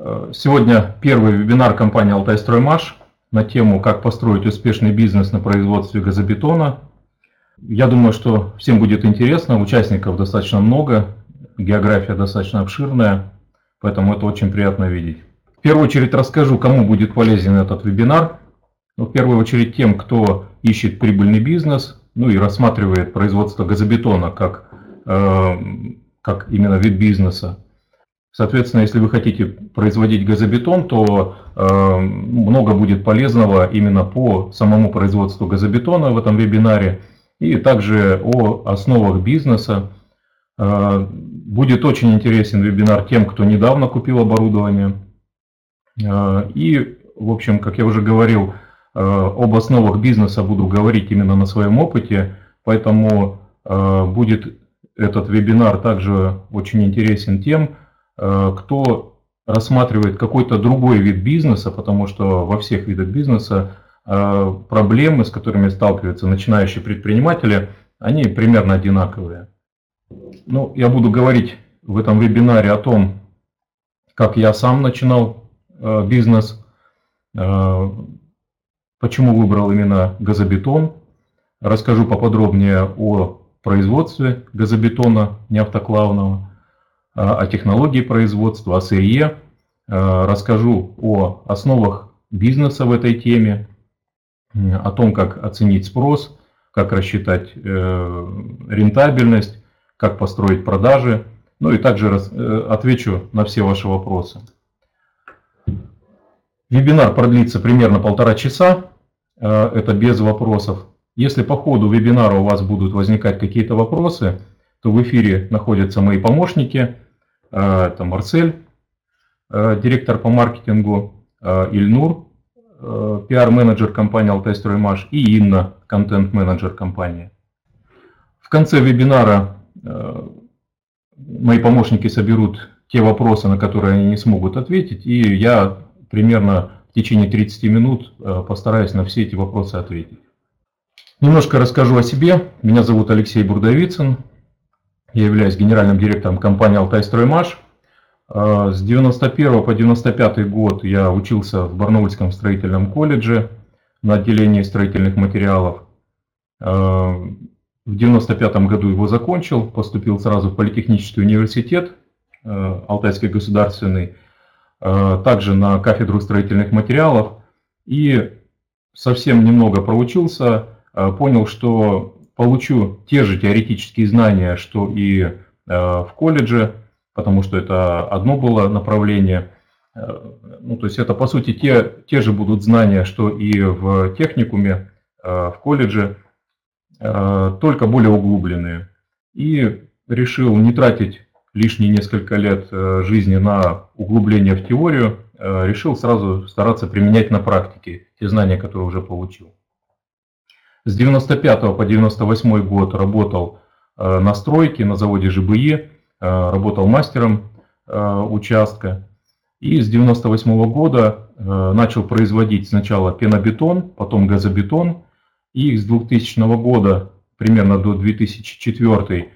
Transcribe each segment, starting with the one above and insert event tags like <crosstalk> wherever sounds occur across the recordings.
Э, сегодня первый вебинар компании «Алтайстроймаш» на тему «Как построить успешный бизнес на производстве газобетона». Я думаю, что всем будет интересно, участников достаточно много, география достаточно обширная, поэтому это очень приятно видеть. В первую очередь расскажу, кому будет полезен этот вебинар. Ну, в первую очередь тем, кто ищет прибыльный бизнес, ну и рассматривает производство газобетона как, э, как именно вид бизнеса. Соответственно, если вы хотите производить газобетон, то э, много будет полезного именно по самому производству газобетона в этом вебинаре и также о основах бизнеса. Э, будет очень интересен вебинар тем, кто недавно купил оборудование. Э, и, в общем, как я уже говорил, э, об основах бизнеса буду говорить именно на своем опыте, поэтому э, будет этот вебинар также очень интересен тем, кто рассматривает какой-то другой вид бизнеса, потому что во всех видах бизнеса э, проблемы, с которыми сталкиваются начинающие предприниматели, они примерно одинаковые. Ну, я буду говорить в этом вебинаре о том, как я сам начинал э, бизнес, почему выбрал именно газобетон, расскажу поподробнее о производстве газобетона неавтоклавного, о технологии производства, о сырье, расскажу о основах бизнеса в этой теме, о том, как оценить спрос, как рассчитать э, рентабельность, как построить продажи, ну и также э, отвечу на все ваши вопросы. Вебинар продлится примерно полтора часа, э, это без вопросов. Если по ходу вебинара у вас будут возникать какие-то вопросы, то в эфире находятся мои помощники – это Марсель, э, директор по маркетингу, э, Ильнур, пиар-менеджер компании Алтайстроймаш и Инна, контент-менеджер компании. В конце вебинара мои помощники соберут те вопросы, на которые они не смогут ответить, и я примерно в течение 30 минут постараюсь на все эти вопросы ответить. Немножко расскажу о себе. Меня зовут Алексей Бурдовицын. Я являюсь генеральным директором компании «Алтайстроймаш». А, с 91 по 95 год я учился в Барнаульском строительном колледже на отделении строительных материалов. А, в 95 году его закончил, поступил сразу в Политехнический университет, а, Алтайский государственный, также на кафедру строительных материалов. И совсем немного проучился, понял, что получу те же теоретические знания, что и э, в колледже, потому что это одно было направление. Э, ну, то есть это, по сути, те, те же будут знания, что и в техникуме, э, в колледже, только более углубленные. И решил не тратить лишние несколько лет жизни на углубление в теорию, решил сразу стараться применять на практике те знания, которые уже получил. С 95 по 98 год работал э, на стройке на заводе ЖБИ, э, работал мастером э, участка. И с 98 года начал производить сначала пенобетон, потом газобетон. И с 2000 года, примерно до 2004,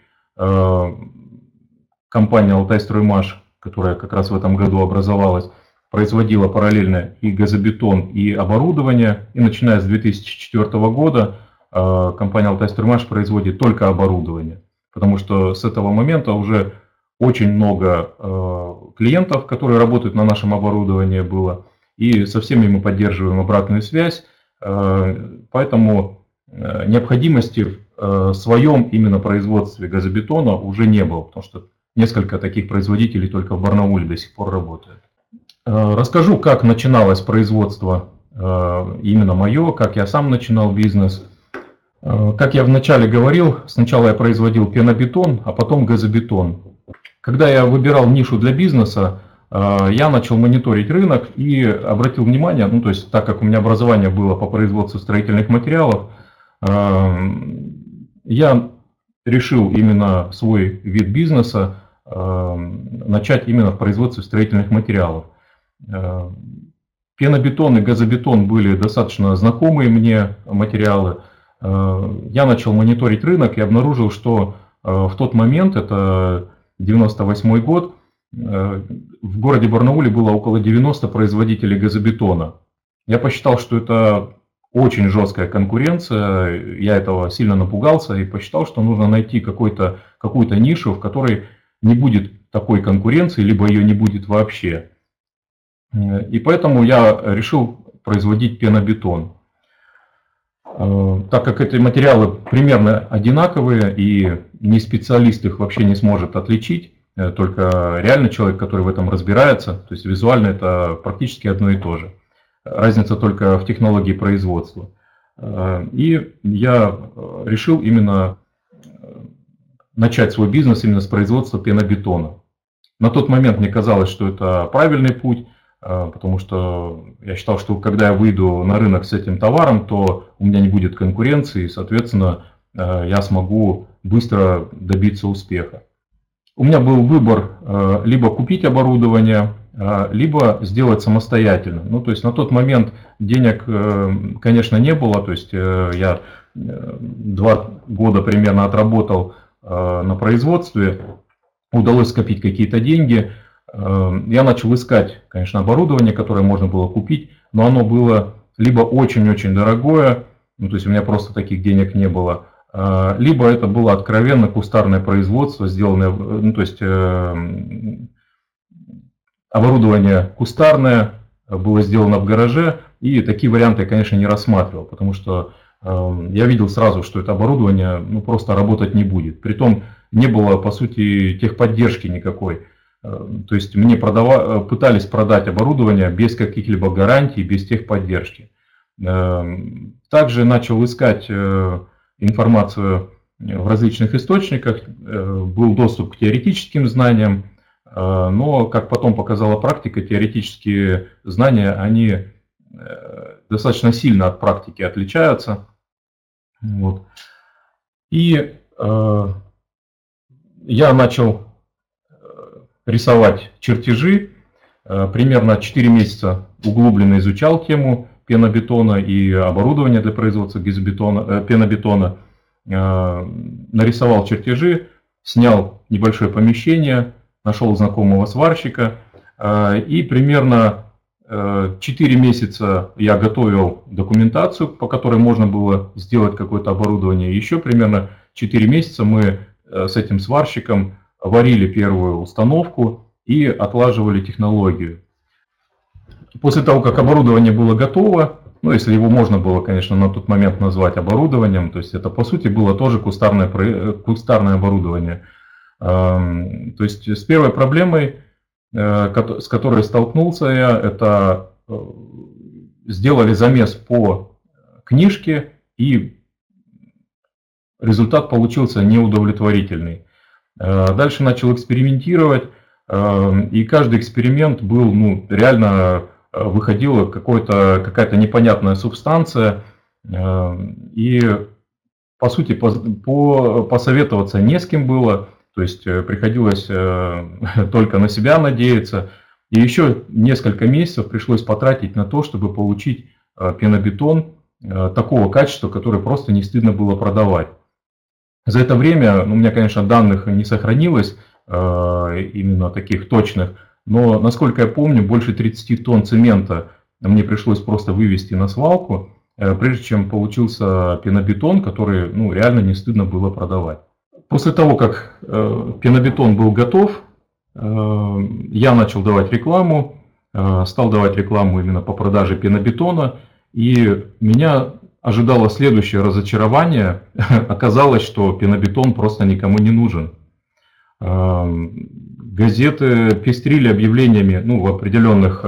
компания «Алтайстроймаш», которая как раз в этом году образовалась, производила параллельно и газобетон, и оборудование. И начиная с 2004 года э, компания «Алтайстроймаш» производит только оборудование. Потому что с этого момента уже очень много э, клиентов, которые работают на нашем оборудовании было. И со всеми мы поддерживаем обратную связь. Э, поэтому необходимости в своем именно производстве газобетона уже не было. Потому что несколько таких производителей только в Барнауле до сих пор работают. Э, расскажу, как начиналось производство э, именно мое, как я сам начинал бизнес. Э, как я вначале говорил, сначала я производил пенобетон, а потом газобетон. Когда я выбирал нишу для бизнеса, я начал мониторить рынок и обратил внимание, ну то есть так как у меня образование было по производству строительных материалов, я решил именно свой вид бизнеса начать именно в производстве строительных материалов. Э, пенобетон и газобетон были достаточно знакомые мне материалы. Э, я начал мониторить рынок и обнаружил, что э, в тот момент, это 98 год, в городе Барнауле было около 90 производителей газобетона. Я посчитал, что это очень жесткая конкуренция, я этого сильно напугался и посчитал, что нужно найти какую-то нишу, в которой не будет такой конкуренции, либо ее не будет вообще. И поэтому я решил производить пенобетон. Э, так как эти материалы примерно одинаковые и не специалист их вообще не сможет отличить, э, только реально человек, который в этом разбирается, то есть визуально это практически одно и то же. Разница только в технологии производства. Э, и я решил именно начать свой бизнес именно с производства пенобетона. На тот момент мне казалось, что это правильный путь, потому что я считал, что когда я выйду на рынок с этим товаром, то у меня не будет конкуренции, и, соответственно, э, я смогу быстро добиться успеха. У меня был выбор либо купить оборудование, либо сделать самостоятельно. Ну, то есть на тот момент денег, конечно, не было, то есть я два года примерно отработал Э, на производстве, удалось скопить какие-то деньги. Э, я начал искать, конечно, оборудование, которое можно было купить, но оно было либо очень-очень дорогое, ну, то есть у меня просто таких денег не было, э, либо это было откровенно кустарное производство, сделанное, ну, то есть оборудование кустарное, было сделано в гараже, и такие варианты я, конечно, не рассматривал, потому что Эм, я видел сразу, что это оборудование ну, просто работать не будет. Притом не было, по сути, техподдержки никакой. Эм, то есть мне продава... пытались продать оборудование без каких-либо гарантий, без техподдержки. Эм, также начал искать э, информацию в различных источниках, э, был доступ к теоретическим знаниям, э, но, как потом показала практика, теоретические знания, они достаточно сильно от практики отличаются. Вот. И э, я начал э, рисовать чертежи. Э, примерно 4 месяца углубленно изучал тему пенобетона и оборудование для производства гизобетона, э, пенобетона. Э, нарисовал чертежи, снял небольшое помещение, нашел знакомого сварщика и примерно 4 месяца я готовил документацию, по которой можно было сделать какое-то оборудование. Еще примерно 4 месяца мы с этим сварщиком варили первую установку и отлаживали технологию. После того, как оборудование было готово, ну, если его можно было, конечно, на тот момент назвать оборудованием, то есть это, по сути, было тоже кустарное, кустарное оборудование. То есть с первой проблемой Э, с которой столкнулся я, это э, сделали замес по книжке, и результат получился неудовлетворительный. Э, дальше начал экспериментировать, и каждый эксперимент был, ну, реально выходила какая-то непонятная субстанция, и, по сути, по, по, посоветоваться не с кем было, то есть э, приходилось э, <laughs> только на себя надеяться. И еще несколько месяцев пришлось потратить на то, чтобы получить э, пенобетон такого качества, который просто не стыдно было продавать. За это время, ну, у меня, конечно, данных не сохранилось, именно таких точных, но, насколько я помню, больше 30 тонн цемента мне пришлось просто вывести на свалку, прежде чем получился пенобетон, который ну, реально не стыдно было продавать. После того, как э, пенобетон был готов, э, я начал давать рекламу, э, стал давать рекламу именно по продаже пенобетона, и меня ожидало следующее разочарование. <laughs> Оказалось, что пенобетон просто никому не нужен. Газеты пестрили объявлениями, ну, в определенных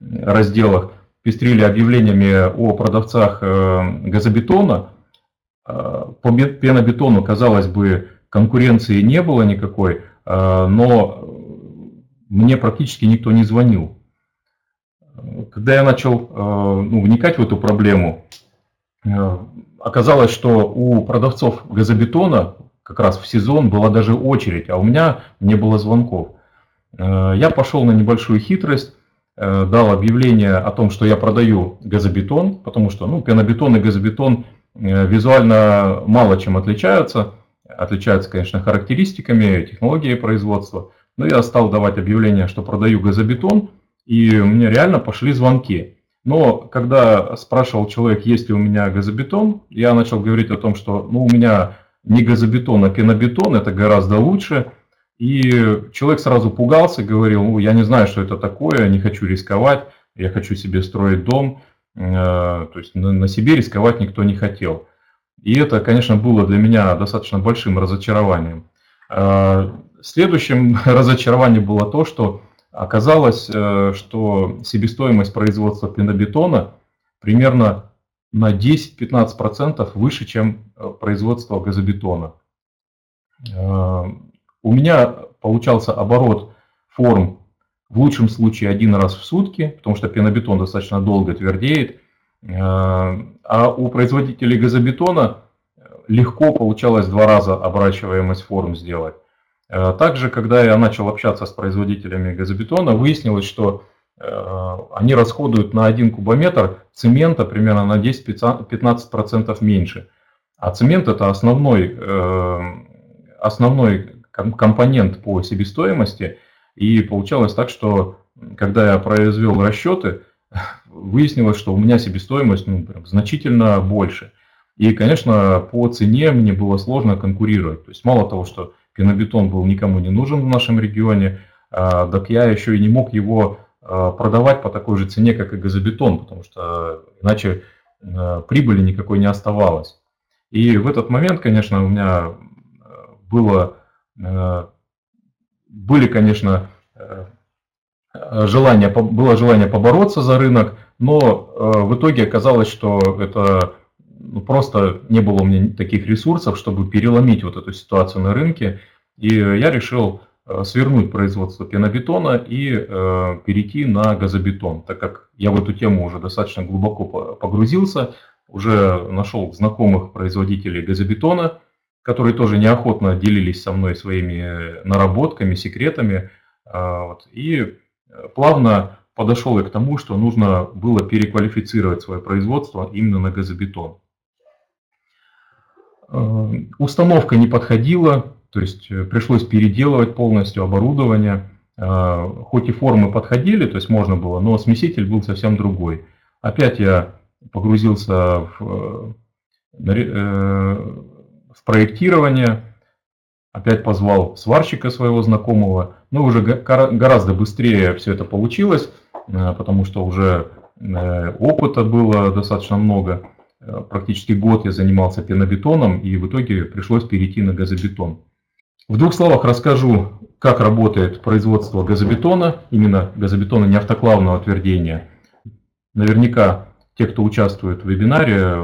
разделах, пестрили объявлениями о продавцах газобетона, по пенобетону, казалось бы, конкуренции не было никакой, но мне практически никто не звонил. Когда я начал ну, вникать в эту проблему, оказалось, что у продавцов газобетона как раз в сезон была даже очередь, а у меня не было звонков. Я пошел на небольшую хитрость, дал объявление о том, что я продаю газобетон, потому что ну, пенобетон и газобетон визуально мало чем отличаются – отличаются, конечно, характеристиками, технологией производства, Но я стал давать объявление, что продаю газобетон, и мне реально пошли звонки. Но когда спрашивал человек, есть ли у меня газобетон, я начал говорить о том, что ну, у меня не газобетон, а пенобетон, это гораздо лучше. И человек сразу пугался, говорил, ну, я не знаю, что это такое, не хочу рисковать, я хочу себе строить дом. Э, то есть на себе рисковать никто не хотел. И это, конечно, было для меня достаточно большим разочарованием. Э, следующим <laughs> разочарованием было то, что оказалось, э, что себестоимость производства пенобетона примерно на 10-15% выше, чем производство газобетона. У меня получался оборот форм в лучшем случае один раз в сутки, потому что пенобетон достаточно долго твердеет. Э, а у производителей газобетона легко получалось два раза оборачиваемость форм сделать. Э, также, когда я начал общаться с производителями газобетона, выяснилось, что э, они расходуют на один кубометр цемента примерно на 10-15% меньше. А цемент это основной, основной компонент по себестоимости – и получалось так, что когда я произвел расчеты, <laughs> выяснилось, что у меня себестоимость ну, прям значительно больше. И, конечно, по цене мне было сложно конкурировать. То есть мало того, что пенобетон был никому не нужен в нашем регионе, а, так я еще и не мог его а, продавать по такой же цене, как и газобетон, потому что иначе а, прибыли никакой не оставалось. И в этот момент, конечно, у меня было были, конечно, желание, было желание побороться за рынок, но в итоге оказалось, что это ну, просто не было у меня таких ресурсов, чтобы переломить вот эту ситуацию на рынке. И я решил э, свернуть производство пенобетона и перейти на газобетон, так как я в эту тему уже достаточно глубоко погрузился, уже нашел знакомых производителей газобетона – которые тоже неохотно делились со мной своими наработками, секретами. А, вот, и э, плавно подошел я к тому, что нужно было переквалифицировать свое производство именно на газобетон. А, установка не подходила, то есть э, пришлось переделывать полностью оборудование. А, хоть и формы подходили, то есть можно было, но смеситель был совсем другой. Опять я погрузился в э, в проектирование, опять позвал сварщика своего знакомого, но уже гораздо быстрее все это получилось, э, потому что уже э, опыта было достаточно много. Практически год я занимался пенобетоном и в итоге пришлось перейти на газобетон. В двух словах расскажу, как работает производство газобетона, именно газобетона не автоклавного твердения. Наверняка те, кто участвует в вебинаре,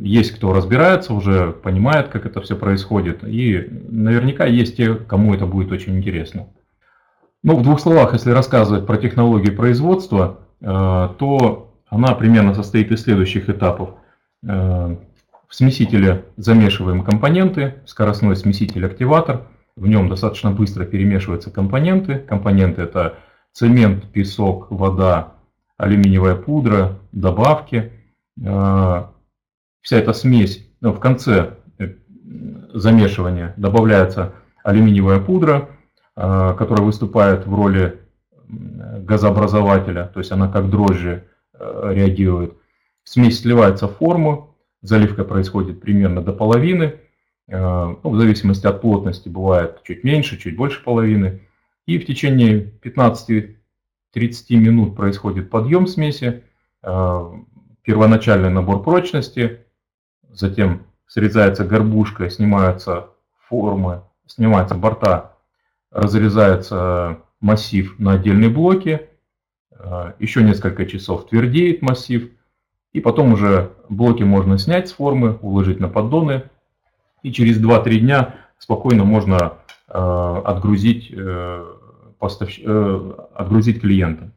есть кто разбирается уже, понимает, как это все происходит. И наверняка есть те, кому это будет очень интересно. Ну, в двух словах, если рассказывать про технологию производства, э, то она примерно состоит из следующих этапов. Э, в смесителе замешиваем компоненты, скоростной смеситель-активатор. В нем достаточно быстро перемешиваются компоненты. Компоненты это цемент, песок, вода, алюминиевая пудра, добавки. А, вся эта смесь, ну, в конце э, замешивания добавляется алюминиевая пудра, которая выступает в роли газообразователя, то есть она как дрожжи э, реагирует. Смесь сливается в форму, заливка происходит примерно до половины, а, ну, в зависимости от плотности бывает чуть меньше, чуть больше половины. И в течение 15 30 минут происходит подъем смеси, э, первоначальный набор прочности, затем срезается горбушка, снимаются формы, снимаются борта, разрезается массив на отдельные блоки, э, еще несколько часов твердеет массив, и потом уже блоки можно снять с формы, уложить на поддоны, и через 2-3 дня спокойно можно э, отгрузить поставщ... Э, отгрузить клиента.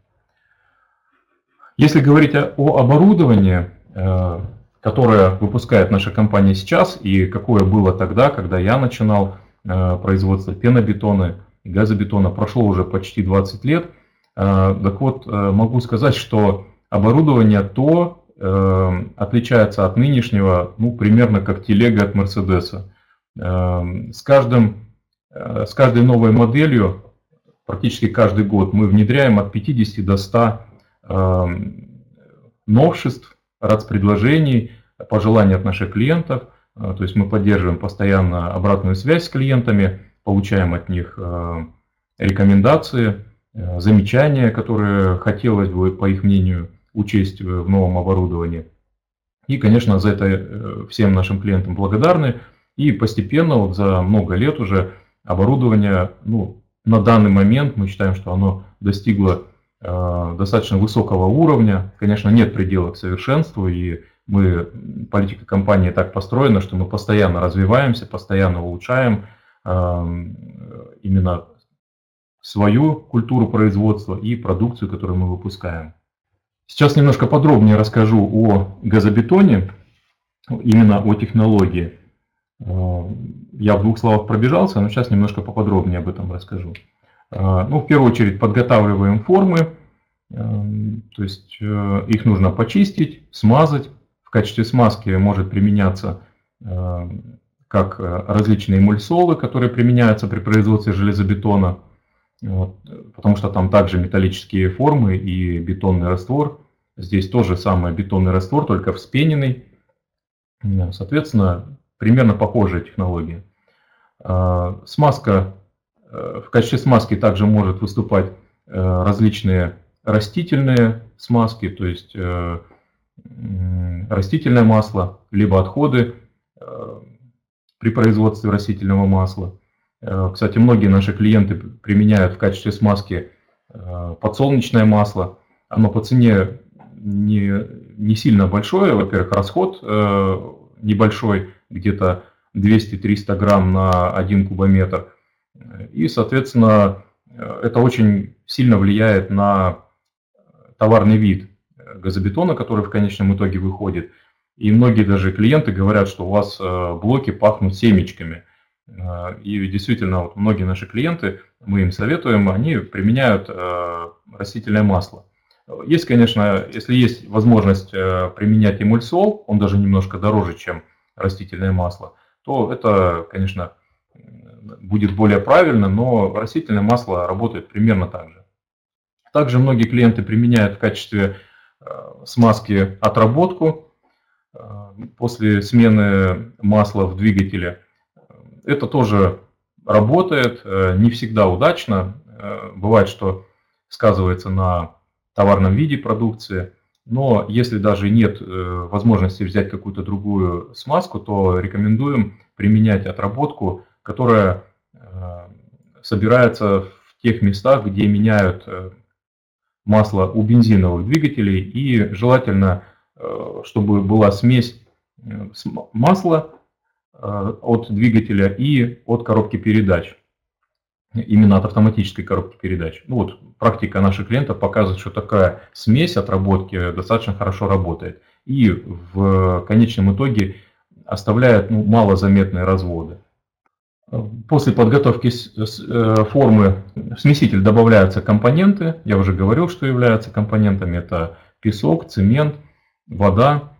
Если говорить о оборудовании, э, которое выпускает наша компания сейчас и какое было тогда, когда я начинал э, производство пенобетона и газобетона, прошло уже почти 20 лет. Так вот, могу сказать, что оборудование то отличается от нынешнего, ну, примерно как телега от Мерседеса. С, каждым, с каждой новой моделью практически каждый год мы внедряем от 50 до 100 новшеств, предложений, пожеланий от наших клиентов. То есть мы поддерживаем постоянно обратную связь с клиентами, получаем от них рекомендации, замечания, которые хотелось бы, по их мнению, учесть в новом оборудовании. И, конечно, за это э, всем нашим клиентам благодарны. И постепенно, вот за много лет уже оборудование, ну, на данный момент мы считаем, что оно достигло э, достаточно высокого уровня. Конечно, нет предела к совершенству, и мы, политика компании так построена, что мы постоянно развиваемся, постоянно улучшаем э, именно свою культуру производства и продукцию, которую мы выпускаем. Сейчас немножко подробнее расскажу о газобетоне, именно о технологии. Э, я в двух словах пробежался, но сейчас немножко поподробнее об этом расскажу. Э, ну, в первую очередь подготавливаем формы, э, то есть их нужно почистить, смазать. В качестве смазки может применяться как различные мульсолы, которые применяются при производстве железобетона – потому что там также металлические формы и бетонный раствор. Здесь тоже самое бетонный раствор, только вспененный. Соответственно, примерно похожая технология. А, смазка, э, в качестве смазки также может выступать э, различные растительные смазки, то есть э, растительное масло, либо отходы при производстве растительного масла. Кстати, многие наши клиенты применяют в качестве смазки подсолнечное масло. Оно по цене не, не сильно большое. Во-первых, расход э, небольшой, где-то 200-300 грамм на 1 кубометр. И, соответственно, это очень сильно влияет на товарный вид газобетона, который в конечном итоге выходит. И многие даже клиенты говорят, что у вас блоки пахнут семечками – и действительно, вот многие наши клиенты, мы им советуем, они применяют э, растительное масло. Есть, конечно, если есть возможность э, применять эмульсол, он даже немножко дороже, чем растительное масло, то это, конечно, будет более правильно, но растительное масло работает примерно так же. Также многие клиенты применяют в качестве э, смазки отработку после смены масла в двигателе – это тоже работает, э, не всегда удачно. Э, бывает, что сказывается на товарном виде продукции. Но если даже нет э, возможности взять какую-то другую смазку, то рекомендуем применять отработку, которая собирается в тех местах, где меняют масло у бензиновых двигателей. И желательно, чтобы была смесь масла Э, от двигателя и от коробки передач. Именно от автоматической коробки передач. Ну вот практика наших клиентов показывает, что такая смесь отработки достаточно хорошо работает. И в конечном итоге оставляет ну, малозаметные разводы. После подготовки э, формы в смеситель добавляются компоненты. Я уже говорил, что являются компонентами. Это песок, цемент, вода,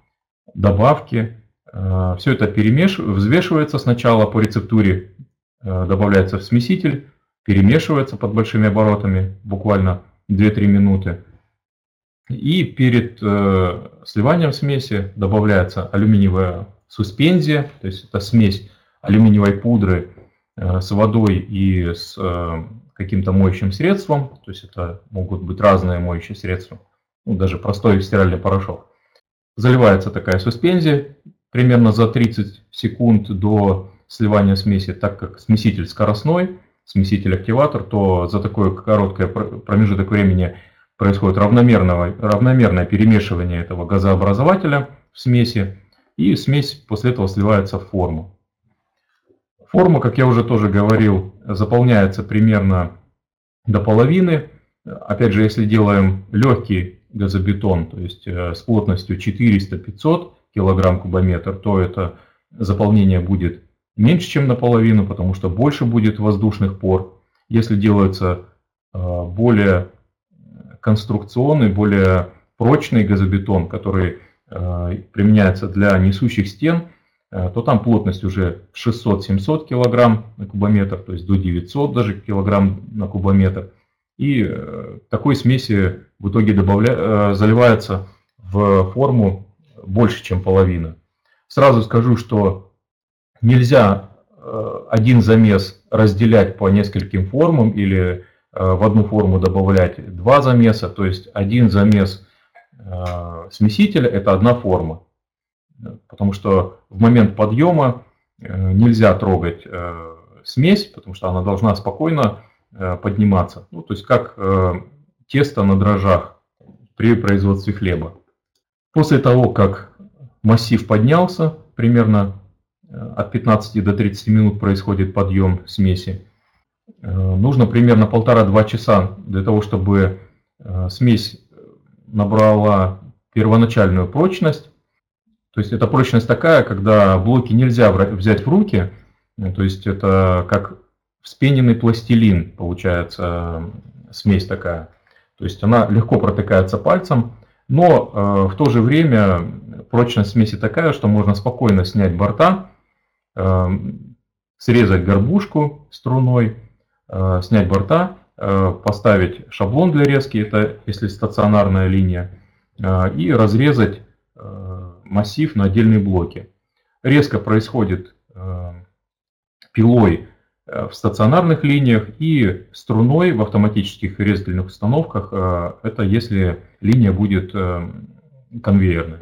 добавки, Э, Все это перемеш... взвешивается сначала по рецептуре, э, добавляется в смеситель, перемешивается под большими оборотами, буквально 2-3 минуты. И перед э, сливанием смеси добавляется алюминиевая суспензия, то есть это смесь алюминиевой пудры с водой и с каким-то моющим средством, то есть это могут быть разные моющие средства, ну, даже простой стиральный порошок. Заливается такая суспензия, примерно за 30 секунд до сливания смеси, так как смеситель скоростной, смеситель-активатор, то за такое короткое промежуток времени происходит равномерное, равномерное перемешивание этого газообразователя в смеси, и смесь после этого сливается в форму. Форма, как я уже тоже говорил, заполняется примерно до половины. Опять же, если делаем легкий газобетон, то есть э, с плотностью 400-500 килограмм кубометр, то это заполнение будет меньше, чем наполовину, потому что больше будет воздушных пор. Если делается э, более конструкционный, более прочный газобетон, который э, применяется для несущих стен, то там плотность уже 600-700 килограмм на кубометр, то есть до 900 даже килограмм на кубометр. И такой смеси в итоге добавля... заливается в форму больше, чем половина. Сразу скажу, что нельзя один замес разделять по нескольким формам или в одну форму добавлять два замеса, то есть один замес Э, смесителя это одна форма. Потому что в момент подъема э, нельзя трогать э, смесь, потому что она должна спокойно подниматься. Ну, то есть как тесто на дрожжах при производстве хлеба. После того, как массив поднялся, примерно от 15 до 30 минут происходит подъем смеси, нужно примерно полтора-два часа для того, чтобы смесь набрала первоначальную прочность. То есть это прочность такая, когда блоки нельзя взять в руки. Ну, то есть это как вспененный пластилин, получается, смесь такая. То есть она легко протыкается пальцем, но э, в то же время прочность смеси такая, что можно спокойно снять борта, э, срезать горбушку струной, э, снять борта Э, поставить шаблон для резки, это если стационарная линия, э, и разрезать массив на отдельные блоки. Резка происходит пилой в стационарных линиях и струной в автоматических резательных установках, это если линия будет конвейерная.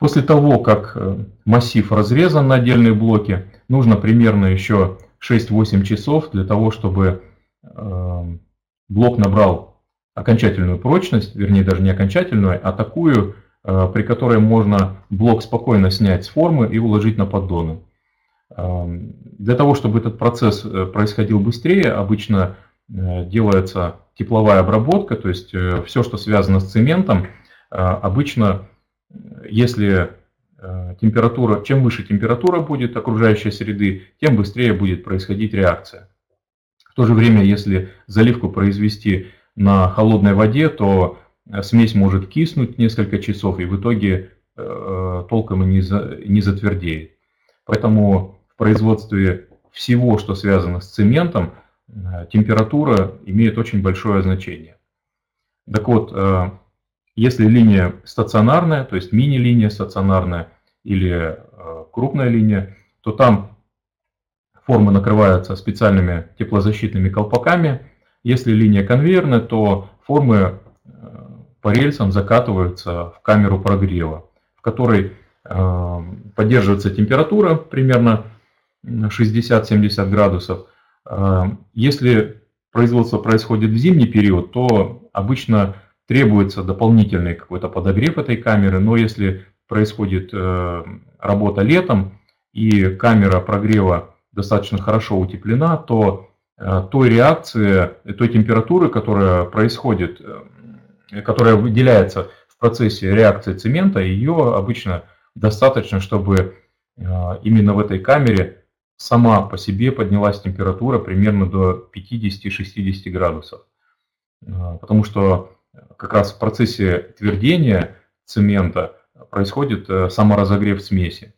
После того, как массив разрезан на отдельные блоки, нужно примерно еще 6-8 часов для того, чтобы Эм, блок набрал окончательную прочность, вернее даже не окончательную, а такую, э, при которой можно блок спокойно снять с формы и уложить на поддоны. Эм, для того, чтобы этот процесс э, происходил быстрее, обычно э, делается тепловая обработка, то есть все, что связано с цементом, обычно, если температура, чем выше температура будет окружающей среды, тем быстрее будет происходить реакция. В то же время, если заливку произвести на холодной воде, то э, смесь может киснуть несколько часов и в итоге э, толком и не, за, не затвердеет. Поэтому в производстве всего, что связано с цементом, э, температура имеет очень большое значение. Так вот, э, если линия стационарная, то есть мини-линия стационарная или э, крупная линия, то там Формы накрываются специальными теплозащитными колпаками. Если линия конвейерная, то формы э, по рельсам закатываются в камеру прогрева, в которой э, поддерживается температура примерно 60-70 градусов. Если производство происходит в зимний период, то обычно требуется дополнительный какой-то подогрев этой камеры, но если происходит работа летом и камера прогрева достаточно хорошо утеплена, то э, той реакции, той температуры, которая происходит, э, которая выделяется в процессе реакции цемента, ее обычно достаточно, чтобы э, именно в этой камере сама по себе поднялась температура примерно до 50-60 градусов. Потому что как раз в процессе твердения цемента происходит саморазогрев смеси.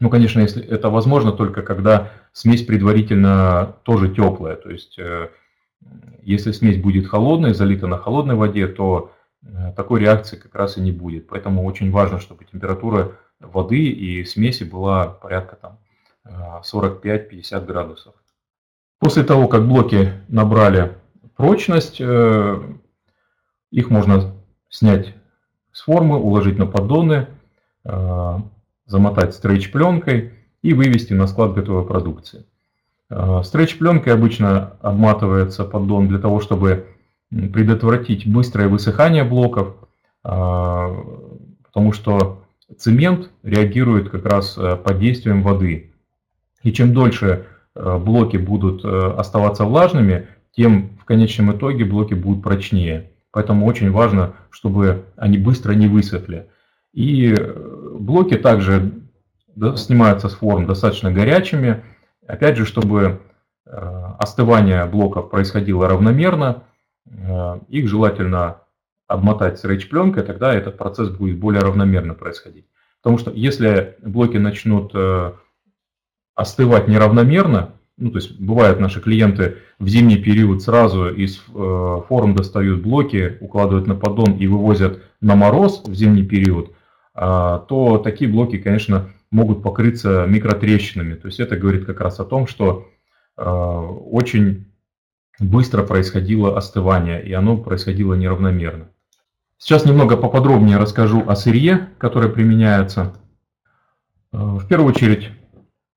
Ну, конечно, если это возможно только когда смесь предварительно тоже теплая. То есть, э, если смесь будет холодной, залита на холодной воде, то э, такой реакции как раз и не будет. Поэтому очень важно, чтобы температура воды и смеси была порядка там 45-50 э, градусов. После того, как блоки набрали прочность, их можно снять с формы, уложить на поддоны, замотать стрейч-пленкой и вывести на склад готовой продукции. А, стрейч-пленкой обычно обматывается поддон для того, чтобы предотвратить быстрое высыхание блоков, а, потому что цемент реагирует как раз э, под действием воды. И чем дольше э, блоки будут э, оставаться влажными, тем в конечном итоге блоки будут прочнее. Поэтому очень важно, чтобы они быстро не высохли. И блоки также снимаются с форм достаточно горячими. Опять же, чтобы э, остывание блоков происходило равномерно, э, их желательно обмотать с рейч-пленкой, тогда этот процесс будет более равномерно происходить. Потому что если блоки начнут остывать неравномерно, ну, то есть бывают наши клиенты в зимний период сразу из э, форм достают блоки, укладывают на поддон и вывозят на мороз в зимний период, э, то такие блоки, конечно, могут покрыться микротрещинами. То есть это говорит как раз о том, что э, очень быстро происходило остывание, и оно происходило неравномерно. Сейчас немного поподробнее расскажу о сырье, которое применяется. Э, в первую очередь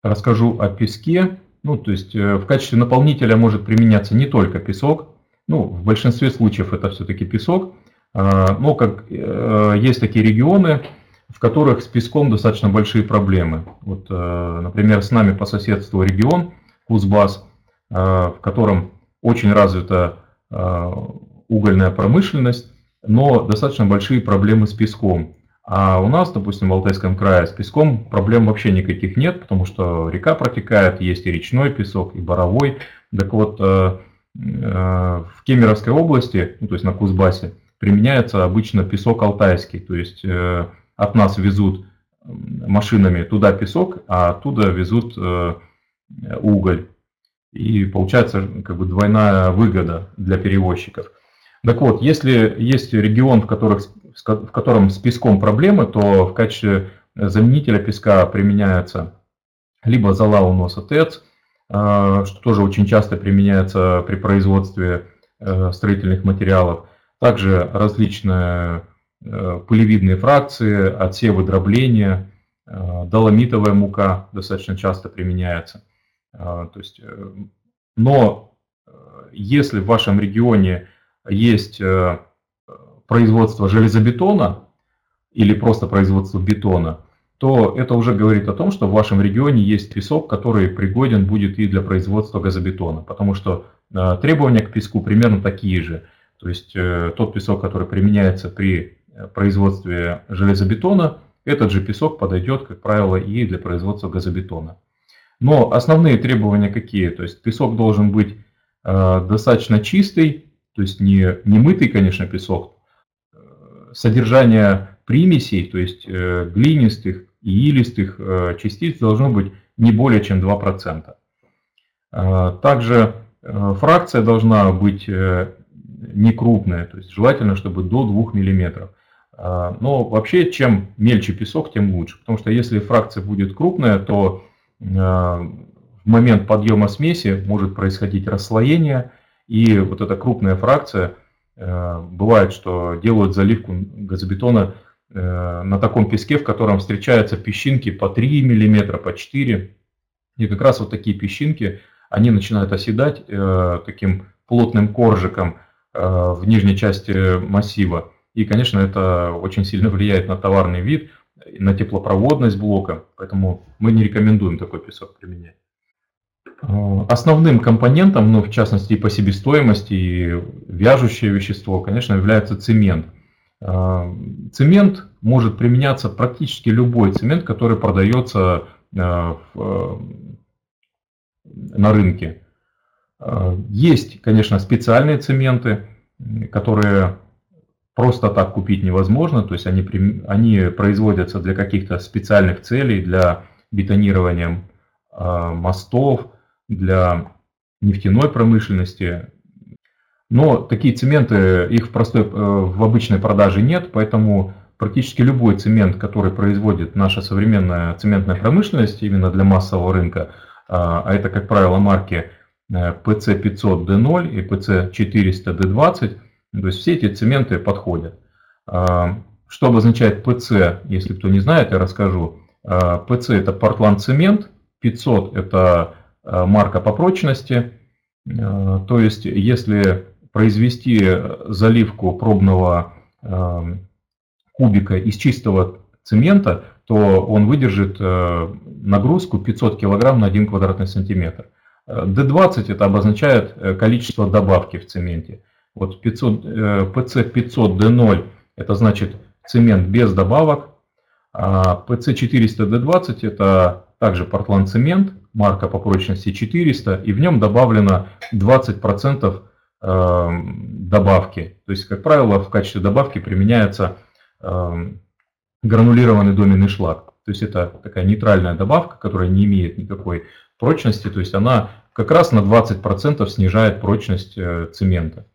расскажу о песке, ну, то есть э, в качестве наполнителя может применяться не только песок, ну, в большинстве случаев это все-таки песок, а, но как э, есть такие регионы, в которых с песком достаточно большие проблемы. Вот, э, например, с нами по соседству регион Кузбасс, в котором очень развита угольная промышленность, но достаточно большие проблемы с песком. А у нас, допустим, в Алтайском крае с песком проблем вообще никаких нет, потому что река протекает, есть и речной песок, и боровой. Так вот, э, э, в Кемеровской области, ну, то есть на Кузбассе, применяется обычно песок алтайский, то есть э, от нас везут машинами туда песок, а оттуда везут уголь. И получается как бы двойная выгода для перевозчиков. Так вот, если есть регион, в которых в котором с песком проблемы, то в качестве заменителя песка применяется либо зола у носа ТЭЦ, а, что тоже очень часто применяется при производстве э, строительных материалов. Также различные э, пылевидные фракции, отсевы дробления, э, доломитовая мука достаточно часто применяется. А, то есть, но если в вашем регионе есть производство железобетона или просто производство бетона, то это уже говорит о том, что в вашем регионе есть песок, который пригоден будет и для производства газобетона, потому что э, требования к песку примерно такие же. То есть э, тот песок, который применяется при э, производстве железобетона, этот же песок подойдет, как правило, и для производства газобетона. Но основные требования какие? То есть песок должен быть достаточно чистый, то есть не, не мытый, конечно, песок, содержание примесей, то есть э, глинистых и илистых э, частиц должно быть не более чем 2%. Э, также фракция должна быть не крупная, то есть желательно, чтобы до 2 мм. Но вообще, чем мельче песок, тем лучше. Потому что если фракция будет крупная, то в момент подъема смеси может происходить расслоение, и вот эта крупная фракция Э, бывает, что делают заливку газобетона э, на таком песке, в котором встречаются песчинки по 3 мм, по 4 И как раз вот такие песчинки, они начинают оседать э, таким плотным коржиком в нижней части массива. И, конечно, это очень сильно влияет на товарный вид, на теплопроводность блока, поэтому мы не рекомендуем такой песок применять. Э, основным компонентом, ну, в частности, по себестоимости и вяжущее вещество, конечно, является цемент. Э, цемент может применяться практически любой цемент, который продается э, на рынке. Есть, конечно, специальные цементы, которые просто так купить невозможно, то есть они, они производятся для каких-то специальных целей, для бетонирования мостов, для нефтяной промышленности. Но такие цементы, их в, простой, э, в обычной продаже нет, поэтому практически любой цемент, который производит наша современная цементная промышленность именно для массового рынка, а, а это, как правило, марки PC500D0 э, и PC400D20, то есть все эти цементы подходят. А, что обозначает PC, если кто не знает, я расскажу. PC а, это Portland цемент, 500 это марка по прочности. Э, то есть, если произвести заливку пробного э, кубика из чистого цемента, то он выдержит нагрузку 500 кг на 1 квадратный сантиметр. D20 это обозначает количество добавки в цементе. Вот 500, PC500D0 это значит цемент без добавок, а PC400D20 это также портланд цемент, марка по прочности 400, и в нем добавлено 20% эм, добавки. То есть, как правило, в качестве добавки применяется эм, гранулированный доменный шлак. То есть это такая нейтральная добавка, которая не имеет никакой прочности, то есть она как раз на 20% снижает прочность э, цемента.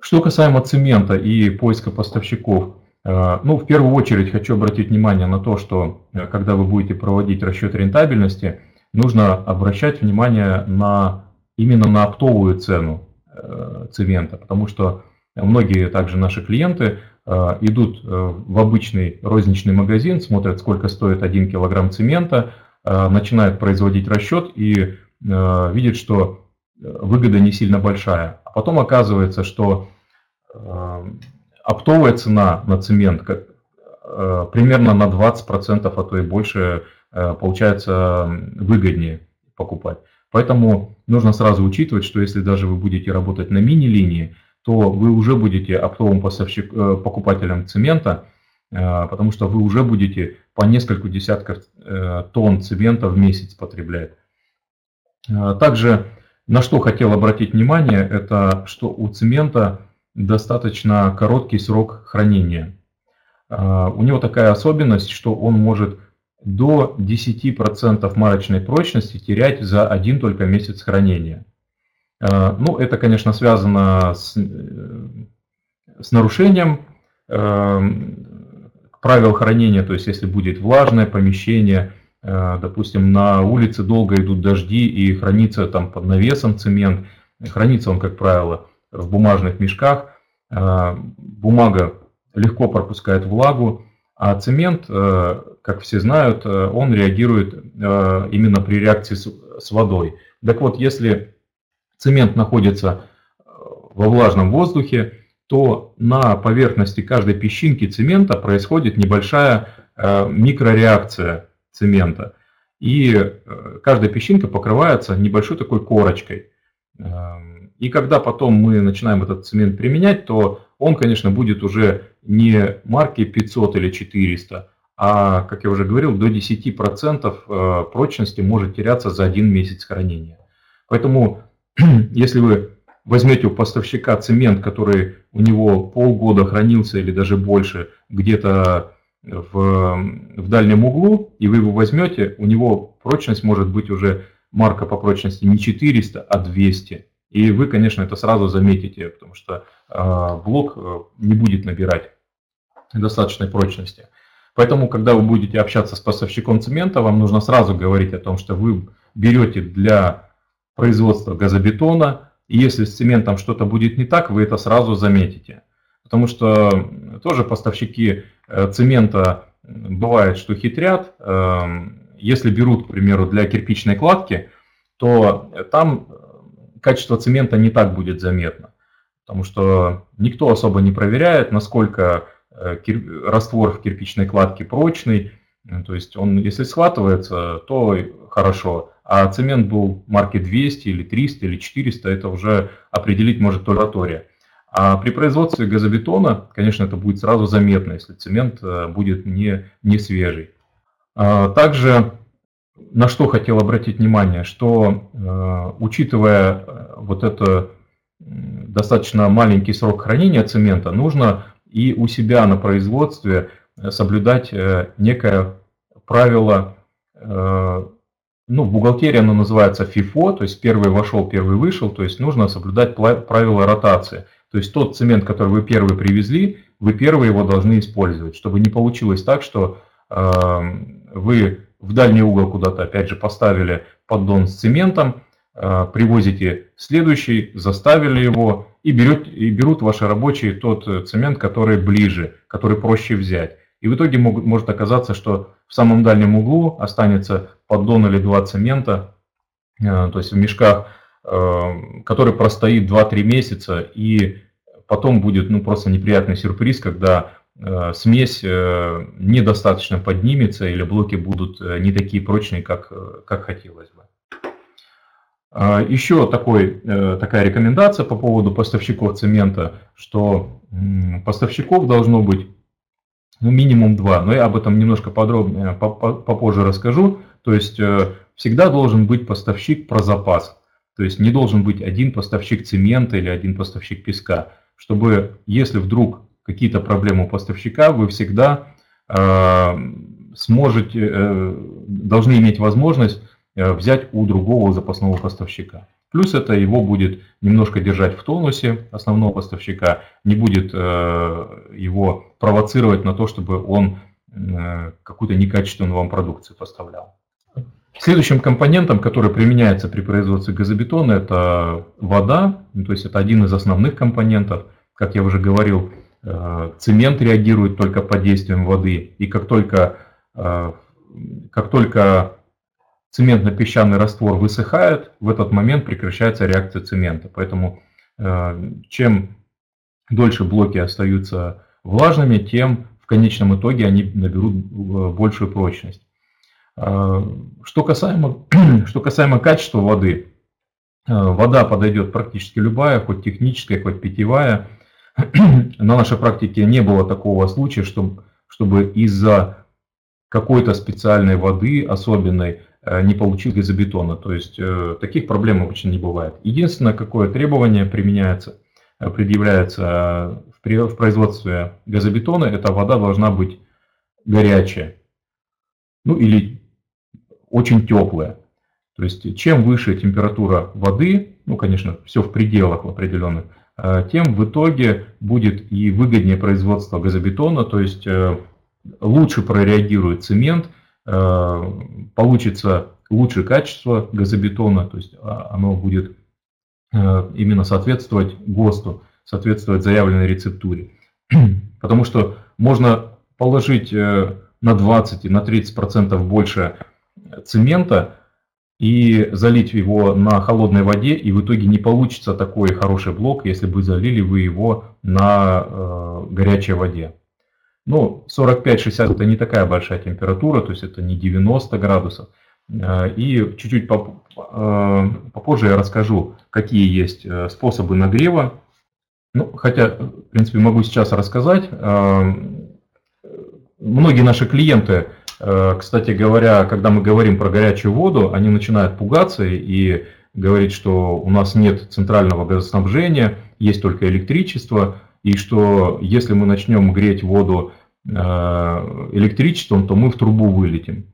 Что касаемо цемента и поиска поставщиков, э, ну, в первую очередь хочу обратить внимание на то, что э, когда вы будете проводить расчет рентабельности, нужно обращать внимание на, именно на оптовую цену цемента, потому что многие также наши клиенты идут в обычный розничный магазин, смотрят, сколько стоит 1 килограмм цемента, начинают производить расчет и Э, видит, что э, выгода не сильно большая. А потом оказывается, что э, оптовая цена на цемент примерно на 20%, а то и больше получается выгоднее покупать. Поэтому нужно сразу учитывать, что если даже вы будете работать на мини-линии, то вы уже будете оптовым поставщик, покупателем цемента, потому что вы уже будете по несколько десятков тонн цемента в месяц потреблять. Также на что хотел обратить внимание, это что у цемента достаточно короткий срок хранения. У него такая особенность, что он может до 10% марочной прочности терять за один только месяц хранения. А, ну, это, конечно, связано с, э, с нарушением э, правил хранения, то есть если будет влажное помещение, Э, допустим, на улице долго идут дожди и хранится там под навесом цемент, хранится он, как правило, в бумажных мешках, э, бумага легко пропускает влагу, а цемент, э, как все знают, он реагирует именно при реакции с водой. Так вот, если цемент находится во влажном воздухе, то на поверхности каждой песчинки цемента происходит небольшая микрореакция цемента. И э, каждая песчинка покрывается небольшой такой корочкой. Эм, и когда потом мы начинаем этот цемент применять, то он, конечно, будет уже не марки 500 или 400, а, как я уже говорил, до 10% э, прочности может теряться за один месяц хранения. Поэтому, <clears throat> если вы возьмете у поставщика цемент, который у него полгода хранился или даже больше, где-то в, в дальнем углу, и вы его возьмете, у него прочность может быть уже марка по прочности не 400, а 200. И вы, конечно, это сразу заметите, потому что э, блок э, не будет набирать достаточной прочности. Поэтому, когда вы будете общаться с поставщиком цемента, вам нужно сразу говорить о том, что вы берете для производства газобетона, и если с цементом что-то будет не так, вы это сразу заметите. Потому что тоже поставщики э, цемента бывает, что хитрят. Эм, если берут, к примеру, для кирпичной кладки, то там э, качество цемента не так будет заметно. Потому что никто особо не проверяет, насколько э, раствор в кирпичной кладке прочный. То есть он, если схватывается, то хорошо. А цемент был марки 200 или 300 или 400, это уже определить может только лаборатория. А при производстве газобетона, конечно, это будет сразу заметно, если цемент э, будет не, не свежий. А также на что хотел обратить внимание, что э, учитывая э, вот это достаточно маленький срок хранения цемента, нужно и у себя на производстве соблюдать некое правило, ну, в бухгалтерии оно называется FIFO, то есть первый вошел, первый вышел, то есть нужно соблюдать правила ротации. То есть тот цемент, который вы первый привезли, вы первый его должны использовать, чтобы не получилось так, что э, вы в дальний угол куда-то, опять же, поставили поддон с цементом, э, привозите следующий, заставили его и, берет, и берут ваши рабочие тот цемент, который ближе, который проще взять. И в итоге могут, может оказаться, что в самом дальнем углу останется поддон или два цемента, э, то есть в мешках который простоит 2-3 месяца, и потом будет ну, просто неприятный сюрприз, когда э, смесь э, недостаточно поднимется или блоки будут э, не такие прочные, как, как хотелось бы. А, еще такой, такая рекомендация по поводу поставщиков цемента, что поставщиков должно быть ну, минимум два, но я об этом немножко подробнее попозже расскажу. То есть всегда должен быть поставщик про запас. То есть не должен быть один поставщик цемента или один поставщик песка, чтобы если вдруг какие-то проблемы у поставщика, вы всегда сможете, должны иметь возможность взять у другого запасного поставщика. Плюс это его будет немножко держать в тонусе основного поставщика, не будет его провоцировать на то, чтобы он какую-то некачественную вам продукцию поставлял. Следующим компонентом, который применяется при производстве газобетона, это вода, ну, то есть это один из основных компонентов. Как я уже говорил, э, цемент реагирует только под действием воды, и как только, э, как только цементно-песчаный раствор высыхает, в этот момент прекращается реакция цемента. Поэтому э, чем дольше блоки остаются влажными, тем в конечном итоге они наберут большую прочность. А, что касаемо, <clears throat> что касаемо качества воды, вода подойдет практически любая, хоть техническая, хоть питьевая. <clears throat> На нашей практике не было такого случая, что, чтобы из-за какой-то специальной воды особенной э, не получил газобетона. То есть э, таких проблем обычно не бывает. Единственное, какое требование применяется, э, предъявляется в производстве газобетона, эта вода должна быть горячая. Ну или очень теплая. То есть чем выше температура воды, ну, конечно, все в пределах определенных, э, тем в итоге будет и выгоднее производство газобетона, то есть э, лучше прореагирует цемент, э, получится лучшее качество газобетона, то есть а, оно будет именно соответствовать ГОСТу, соответствовать заявленной рецептуре. <clears throat> Потому что можно положить на 20 и на 30 процентов больше цемента и залить его на холодной воде, и в итоге не получится такой хороший блок, если бы залили вы его на э, горячей воде. Ну, 45-60 это не такая большая температура, то есть это не 90 градусов. Э, и чуть-чуть э, попозже я расскажу, какие есть э, способы нагрева. Ну, хотя, в принципе, могу сейчас рассказать. Многие наши клиенты кстати говоря, когда мы говорим про горячую воду, они начинают пугаться и говорить, что у нас нет центрального газоснабжения, есть только электричество, и что если мы начнем греть воду э, электричеством, то мы в трубу вылетим.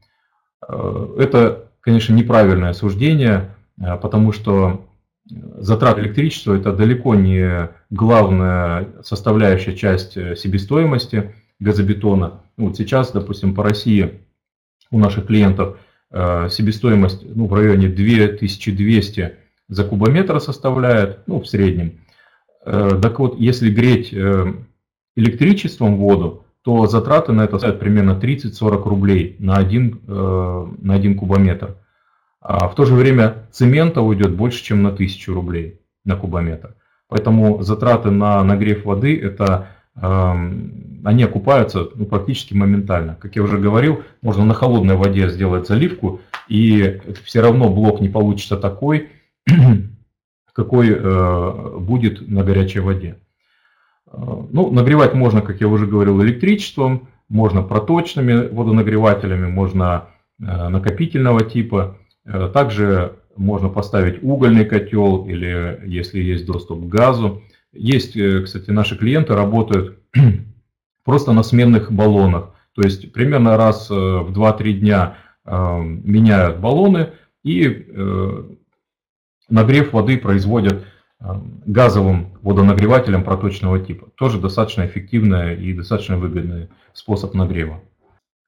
Э, это, конечно, неправильное суждение, потому что затрат электричества – это далеко не главная составляющая часть себестоимости – газобетона. Вот сейчас, допустим, по России у наших клиентов э, себестоимость ну, в районе 2200 за кубометр составляет, ну, в среднем. Э, так вот, если греть э, электричеством воду, то затраты на это составят примерно 30-40 рублей на один, на один кубометр. А в то же время цемента уйдет больше, чем на 1000 рублей на кубометр. Поэтому затраты на нагрев воды это они окупаются ну, практически моментально. Как я уже говорил, можно на холодной воде сделать заливку, и все равно блок не получится такой, <clears throat> какой э, будет на горячей воде. Э, ну, нагревать можно, как я уже говорил, электричеством, можно проточными водонагревателями, можно э, накопительного типа. Также можно поставить угольный котел или если есть доступ к газу. Есть, кстати, наши клиенты работают <clears throat> просто на сменных баллонах. То есть примерно раз в 2-3 дня меняют баллоны и нагрев воды производят газовым водонагревателем проточного типа. Тоже достаточно эффективный и достаточно выгодный способ нагрева.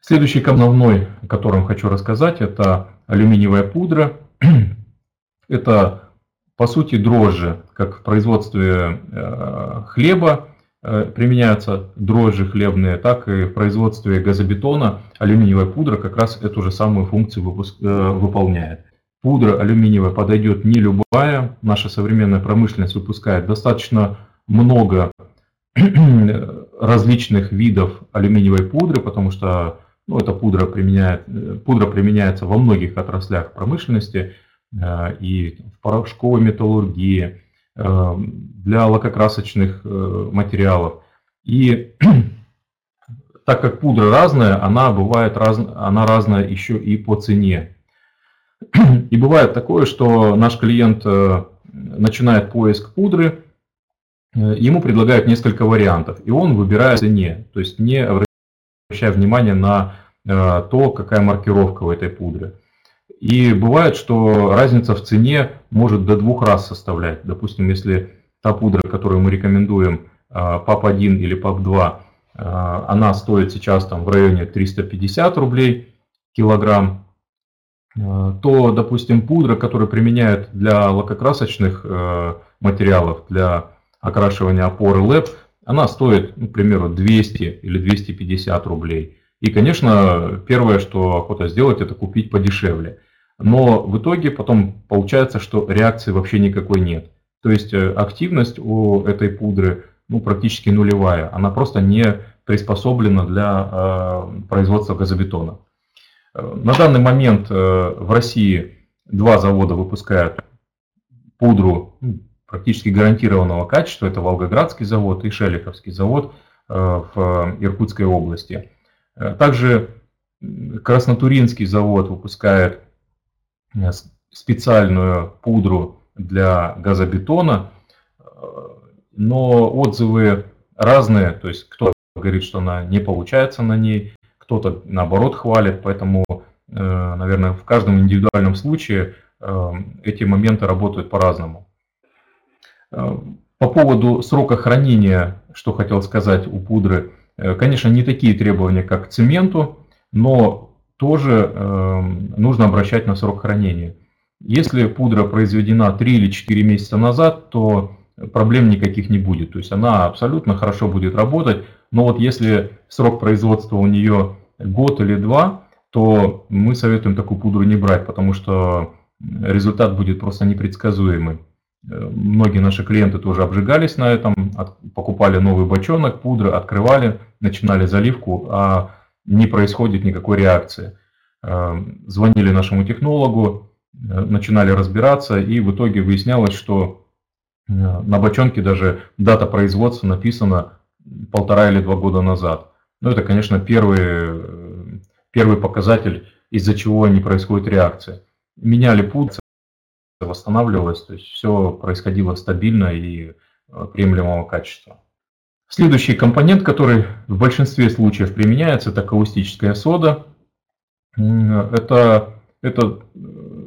Следующий основной, о котором хочу рассказать, это алюминиевая пудра. <clears throat> Это по сути дрожжи, как в производстве э, хлеба э, применяются дрожжи хлебные, так и в производстве газобетона алюминиевая пудра как раз эту же самую функцию э, выполняет. Пудра алюминиевая подойдет не любая, наша современная промышленность выпускает достаточно много <clears throat> различных видов алюминиевой пудры, потому что ну, эта пудра, применяет, пудра применяется во многих отраслях промышленности, Э, и в порошковой металлургии, э, для лакокрасочных э, материалов. И <clears throat> так как пудра разная, она бывает раз, она разная еще и по цене. И бывает такое, что наш клиент начинает поиск пудры, ему предлагают несколько вариантов, и он выбирает цене, то есть не обращая внимание на то, какая маркировка у этой пудры. И бывает, что разница в цене может до двух раз составлять. Допустим, если та пудра, которую мы рекомендуем, ПАП-1 или ПАП-2, она стоит сейчас там в районе 350 рублей килограмм, то, допустим, пудра, которую применяют для лакокрасочных э, материалов, для окрашивания опоры ЛЭП, она стоит, ну, к примеру, 200 или 250 рублей. И, конечно, первое, что охота сделать, это купить подешевле. Но в итоге потом получается, что реакции вообще никакой нет. То есть э, активность у этой пудры ну, практически нулевая. Она просто не приспособлена для э, производства газобетона. Э, на данный момент э, в России два завода выпускают пудру ну, практически гарантированного качества. Это Волгоградский завод и Шелиховский завод в Иркутской области. Также Краснотуринский завод выпускает специальную пудру для газобетона, но отзывы разные, то есть кто говорит, что она не получается на ней, кто-то наоборот хвалит, поэтому, э, наверное, в каждом индивидуальном случае э, эти моменты работают по-разному. Э, по поводу срока хранения, что хотел сказать у пудры, конечно, не такие требования, как к цементу, но тоже нужно обращать на срок хранения. Если пудра произведена 3 или 4 месяца назад, то проблем никаких не будет. То есть она абсолютно хорошо будет работать. Но вот если срок производства у нее год или два, то мы советуем такую пудру не брать, потому что результат будет просто непредсказуемый. Э, многие наши клиенты тоже обжигались на этом, покупали новый бочонок пудры, открывали, начинали заливку, а не происходит никакой реакции. Э, звонили нашему технологу, э, начинали разбираться, и в итоге выяснялось, что на бочонке даже дата производства написана полтора или два года назад. Ну, это, конечно, первый, первый показатель, из-за чего не происходит реакция. Меняли путь, восстанавливалось, то есть все происходило стабильно и э, приемлемого качества. Следующий компонент, который в большинстве случаев применяется, это каустическая сода. Это, это,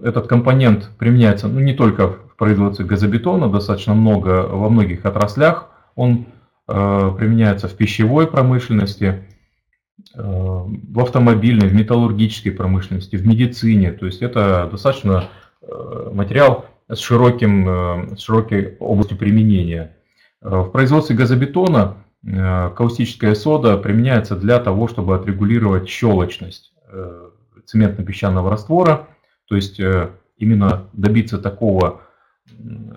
этот компонент применяется ну, не только в производстве газобетона, достаточно много во многих отраслях. Он Э, применяется в пищевой промышленности, э, в автомобильной, в металлургической промышленности, в медицине. То есть это достаточно э, материал с, широким, с широкой областью применения. В производстве газобетона каустическая сода применяется для того, чтобы отрегулировать щелочность цементно-песчаного раствора, то есть именно добиться такого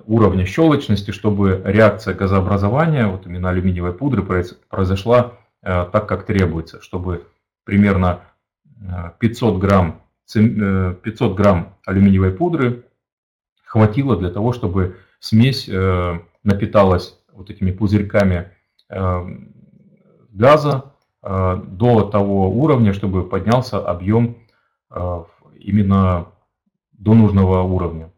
уровня щелочности, чтобы реакция газообразования, вот именно алюминиевой пудры, произошла э, так, как требуется, чтобы примерно 500 э, грамм, 500 э, грамм алюминиевой пудры хватило для того, чтобы смесь напиталась вот этими пузырьками газа до того уровня, чтобы поднялся объем именно до нужного уровня.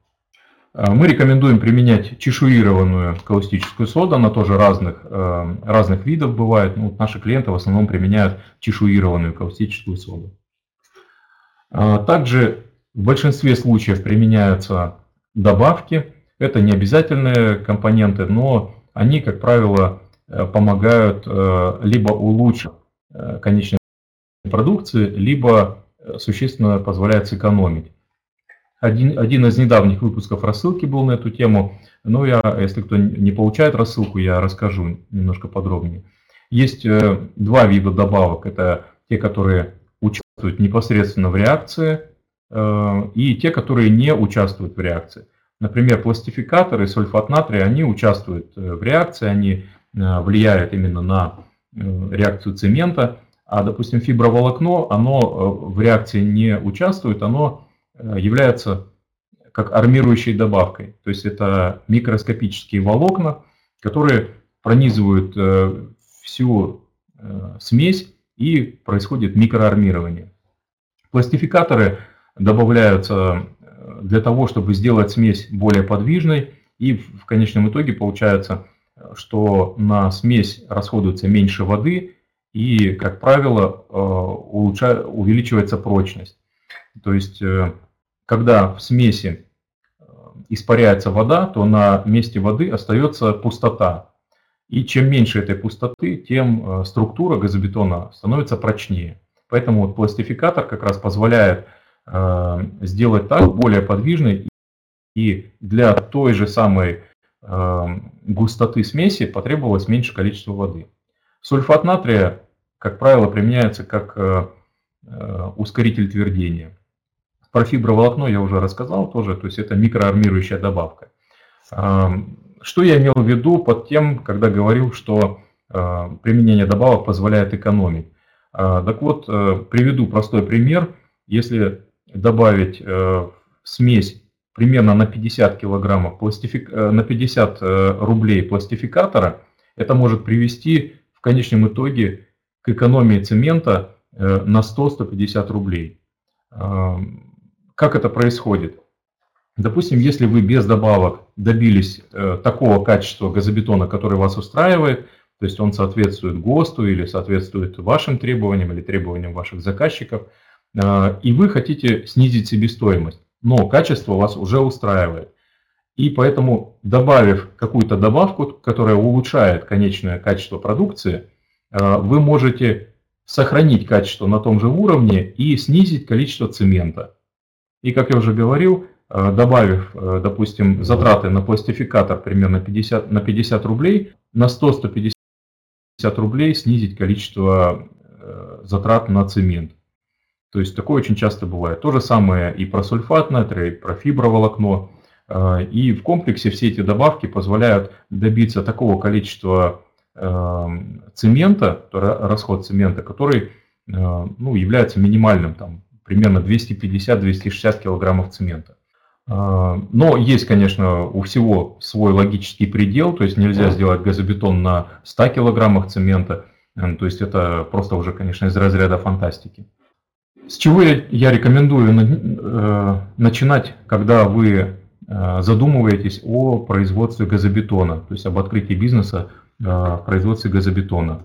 Э, мы рекомендуем применять чешуированную каустическую соду, она тоже разных, э, разных видов бывает. Ну, наши клиенты в основном применяют чешуированную каустическую соду. Э, также в большинстве случаев применяются добавки. Это не обязательные компоненты, но они, как правило, помогают либо улучшить конечной продукции, либо существенно позволяют сэкономить. Один, один из недавних выпусков рассылки был на эту тему. Но я, если кто не получает рассылку, я расскажу немножко подробнее. Есть э, два вида добавок. Это те, которые участвуют непосредственно в реакции, э, и те, которые не участвуют в реакции. Например, пластификаторы, сульфат натрия, они участвуют э, в реакции, они влияют именно на реакцию цемента, а, допустим, фиброволокно, оно в реакции не участвует, оно Э, является как армирующей добавкой. То есть это микроскопические волокна, которые пронизывают э, всю э, смесь и происходит микроармирование. Пластификаторы добавляются для того, чтобы сделать смесь более подвижной, и в конечном итоге получается, что на смесь расходуется меньше воды, и, как правило, увеличивается прочность. То есть, когда в смеси испаряется вода, то на месте воды остается пустота. И чем меньше этой пустоты, тем структура газобетона становится прочнее. Поэтому вот пластификатор как раз позволяет э, сделать так более подвижной и для той же самой э, густоты смеси потребовалось меньше количества воды. Сульфат натрия, как правило, применяется как э, э ускоритель твердения. Про фиброволокно я уже рассказал тоже, то есть это микроармирующая добавка. Что я имел в виду под тем, когда говорил, что э, применение добавок позволяет экономить? А, так вот, э, приведу простой пример. Если добавить э, в смесь примерно на 50 килограммов пластифик... Э, на 50 рублей пластификатора, это может привести в конечном итоге к экономии цемента на 100-150 рублей. Как это происходит? Допустим, если вы без добавок добились такого качества газобетона, который вас устраивает, то есть он соответствует ГОСТу или соответствует вашим требованиям или требованиям ваших заказчиков, а, и вы хотите снизить себестоимость, но качество вас уже устраивает. И поэтому, добавив какую-то добавку, которая улучшает конечное качество продукции, а, вы можете сохранить качество на том же уровне и снизить количество цемента. И, как я уже говорил, а, добавив, допустим, затраты на пластификатор примерно 50, на 50 рублей, на 100-150 50 рублей снизить количество э, затрат на цемент. То есть такое очень часто бывает. То же самое и про сульфат натрия, и про фиброволокно. Э, и в комплексе все эти добавки позволяют добиться такого количества э, цемента, расход цемента, который ну, является минимальным, там, примерно 250-260 килограммов цемента. А, но есть, конечно, у всего свой логический предел, то есть нельзя сделать газобетон на 100 килограммах цемента, то есть это просто уже, конечно, из разряда фантастики. С чего я рекомендую э, начинать, когда вы э, задумываетесь о производстве газобетона, то есть об открытии бизнеса э, в производстве газобетона?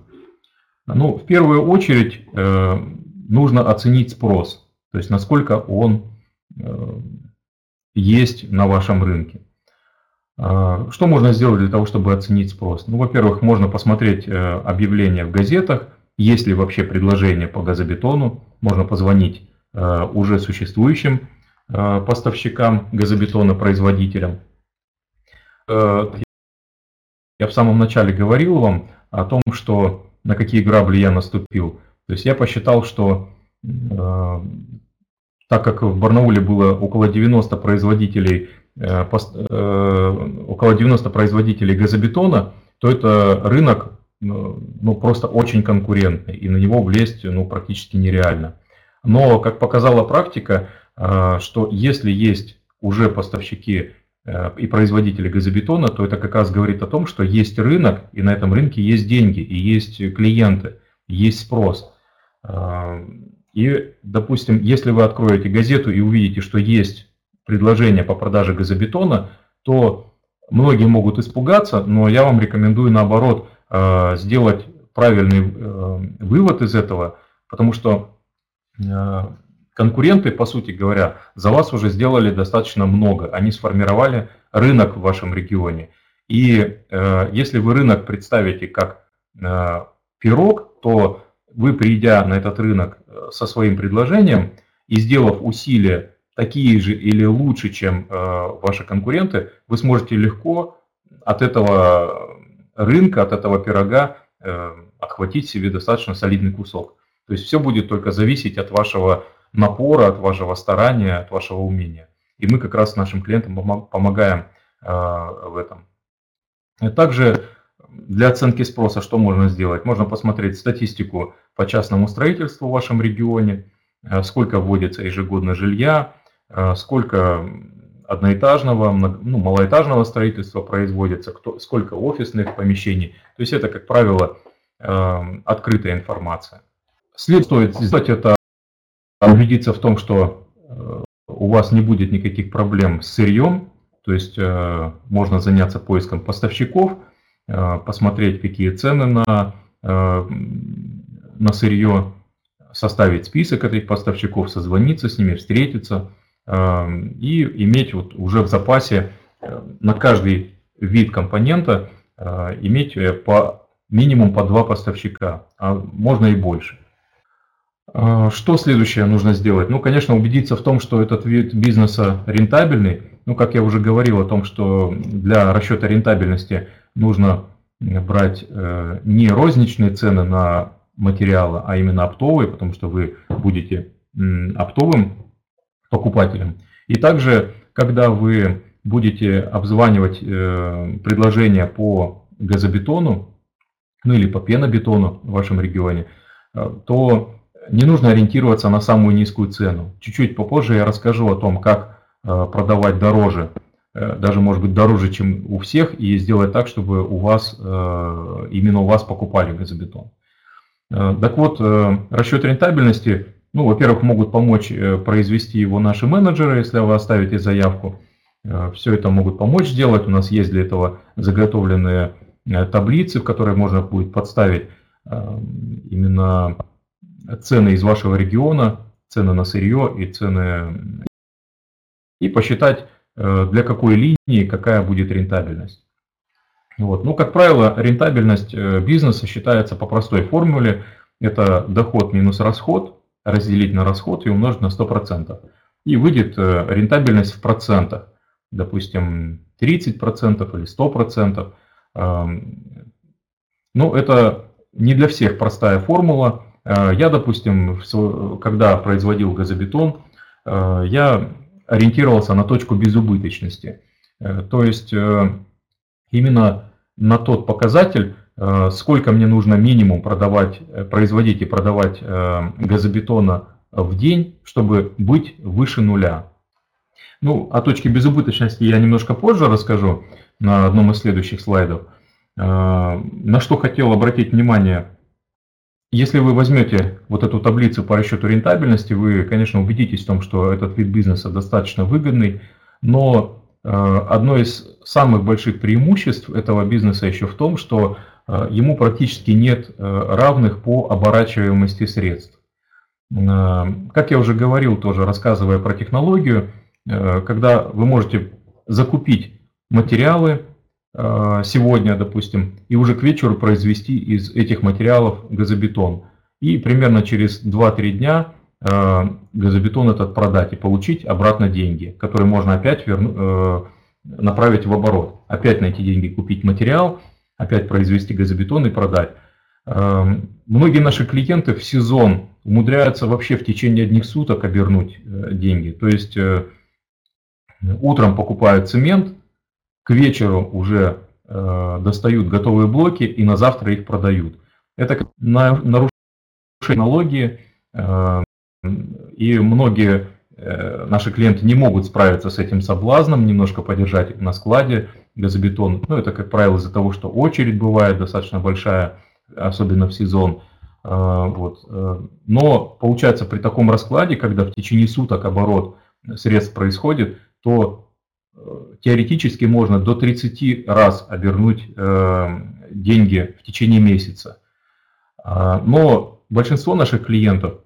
Ну, в первую очередь нужно оценить спрос, то есть насколько он есть на вашем рынке. А, что можно сделать для того, чтобы оценить спрос? Ну, во-первых, можно посмотреть э, объявления в газетах, есть ли вообще предложение по газобетону, можно позвонить э, уже существующим э, поставщикам газобетона, производителям. Я в самом начале говорил вам о том, что на какие грабли я наступил. То есть я посчитал, что так как в Барнауле было около 90 производителей, э, э, около 90 производителей газобетона, то это рынок ну, просто очень конкурентный, и на него влезть ну, практически нереально. Но, как показала практика, э, что если есть уже поставщики и производители газобетона, то это как раз говорит о том, что есть рынок, и на этом рынке есть деньги, и есть клиенты, есть спрос. И, допустим, если вы откроете газету и увидите, что есть предложение по продаже газобетона, то многие могут испугаться, но я вам рекомендую наоборот э, сделать правильный э, вывод из этого, потому что э, конкуренты, по сути говоря, за вас уже сделали достаточно много. Они сформировали рынок в вашем регионе. И если вы рынок представите как пирог, то вы, придя на этот рынок э, со своим предложением и сделав усилия такие же или лучше, чем э, ваши конкуренты, вы сможете легко от этого рынка, от этого пирога э, отхватить себе достаточно солидный кусок. То есть все будет только зависеть от вашего напора, от вашего старания, от вашего умения. И мы как раз нашим клиентам помогаем в этом. Также для оценки спроса что можно сделать? Можно посмотреть статистику по частному строительству в вашем регионе, э, сколько вводится ежегодно жилья, э, сколько одноэтажного, ну, малоэтажного строительства производится, кто, сколько офисных помещений. То есть это, как правило, э, открытая информация. Следует сделать это, убедиться в том, что у вас не будет никаких проблем с сырьем, то есть можно заняться поиском поставщиков, посмотреть, какие цены на на сырье, составить список этих поставщиков, созвониться с ними, встретиться и иметь вот уже в запасе на каждый вид компонента иметь по минимум по два поставщика, а можно и больше. Что следующее нужно сделать? Ну, конечно, убедиться в том, что этот вид бизнеса рентабельный. Ну, как я уже говорил о том, что для расчета рентабельности нужно брать э, не розничные цены на материалы, а именно оптовые, потому что вы будете оптовым покупателем. И также, когда вы будете обзванивать э, предложения по газобетону, ну или по пенобетону в вашем регионе, э, то не нужно ориентироваться на самую низкую цену. Чуть-чуть попозже я расскажу о том, как продавать дороже, э, даже может быть дороже, чем у всех, и сделать так, чтобы у вас, э, именно у вас покупали газобетон. Так вот, расчет рентабельности, ну, во-первых, могут помочь произвести его наши менеджеры, если вы оставите заявку. Все это могут помочь сделать. У нас есть для этого заготовленные таблицы, в которые можно будет подставить именно цены из вашего региона, цены на сырье и цены и посчитать, э, для какой линии какая будет рентабельность. Вот. Ну, как правило, рентабельность э, бизнеса считается по простой формуле. Это доход минус расход, разделить на расход и умножить на 100%. И выйдет э, рентабельность в процентах. Допустим, 30% или 100%. Эм, ну, это не для всех простая формула. Я, допустим, когда производил газобетон, я ориентировался на точку безубыточности. Э, то есть именно на тот показатель, сколько мне нужно минимум продавать, производить и продавать газобетона в день, чтобы быть выше нуля. Ну, о точке безубыточности я немножко позже расскажу на одном из следующих слайдов. На что хотел обратить внимание если вы возьмете вот эту таблицу по расчету рентабельности, вы, конечно, убедитесь в том, что этот вид бизнеса достаточно выгодный, но э, одно из самых больших преимуществ этого бизнеса еще в том, что э, ему практически нет э, равных по оборачиваемости средств. Как я уже говорил, тоже рассказывая про технологию, когда вы можете закупить материалы, сегодня, допустим, и уже к вечеру произвести из этих материалов газобетон. И примерно через 2-3 дня э, газобетон этот продать и получить обратно деньги, которые можно опять верну, э, направить в оборот. Опять на эти деньги купить материал, опять произвести газобетон и продать. Многие наши клиенты в сезон умудряются вообще в течение одних суток обернуть деньги. То есть утром покупают цемент, к вечеру уже э, достают готовые блоки и на завтра их продают. Это нарушение технологии, э, и многие э, наши клиенты не могут справиться с этим соблазном, немножко подержать на складе газобетон. Ну, это, как правило, из-за того, что очередь бывает достаточно большая, особенно в сезон. Э, вот. Э, но получается при таком раскладе, когда в течение суток оборот средств происходит, то теоретически можно до 30 раз обернуть э, деньги в течение месяца. А, но большинство наших клиентов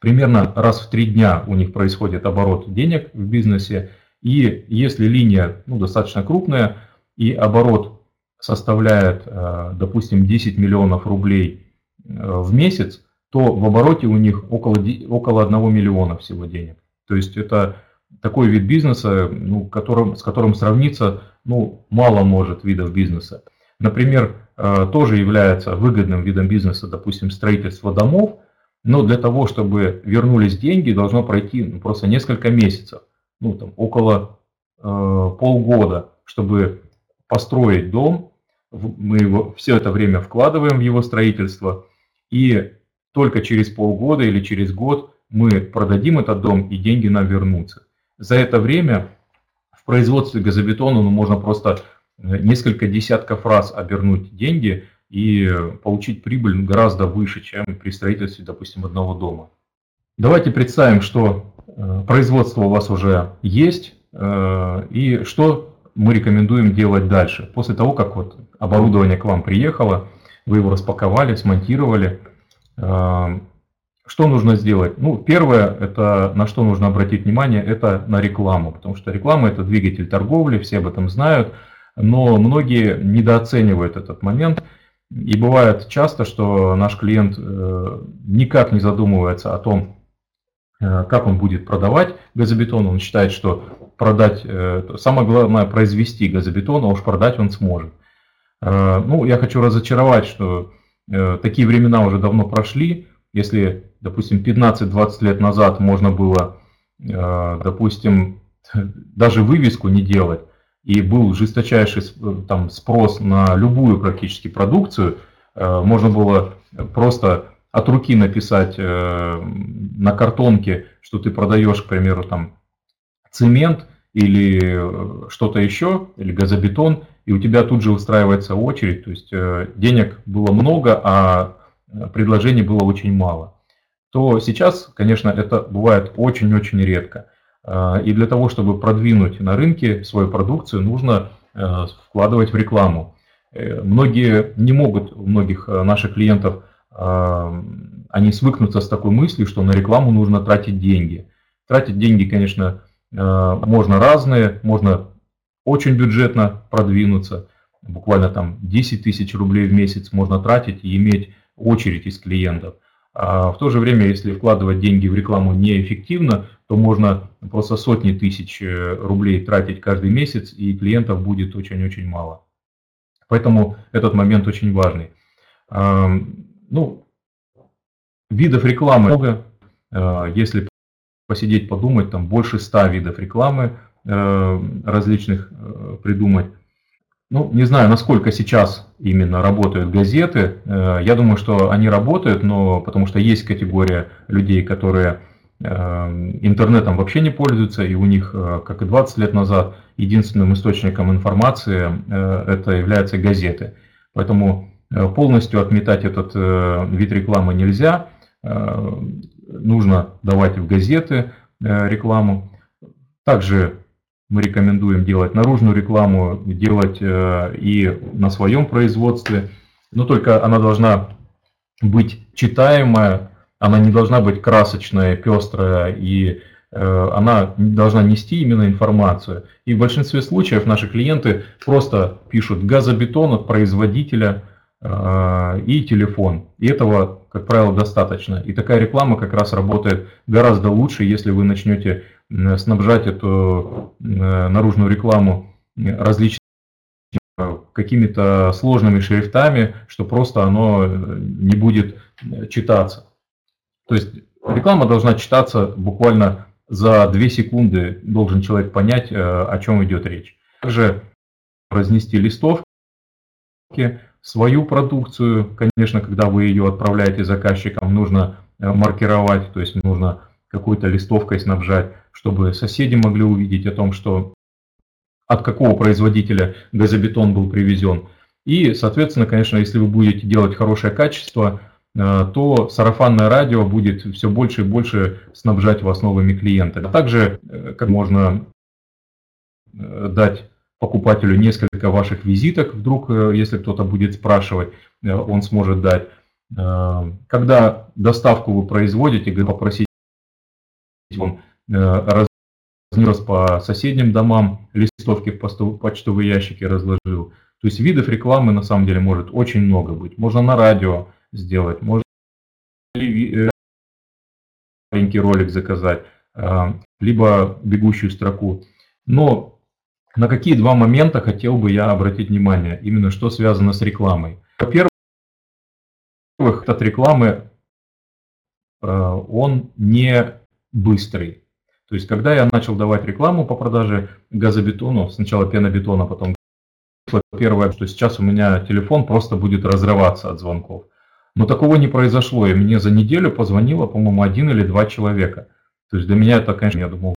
примерно раз в три дня у них происходит оборот денег в бизнесе. И если линия ну, достаточно крупная и оборот составляет, э, допустим, 10 миллионов рублей э, в месяц, то в обороте у них около, около 1 миллиона всего денег. То есть это такой вид бизнеса, ну, которым, с которым сравниться ну, мало может видов бизнеса. Например, э, тоже является выгодным видом бизнеса, допустим, строительство домов, но для того, чтобы вернулись деньги, должно пройти ну, просто несколько месяцев, ну, там, около э, полгода, чтобы построить дом. Мы его все это время вкладываем в его строительство, и только через полгода или через год мы продадим этот дом, и деньги нам вернутся. За это время в производстве газобетона ну, можно просто э, несколько десятков раз обернуть деньги и получить прибыль гораздо выше, чем при строительстве, допустим, одного дома. Давайте представим, что э, производство у вас уже есть, э, и что мы рекомендуем делать дальше. После того, как вот оборудование к вам приехало, вы его распаковали, смонтировали, Что нужно сделать? Ну, первое, это на что нужно обратить внимание, это на рекламу, потому что реклама это двигатель торговли, все об этом знают, но многие недооценивают этот момент. И бывает часто, что наш клиент э, никак не задумывается о том, э, как он будет продавать газобетон. Он считает, что продать, э, самое главное произвести газобетон, а уж продать он сможет. Ну, я хочу разочаровать, что такие времена уже давно прошли. Если допустим, 15-20 лет назад можно было, э, допустим, даже вывеску не делать, и был жесточайший там, спрос на любую практически продукцию, э, можно было просто от руки написать э, на картонке, что ты продаешь, к примеру, там цемент или что-то еще, или газобетон, и у тебя тут же устраивается очередь, то есть денег было много, а предложений было очень мало то сейчас, конечно, это бывает очень-очень редко. А, и для того, чтобы продвинуть на рынке свою продукцию, нужно э, вкладывать в рекламу. Э, многие не могут, у многих э, наших клиентов, а, они свыкнутся с такой мыслью, что на рекламу нужно тратить деньги. Тратить деньги, конечно, можно разные, можно очень бюджетно продвинуться, буквально там 10 тысяч рублей в месяц можно тратить и иметь очередь из клиентов – а в то же время, если вкладывать деньги в рекламу неэффективно, то можно просто сотни тысяч э, рублей тратить каждый месяц, и клиентов будет очень-очень мало. Поэтому этот момент очень важный. Ну, видов рекламы много. А, если посидеть, подумать, там больше ста видов рекламы э, различных э, придумать. Ну, не знаю, насколько сейчас именно работают газеты. Э, я думаю, что они работают, но потому что есть категория людей, которые э, интернетом вообще не пользуются, и у них, э, как и 20 лет назад, единственным источником информации это являются газеты. Поэтому полностью отметать этот вид рекламы нельзя. Нужно давать в газеты рекламу. Также мы рекомендуем делать наружную рекламу, делать э, и на своем производстве, но только она должна быть читаемая, она не должна быть красочная, пестрая, и э, она должна нести именно информацию. И в большинстве случаев наши клиенты просто пишут газобетон от производителя э, и телефон. И этого, как правило, достаточно. И такая реклама как раз работает гораздо лучше, если вы начнете снабжать эту э, наружную рекламу различными э, какими-то сложными шрифтами, что просто оно не будет читаться. То есть реклама должна читаться буквально за 2 секунды, должен человек понять, о чем идет речь. Также разнести листовки, свою продукцию, конечно, когда вы ее отправляете заказчикам, нужно маркировать, то есть нужно какой-то листовкой снабжать, чтобы соседи могли увидеть о том, что от какого производителя газобетон был привезен. И, соответственно, конечно, если вы будете делать хорошее качество, э, то сарафанное радио будет все больше и больше снабжать вас новыми клиентами. А также, э, как можно э, дать покупателю несколько ваших визиток, вдруг, если кто-то будет спрашивать, он сможет дать. Когда доставку вы производите, попросить вам э, разнес по соседним домам, листовки в почтовые ящики разложил. То есть видов рекламы на самом деле может очень много быть. Можно на радио сделать, можно э, маленький ролик заказать, э, либо бегущую строку. Но на какие два момента хотел бы я обратить внимание, именно что связано с рекламой. Во-первых, от рекламы он не быстрый. То есть, когда я начал давать рекламу по продаже газобетону, сначала пенобетона, потом первое, что сейчас у меня телефон просто будет разрываться от звонков. Но такого не произошло, и мне за неделю позвонило, по-моему, один или два человека. То есть для меня это, конечно, я думал,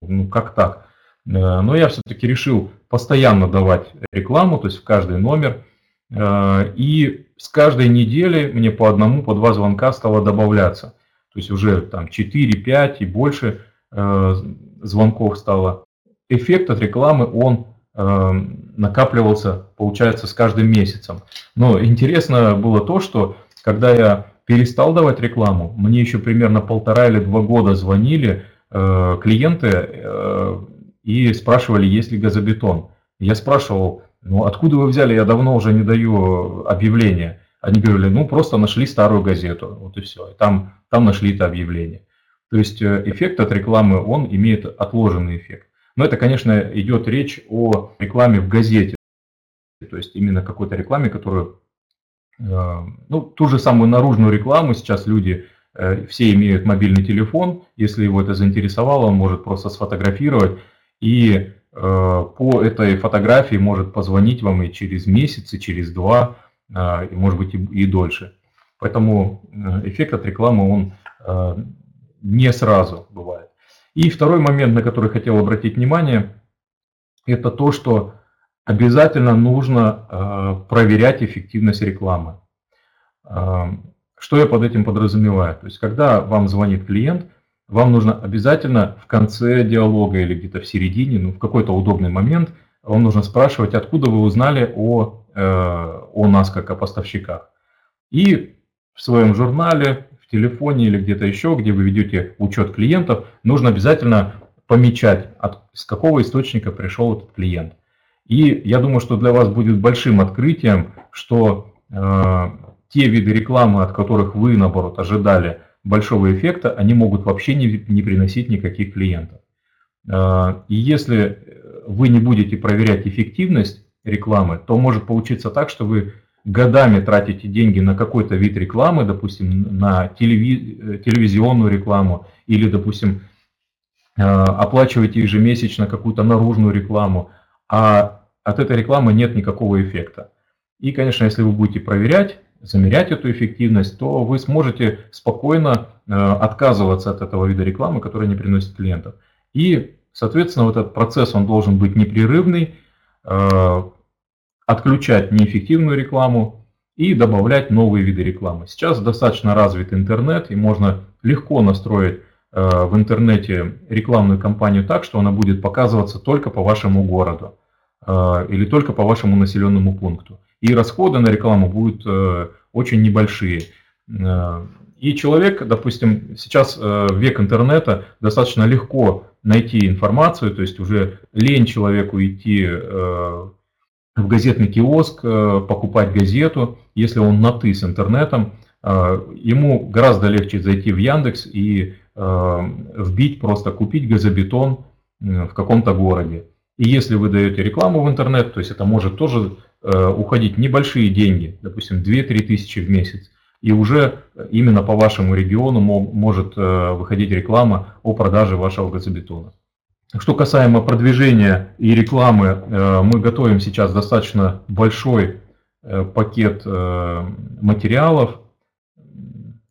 ну как так? Э, но я все-таки решил постоянно давать рекламу, то есть в каждый номер. Э, и с каждой недели мне по одному, по два звонка стало добавляться то есть уже там 4, 5 и больше э, звонков стало. Эффект от рекламы, он э, накапливался, получается, с каждым месяцем. Но интересно было то, что когда я перестал давать рекламу. Мне еще примерно полтора или два года звонили э, клиенты э, и спрашивали, есть ли газобетон. Я спрашивал, ну откуда вы взяли, я давно уже не даю объявления. Они говорили, ну просто нашли старую газету, вот и все. И там, там нашли это объявление. То есть э, эффект от рекламы, он имеет отложенный эффект. Но это, конечно, идет речь о рекламе в газете. То есть именно какой-то рекламе, которую, э, ну, ту же самую наружную рекламу сейчас люди э, все имеют мобильный телефон, если его это заинтересовало, он может просто сфотографировать и по этой фотографии может позвонить вам и через месяц, и через два, может быть и дольше. Поэтому эффект от рекламы, он не сразу бывает. И второй момент, на который хотел обратить внимание, это то, что обязательно нужно э, проверять эффективность рекламы. Э, что я под этим подразумеваю? То есть, когда вам звонит клиент, вам нужно обязательно в конце диалога или где-то в середине, ну, в какой-то удобный момент, вам нужно спрашивать, откуда вы узнали о, э, о нас как о поставщиках. И в своем журнале, телефоне или где-то еще, где вы ведете учет клиентов, нужно обязательно помечать, от, с какого источника пришел этот клиент. И я думаю, что для вас будет большим открытием, что э, те виды рекламы, от которых вы, наоборот, ожидали большого эффекта, они могут вообще не, не приносить никаких клиентов. Э, и если вы не будете проверять эффективность рекламы, то может получиться так, что вы годами тратите деньги на какой-то вид рекламы, допустим, на телеви телевизионную рекламу или, допустим, э, оплачиваете ежемесячно какую-то наружную рекламу, а от этой рекламы нет никакого эффекта. И, конечно, если вы будете проверять, замерять эту эффективность, то вы сможете спокойно э, отказываться от этого вида рекламы, которая не приносит клиентов. И, соответственно, вот этот процесс, он должен быть непрерывный, э, отключать неэффективную рекламу и добавлять новые виды рекламы. Сейчас достаточно развит интернет и можно легко настроить э, в интернете рекламную кампанию так, что она будет показываться только по вашему городу э, или только по вашему населенному пункту. И расходы на рекламу будут э, очень небольшие. И человек, допустим, сейчас век интернета, достаточно легко найти информацию, то есть уже лень человеку идти в газетный киоск, э, покупать газету, если он на «ты» с интернетом, э, ему гораздо легче зайти в Яндекс и э, вбить просто купить газобетон в каком-то городе. И если вы даете рекламу в интернет, то есть это может тоже уходить небольшие деньги, допустим, 2-3 тысячи в месяц, и уже именно по вашему региону может выходить реклама о продаже вашего газобетона. Что касаемо продвижения и рекламы, э, мы готовим сейчас достаточно большой э, пакет э, материалов,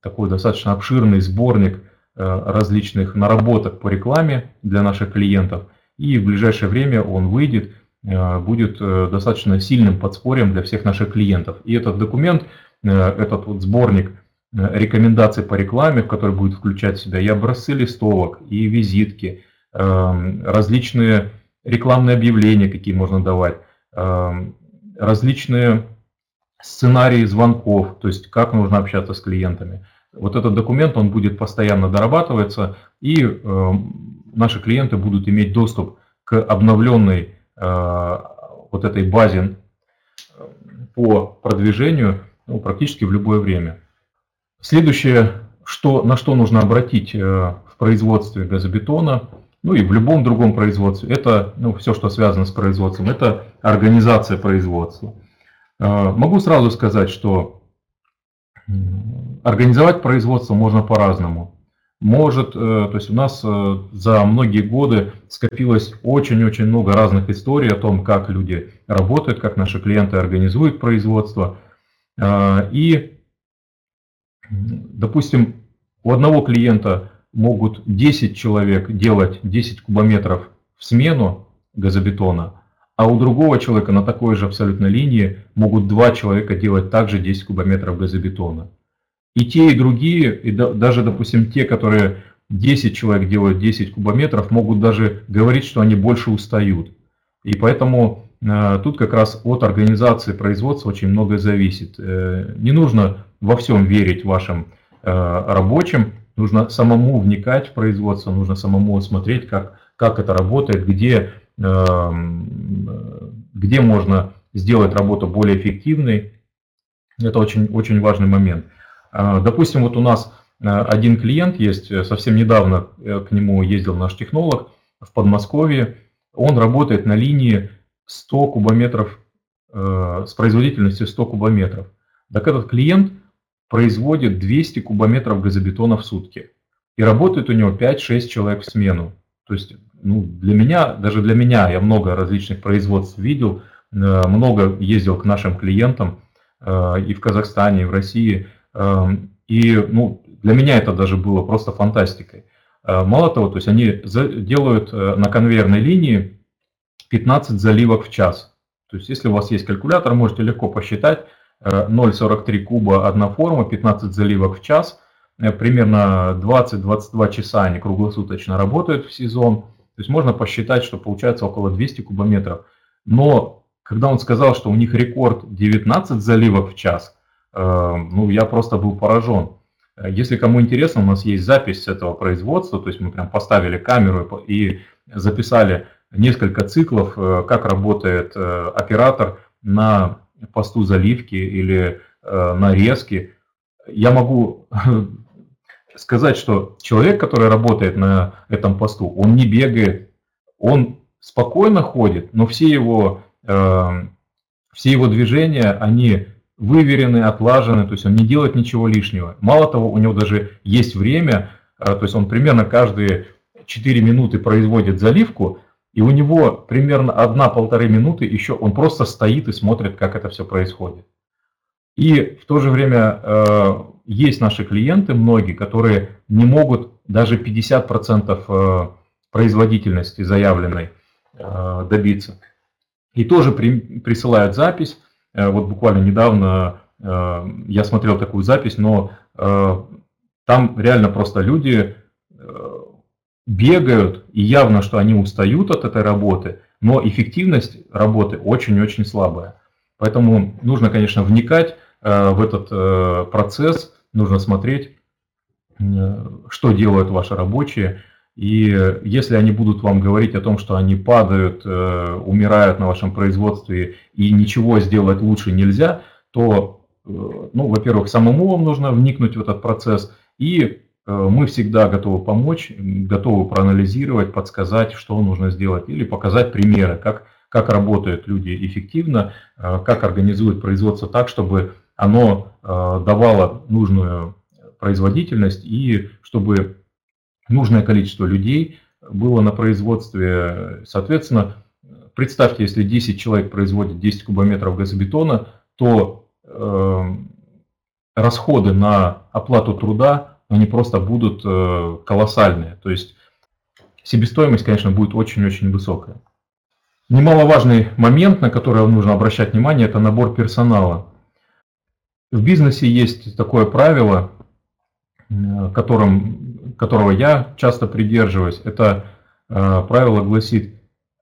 такой достаточно обширный сборник различных наработок по рекламе для наших клиентов. И в ближайшее время он выйдет, будет достаточно сильным подспорьем для всех наших клиентов. И этот документ, этот вот сборник рекомендаций по рекламе, в который будет включать в себя и образцы листовок, и визитки, Эм, различные рекламные объявления, какие можно давать, эм, различные сценарии звонков, то есть как нужно общаться с клиентами. Вот этот документ, он будет постоянно дорабатываться, и эм, наши клиенты будут иметь доступ к обновленной э, вот этой базе по продвижению ну, практически в любое время. Следующее, что, на что нужно обратить э, в производстве газобетона – ну и в любом другом производстве, это ну, все, что связано с производством, это организация производства. А, могу сразу сказать, что организовать производство можно по-разному. Может, э, то есть у нас э, за многие годы скопилось очень-очень много разных историй о том, как люди работают, как наши клиенты организуют производство. А, и, допустим, у одного клиента могут 10 человек делать 10 кубометров в смену газобетона, а у другого человека на такой же абсолютно линии могут два человека делать также 10 кубометров газобетона. И те, и другие, и даже, допустим, те, которые 10 человек делают 10 кубометров, могут даже говорить, что они больше устают. И поэтому тут как раз от организации производства очень многое зависит. Э, не нужно во всем верить вашим рабочим, нужно самому вникать в производство, нужно самому смотреть, как, как это работает, где, где можно сделать работу более эффективной. Это очень, очень важный момент. Допустим, вот у нас один клиент есть, совсем недавно к нему ездил наш технолог в Подмосковье, он работает на линии 100 кубометров э, с производительностью 100 кубометров. Так этот клиент производит 200 кубометров газобетона в сутки. И работает у него 5-6 человек в смену. То есть ну, для меня, даже для меня, я много различных производств видел, э, много ездил к нашим клиентам э, и в Казахстане, и в России. Э, и ну, для меня это даже было просто фантастикой. Э, мало того, то есть они делают э, на конвейерной линии 15 заливок в час. То есть если у вас есть калькулятор, можете легко посчитать 0,43 э, куба одна форма, 15 заливок в час. Примерно 20-22 часа они круглосуточно работают в сезон. То есть можно посчитать, что получается около 200 кубометров. Но когда он сказал, что у них рекорд 19 заливок в час, ну я просто был поражен. Если кому интересно, у нас есть запись этого производства, то есть мы прям поставили камеру и записали несколько циклов, э, как работает э, оператор на посту заливки или э, нарезки. Я могу <laughs> сказать, что человек, который работает на этом посту, он не бегает, он спокойно ходит, но все его, все его движения, они выверены, отлажены, то есть он не делает ничего лишнего. Мало того, у него даже есть время, то есть он примерно каждые 4 минуты производит заливку, и у него примерно 1-1,5 минуты еще он просто стоит и смотрит, как это все происходит. И в то же время э, есть наши клиенты, многие, которые не могут даже 50% э, производительности заявленной э, добиться. И тоже при, присылают запись, Э, вот буквально недавно э, я смотрел такую запись, но э, там реально просто люди бегают, и явно, что они устают от этой работы, но эффективность работы очень-очень слабая. Поэтому нужно, конечно, вникать в этот процесс, нужно смотреть, что делают ваши рабочие, и если они будут вам говорить о том, что они падают, э, умирают на вашем производстве и ничего сделать лучше нельзя, то, э, ну, во-первых, самому вам нужно вникнуть в этот процесс, и э, мы всегда готовы помочь, готовы проанализировать, подсказать, что нужно сделать, или показать примеры, как, как работают люди эффективно, как организуют производство так, чтобы оно давало нужную производительность и чтобы нужное количество людей было на производстве. Соответственно, представьте, если 10 человек производит 10 кубометров газобетона, то э, расходы на оплату труда, они просто будут э, колоссальные. То есть себестоимость, конечно, будет очень-очень высокая. Немаловажный момент, на который нужно обращать внимание, это набор персонала. В бизнесе есть такое правило, э, которым которого я часто придерживаюсь, это э, правило гласит,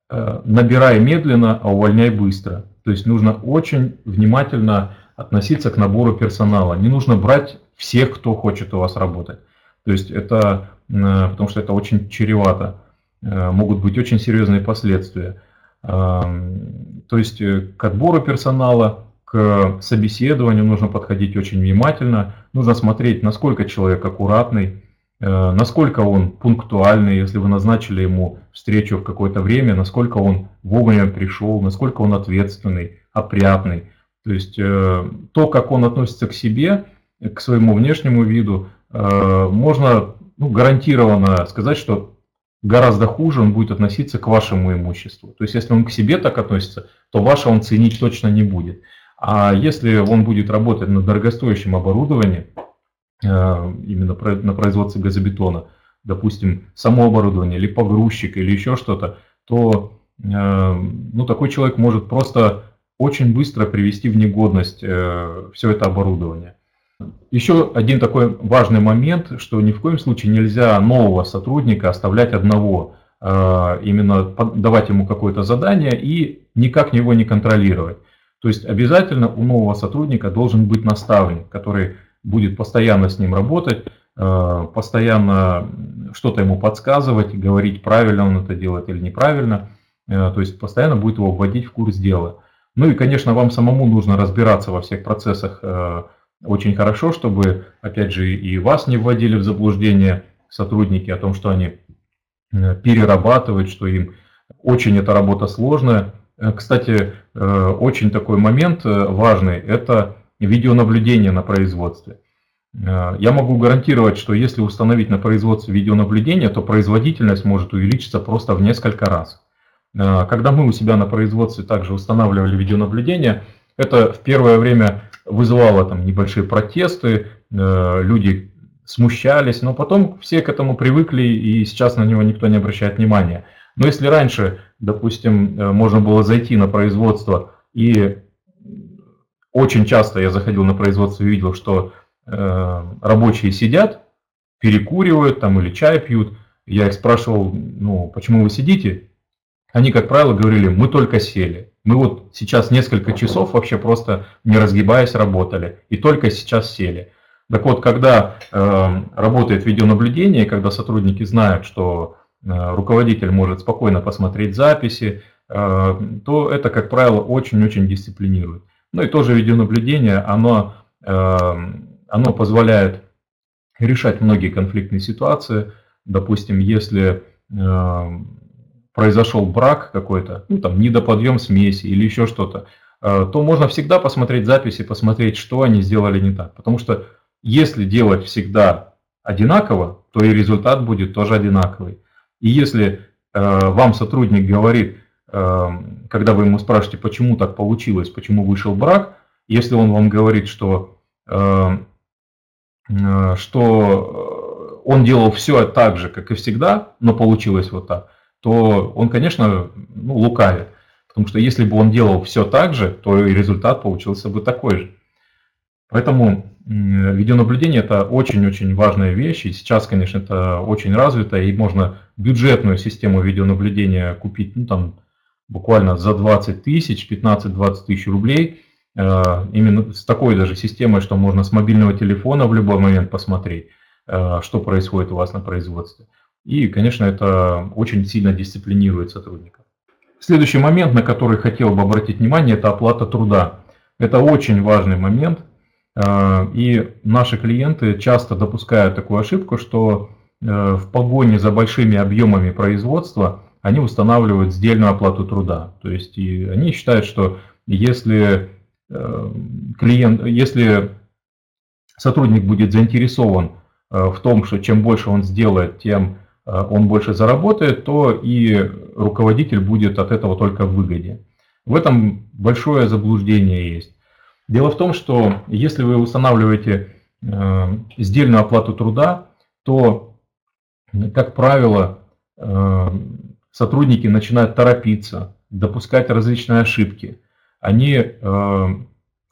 набирай медленно, а увольняй быстро. То есть нужно очень внимательно относиться к набору персонала. Не нужно брать всех, кто хочет у вас работать. То есть это, э, потому что это очень чревато, могут быть очень серьезные последствия. То есть к отбору персонала, к собеседованию нужно подходить очень внимательно, нужно смотреть, насколько человек аккуратный, Э, насколько он пунктуальный, если вы назначили ему встречу в какое-то время, насколько он вовремя пришел, насколько он ответственный, опрятный. То есть э, то, как он относится к себе, к своему внешнему виду, э, можно ну, гарантированно сказать, что гораздо хуже он будет относиться к вашему имуществу. То есть если он к себе так относится, то ваше он ценить точно не будет. А если он будет работать на дорогостоящем оборудовании, Э, именно на производстве газобетона, допустим, само оборудование или погрузчик или еще что-то, то ну, такой человек может просто очень быстро привести в негодность э, все это оборудование. Еще один такой важный момент, что ни в коем случае нельзя нового сотрудника оставлять одного, именно давать ему какое-то задание и никак его не контролировать. То есть обязательно у нового сотрудника должен быть наставник, который будет постоянно с ним работать, постоянно что-то ему подсказывать, говорить, правильно он это делает или неправильно. То есть постоянно будет его вводить в курс дела. Ну и, конечно, вам самому нужно разбираться во всех процессах очень хорошо, чтобы, опять же, и вас не вводили в заблуждение сотрудники о том, что они э, перерабатывают, что им очень эта работа сложная. Э, кстати, э, очень такой момент важный – это видеонаблюдение на производстве. Я могу гарантировать, что если установить на производстве видеонаблюдение, то производительность может увеличиться просто в несколько раз. Когда мы у себя на производстве также устанавливали видеонаблюдение, это в первое время вызывало там небольшие протесты, э, люди смущались, но потом все к этому привыкли, и сейчас на него никто не обращает внимания. Но если раньше, допустим, э, можно было зайти на производство, и очень часто я заходил на производство и видел, что э, рабочие сидят, перекуривают там или чай пьют, я их спрашивал, ну, почему вы сидите? Они, как правило, говорили, мы только сели. Мы вот сейчас несколько часов вообще просто не разгибаясь работали и только сейчас сели. Так вот, когда э, работает видеонаблюдение, когда сотрудники знают, что э, руководитель может спокойно посмотреть записи, э, то это, как правило, очень-очень дисциплинирует. Ну и тоже видеонаблюдение, оно, э, оно позволяет решать многие конфликтные ситуации. Допустим, если э, произошел брак какой-то, ну там недоподъем смеси или еще что-то, э, то можно всегда посмотреть записи, посмотреть, что они сделали не так. Потому что если делать всегда одинаково, то и результат будет тоже одинаковый. И если э, вам сотрудник говорит, э, когда вы ему спрашиваете, почему так получилось, почему вышел брак, если он вам говорит, что, что он делал все так же, как и всегда, но получилось вот так, то он, конечно, ну, лукавит. Потому что если бы он делал все так же, то и результат получился бы такой же. Поэтому видеонаблюдение это очень-очень важная вещь. И сейчас, конечно, это очень развито. И можно бюджетную систему видеонаблюдения купить ну, там, буквально за 20 тысяч, 15-20 тысяч рублей. Э, именно с такой даже системой, что можно с мобильного телефона в любой момент посмотреть, э, что происходит у вас на производстве. И, конечно, это очень сильно дисциплинирует сотрудников. Следующий момент, на который хотел бы обратить внимание, это оплата труда. Это очень важный момент. Э, и наши клиенты часто допускают такую ошибку, что э, в погоне за большими объемами производства они устанавливают сдельную оплату труда. То есть и они считают, что если э, клиент, если сотрудник будет заинтересован в том, что чем больше он сделает, тем он больше заработает, то и руководитель будет от этого только в выгоде. В этом большое заблуждение есть. Дело в том, что если вы устанавливаете э, сдельную оплату труда, то, как правило, э, сотрудники начинают торопиться, допускать различные ошибки. Они,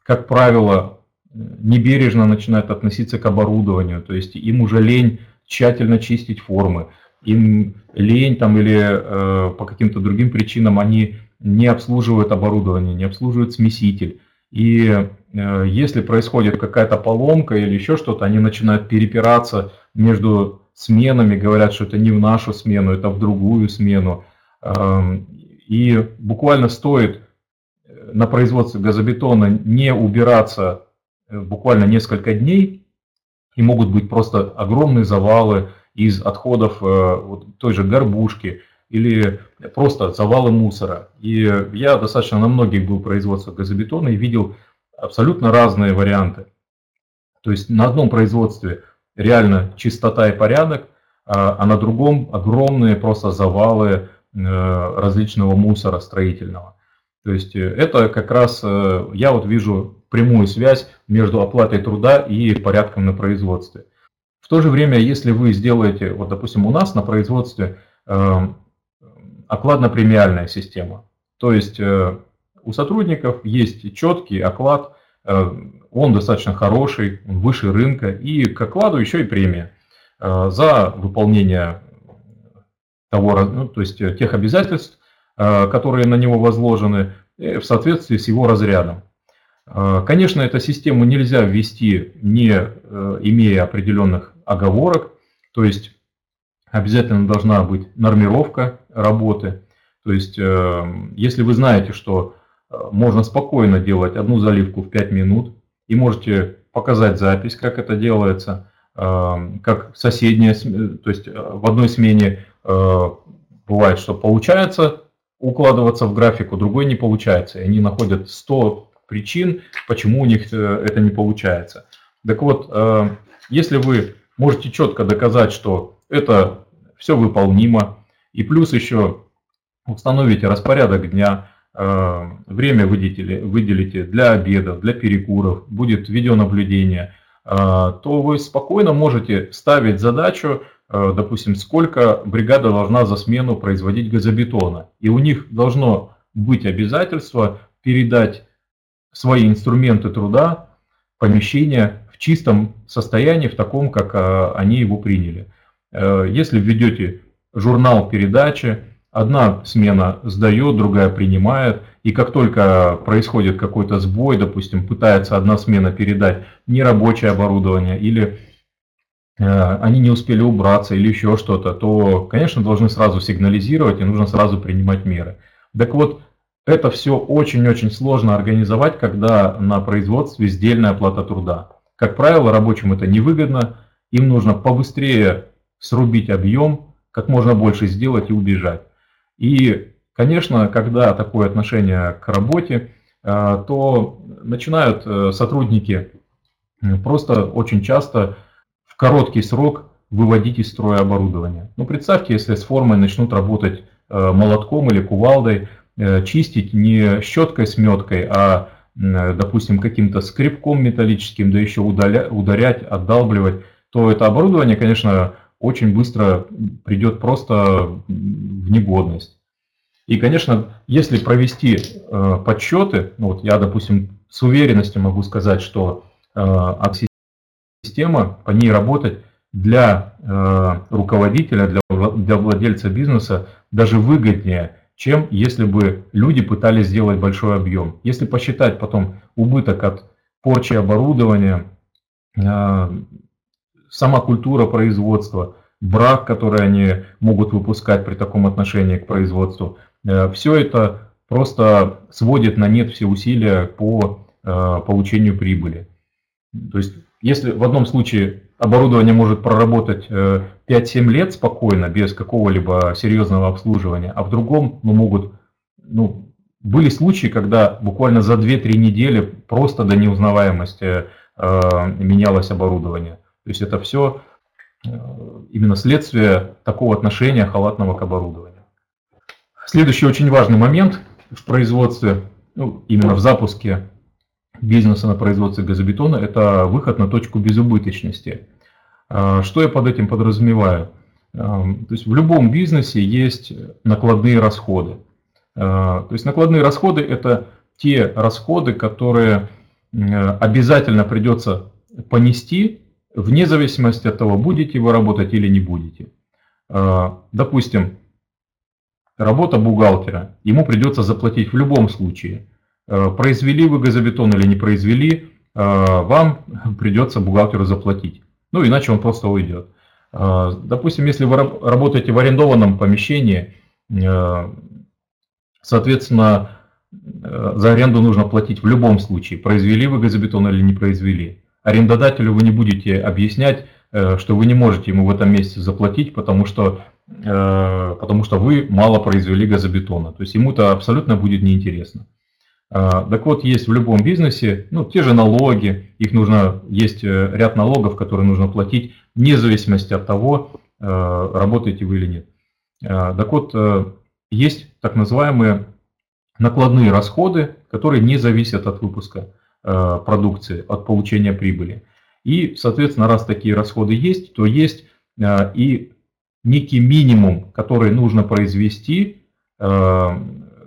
как правило, небережно начинают относиться к оборудованию, то есть им уже лень тщательно чистить формы, им лень там или э, по каким-то другим причинам они не обслуживают оборудование, не обслуживают смеситель. И э, если происходит какая-то поломка или еще что-то, они начинают перепираться между сменами, говорят, что это не в нашу смену, это в другую смену. Э, и буквально стоит э, на производстве газобетона не убираться э, буквально несколько дней, и могут быть просто огромные завалы, из отходов э, вот, той же горбушки или просто завалы мусора. И я достаточно на многих был производствах газобетона и видел абсолютно разные варианты. То есть на одном производстве реально чистота и порядок, а, а на другом огромные просто завалы э, различного мусора строительного. То есть э, это как раз я вот вижу прямую связь между оплатой труда и порядком на производстве. В то же время, если вы сделаете, вот допустим, у нас на производстве э, окладно-премиальная система, то есть э, у сотрудников есть четкий оклад, э, он достаточно хороший, он выше рынка, и к окладу еще и премия за выполнение того, ну, то есть тех обязательств, которые на него возложены в соответствии с его разрядом. Конечно, эту систему нельзя ввести, не имея определенных оговорок, то есть обязательно должна быть нормировка работы. То есть, если вы знаете, что можно спокойно делать одну заливку в 5 минут и можете показать запись, как это делается, как соседняя, то есть в одной смене бывает, что получается укладываться в графику, другой не получается. И они находят 100 причин, почему у них э, это не получается. Так вот, э, если вы можете четко доказать, что это все выполнимо, и плюс еще установите распорядок дня, э, время выделите, выделите для обедов, для перекуров, будет видеонаблюдение, то вы спокойно можете ставить задачу Э, допустим, сколько бригада должна за смену производить газобетона. И у них должно быть обязательство передать свои инструменты труда, помещения чистом состоянии, в таком, как э, они его приняли. Э, если введете журнал передачи, одна смена сдает, другая принимает, и как только происходит какой-то сбой, допустим, пытается одна смена передать нерабочее оборудование или Э, они не успели убраться или еще что-то, то, конечно, должны сразу сигнализировать и нужно сразу принимать меры. Так вот, это все очень-очень сложно организовать, когда на производстве сдельная оплата труда. Как правило, рабочим это невыгодно, им нужно побыстрее срубить объем, как можно больше сделать и убежать. И, конечно, когда такое отношение к работе, э, то начинают э, сотрудники просто очень часто короткий срок выводить из строя оборудование. Ну, представьте, если с формой начнут работать э, молотком или кувалдой, чистить не щеткой с меткой, а, допустим, каким-то скребком металлическим, да еще удаля, ударять, отдалбливать, то это оборудование, конечно, очень быстро придет просто в негодность. И, конечно, если провести э, подсчеты, ну вот я, допустим, с уверенностью могу сказать, что э, система, по ней работать для э, руководителя, для, для владельца бизнеса даже выгоднее, чем если бы люди пытались сделать большой объем. Если посчитать потом убыток от порчи оборудования, э, сама культура производства, брак, который они могут выпускать при таком отношении к производству, э, все это просто сводит на нет все усилия по э, получению прибыли. То есть если в одном случае оборудование может проработать 5-7 э, лет спокойно, без какого-либо серьезного обслуживания, а в другом ну, могут, ну, были случаи, когда буквально за 2-3 недели просто до неузнаваемости э, менялось оборудование. То есть это все э, именно следствие такого отношения халатного к оборудованию. Следующий очень важный момент в производстве, ну, именно в запуске бизнеса на производстве газобетона – это выход на точку безубыточности. А, что я под этим подразумеваю? А, то есть в любом бизнесе есть накладные расходы. А, то есть накладные расходы – это те расходы, которые обязательно придется понести вне зависимости от того, будете вы работать или не будете. Допустим, работа бухгалтера, ему придется заплатить в любом случае – произвели вы газобетон или не произвели, э, вам придется бухгалтеру заплатить. Ну, иначе он просто уйдет. Э, допустим, если вы работаете в арендованном помещении, соответственно, за аренду нужно платить в любом случае, произвели вы газобетон или не произвели. Арендодателю вы не будете объяснять, что вы не можете ему в этом месяце заплатить, потому что, потому что вы мало произвели газобетона. То есть ему это абсолютно будет неинтересно. А, так вот, есть в любом бизнесе, ну, те же налоги, их нужно, есть э, ряд налогов, которые нужно платить, вне зависимости от того, э, работаете вы или нет. А, так вот, э, есть так называемые накладные расходы, которые не зависят от выпуска продукции, от получения прибыли. И, соответственно, раз такие расходы есть, то есть и некий минимум, который нужно произвести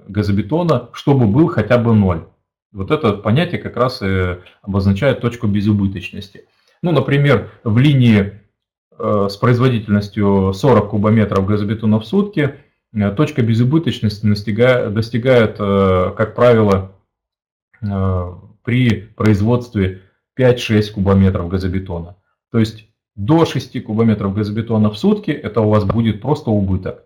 газобетона, чтобы был хотя бы ноль. Вот это понятие как раз и обозначает точку безубыточности. Ну, например, в линии э, с производительностью 40 кубометров газобетона в сутки э, точка безубыточности достигает, достигает э, как правило, при производстве 5-6 кубометров газобетона. То есть до 6 кубометров газобетона в сутки это у вас будет просто убыток.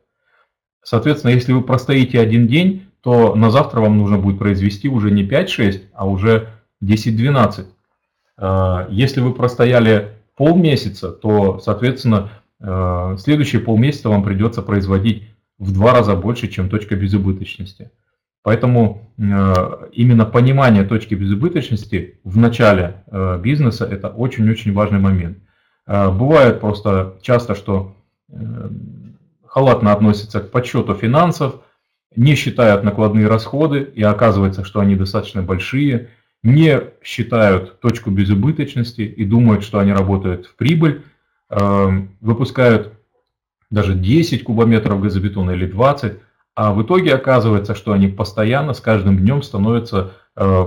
Соответственно, если вы простоите один день, то на завтра вам нужно будет произвести уже не 5-6, а уже 10-12. А, если вы простояли полмесяца, то, соответственно, а, следующие полмесяца вам придется производить в два раза больше, чем точка безубыточности. Поэтому а, именно понимание точки безубыточности в начале бизнеса – это очень-очень важный момент. Бывает просто часто, что халатно относятся к подсчету финансов, не считают накладные расходы, и оказывается, что они достаточно большие, не считают точку безубыточности и думают, что они работают в прибыль, эм, выпускают даже 10 кубометров газобетона или 20, а в итоге оказывается, что они постоянно с каждым днем становятся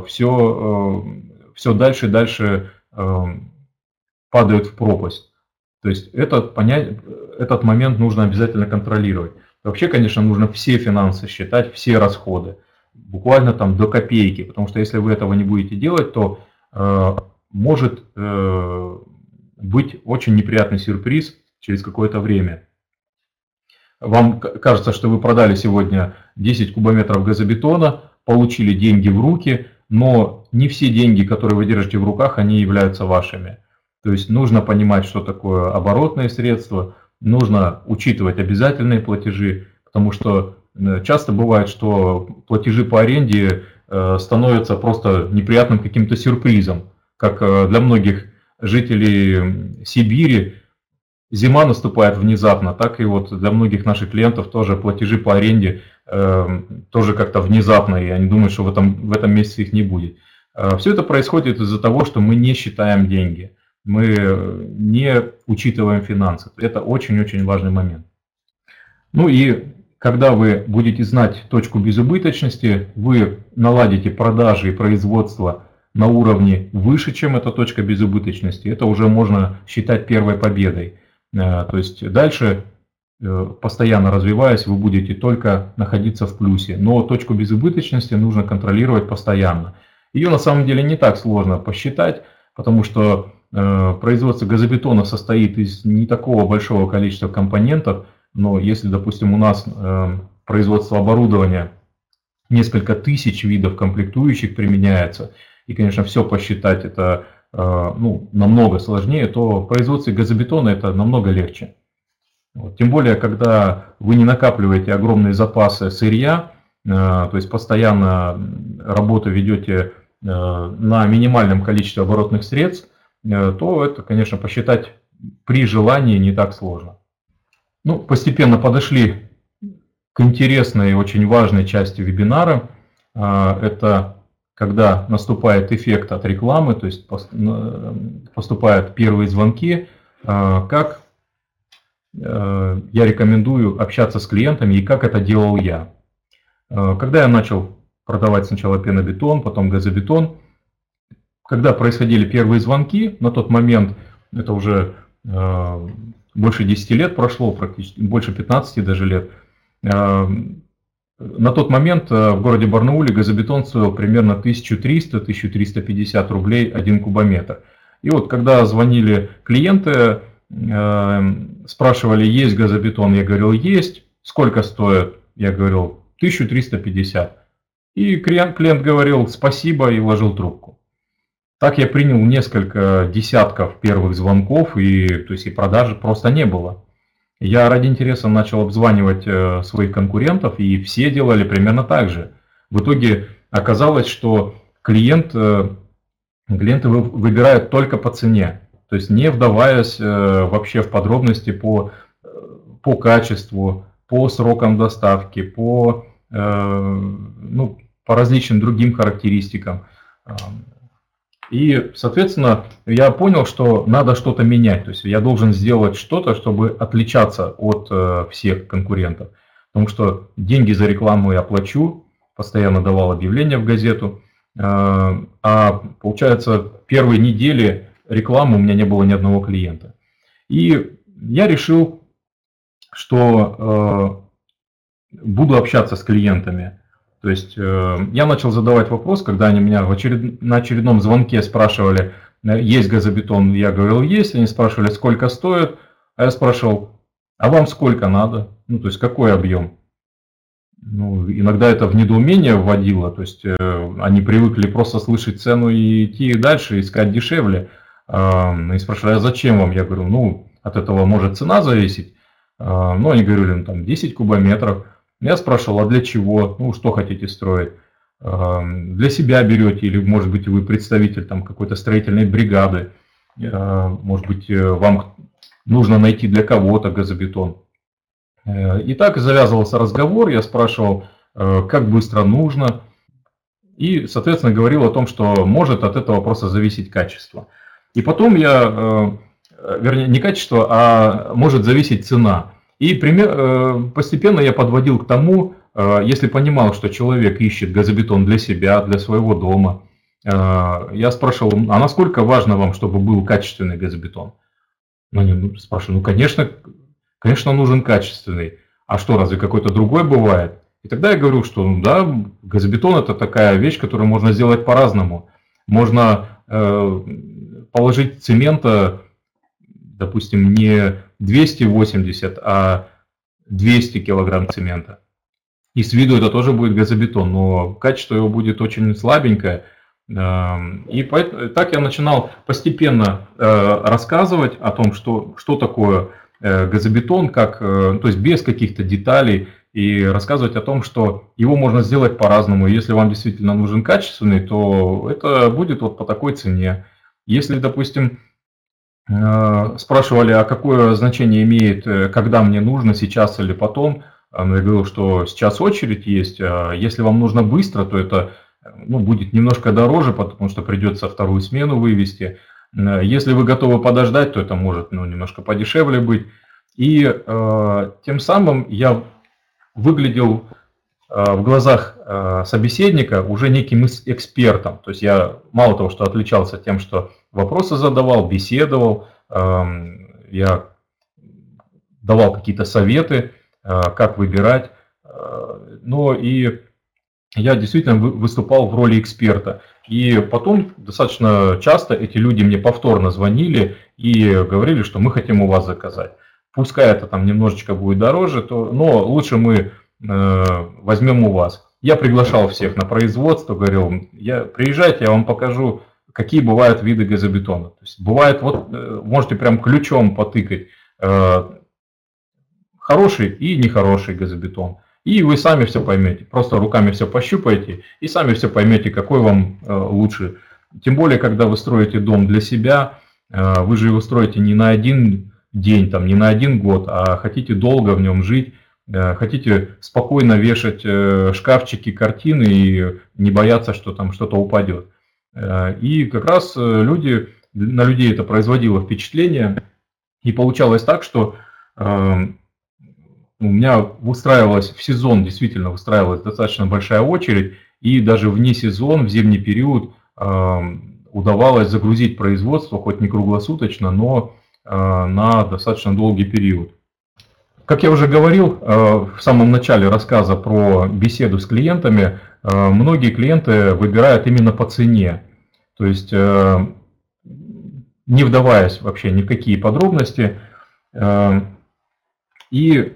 все, э, все дальше и дальше эм, падают в пропасть. То есть этот, понять, этот момент нужно обязательно контролировать. Вообще, конечно, нужно все финансы считать, все расходы, буквально там до копейки, потому что если вы этого не будете делать, то э, может э, быть очень неприятный сюрприз через какое-то время. Вам кажется, что вы продали сегодня 10 кубометров газобетона, получили деньги в руки, но не все деньги, которые вы держите в руках, они являются вашими. То есть нужно понимать, что такое оборотные средства, нужно учитывать обязательные платежи, потому что э, часто бывает, что платежи по аренде э, становятся просто неприятным каким-то сюрпризом, как э, для многих жителей Сибири зима наступает внезапно, так и вот для многих наших клиентов тоже платежи по аренде тоже как-то внезапно, и они думают, что в этом, в этом месяце их не будет. Все это происходит из-за того, что мы не считаем деньги мы не учитываем финансы. Это очень-очень важный момент. Ну и когда вы будете знать точку безубыточности, вы наладите продажи и производство на уровне выше, чем эта точка безубыточности. Это уже можно считать первой победой. Э, то есть дальше, э, постоянно развиваясь, вы будете только находиться в плюсе. Но точку безубыточности нужно контролировать постоянно. Ее на самом деле не так сложно посчитать, потому что Э, производство газобетона состоит из не такого большого количества компонентов, но если, допустим, у нас э, производство оборудования несколько тысяч видов комплектующих применяется, и, конечно, все посчитать это э, ну, намного сложнее, то в производстве газобетона это намного легче. Вот. Тем более, когда вы не накапливаете огромные запасы сырья, то есть постоянно работу ведете на минимальном количестве оборотных средств, Э, то это, конечно, посчитать при желании не так сложно. Ну, постепенно подошли к интересной и очень важной части вебинара. А, это когда наступает эффект от рекламы, то есть поступают первые звонки, как э, я рекомендую общаться с клиентами и как это делал я. Э, когда я начал продавать сначала пенобетон, потом газобетон, когда происходили первые звонки, на тот момент, это уже э, больше 10 лет прошло, практически больше 15 даже лет, э, на тот момент э, в городе Барнауле газобетон стоил примерно 1300-1350 рублей один кубометр. И вот когда звонили клиенты, э, спрашивали, есть газобетон, я говорил, есть. Сколько стоит? Я говорил, 1350. И клиент, клиент говорил, спасибо и вложил трубку. Так я принял несколько десятков первых звонков, и, то есть и продажи просто не было. Я ради интереса начал обзванивать э, своих конкурентов, и все делали примерно так же. В итоге оказалось, что клиент, э, клиенты выбирают только по цене, то есть не вдаваясь э, вообще в подробности по, по качеству, по срокам доставки, по, ну, по различным другим характеристикам. И, соответственно, я понял, что надо что-то менять. То есть я должен сделать что-то, чтобы отличаться от э, всех конкурентов. Потому что деньги за рекламу я плачу, постоянно давал объявления в газету. Э, а получается, первые недели рекламы у меня не было ни одного клиента. И я решил, что э, буду общаться с клиентами. То есть я начал задавать вопрос, когда они меня в очеред... на очередном звонке спрашивали, есть газобетон, я говорил, есть, они спрашивали, сколько стоит, а я спрашивал, а вам сколько надо, ну то есть какой объем. Ну, иногда это в недоумение вводило, то есть э, они привыкли просто слышать цену и идти дальше, искать дешевле. Э, и спрашивали, а зачем вам? Я говорю, ну, от этого может цена зависеть. Э, ну, они говорили, ну, там 10 кубометров. Я спрашивал, а для чего? Ну, что хотите строить? Э, для себя берете или, может быть, вы представитель там какой-то строительной бригады. Э, может быть, э, вам нужно найти для кого-то газобетон. Э, и так завязывался разговор, я спрашивал, как быстро нужно, и, соответственно, говорил о том, что может от этого просто зависеть качество. И потом я, вернее, не качество, а может зависеть цена. И пример, постепенно я подводил к тому, если понимал, что человек ищет газобетон для себя, для своего дома, я спрашивал, а насколько важно вам, чтобы был качественный газобетон? Ну, они спрашивают, ну, конечно, конечно, нужен качественный. А что, разве какой-то другой бывает? И тогда я говорю, что ну, да, газобетон это такая вещь, которую можно сделать по-разному. Можно э, положить цемента, допустим, не 280, а 200 килограмм цемента. И с виду это тоже будет газобетон, но качество его будет очень слабенькое. Эм, и так я начинал постепенно э, рассказывать о том, что, что такое Э, газобетон, как, э, то есть без каких-то деталей, и рассказывать о том, что его можно сделать по-разному. Если вам действительно нужен качественный, то это будет вот по такой цене. Если, допустим, спрашивали, а какое значение имеет, когда мне нужно, сейчас или потом, я говорил, что сейчас очередь есть. А если вам нужно быстро, то это ну, будет немножко дороже, потому что придется вторую смену вывести. Э, если вы готовы подождать, то это может ну, немножко подешевле быть. И э, тем самым я выглядел э, в глазах э, собеседника уже неким экспертом. То есть я мало того, что отличался тем, что вопросы задавал, беседовал, э, я давал какие-то советы, э, как выбирать, э, но и я действительно выступал в роли эксперта. И потом достаточно часто эти люди мне повторно звонили и говорили, что мы хотим у вас заказать. Пускай это там немножечко будет дороже, то, но лучше мы э, возьмем у вас. Я приглашал всех на производство, говорил, я, приезжайте, я вам покажу, какие бывают виды газобетона. То есть бывает, вот э, можете прям ключом потыкать э, хороший и нехороший газобетон. И вы сами все поймете. Просто руками все пощупаете и сами все поймете, какой вам э, лучше. Тем более, когда вы строите дом для себя, э, вы же его строите не на один день, там, не на один год, а хотите долго в нем жить, э, хотите спокойно вешать шкафчики, картины и не бояться, что там что-то упадет. И как раз люди, на людей это производило впечатление, и получалось так, что у меня выстраивалась в сезон, действительно выстраивалась достаточно большая очередь, и даже вне сезон, в зимний период э, удавалось загрузить производство, хоть не круглосуточно, но э, на достаточно долгий период. Как я уже говорил э, в самом начале рассказа про беседу с клиентами, э, многие клиенты выбирают именно по цене. То есть, э, не вдаваясь вообще ни в какие подробности, и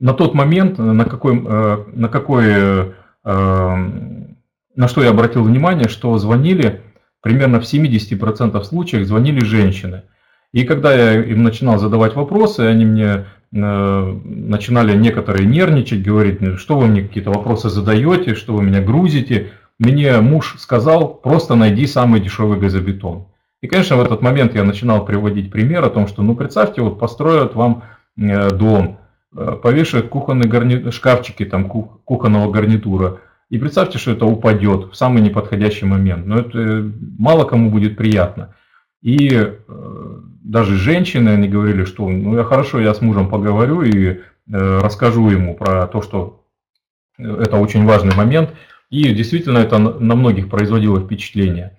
на тот момент, на какой, на какой, на что я обратил внимание, что звонили примерно в 70% случаев звонили женщины. И когда я им начинал задавать вопросы, они мне начинали некоторые нервничать, говорить, что вы мне какие-то вопросы задаете, что вы меня грузите. Мне муж сказал, просто найди самый дешевый газобетон. И, конечно, в этот момент я начинал приводить пример о том, что, ну, представьте, вот построят вам дом, Э, повешают кухонные гарни... шкафчики там, кухонного гарнитура. И представьте, что это упадет в самый неподходящий момент. Но это э, мало кому будет приятно. И э, даже женщины, они говорили, что ну я хорошо, я с мужем поговорю и э, расскажу ему про то, что это очень важный момент. И действительно это на многих производило впечатление.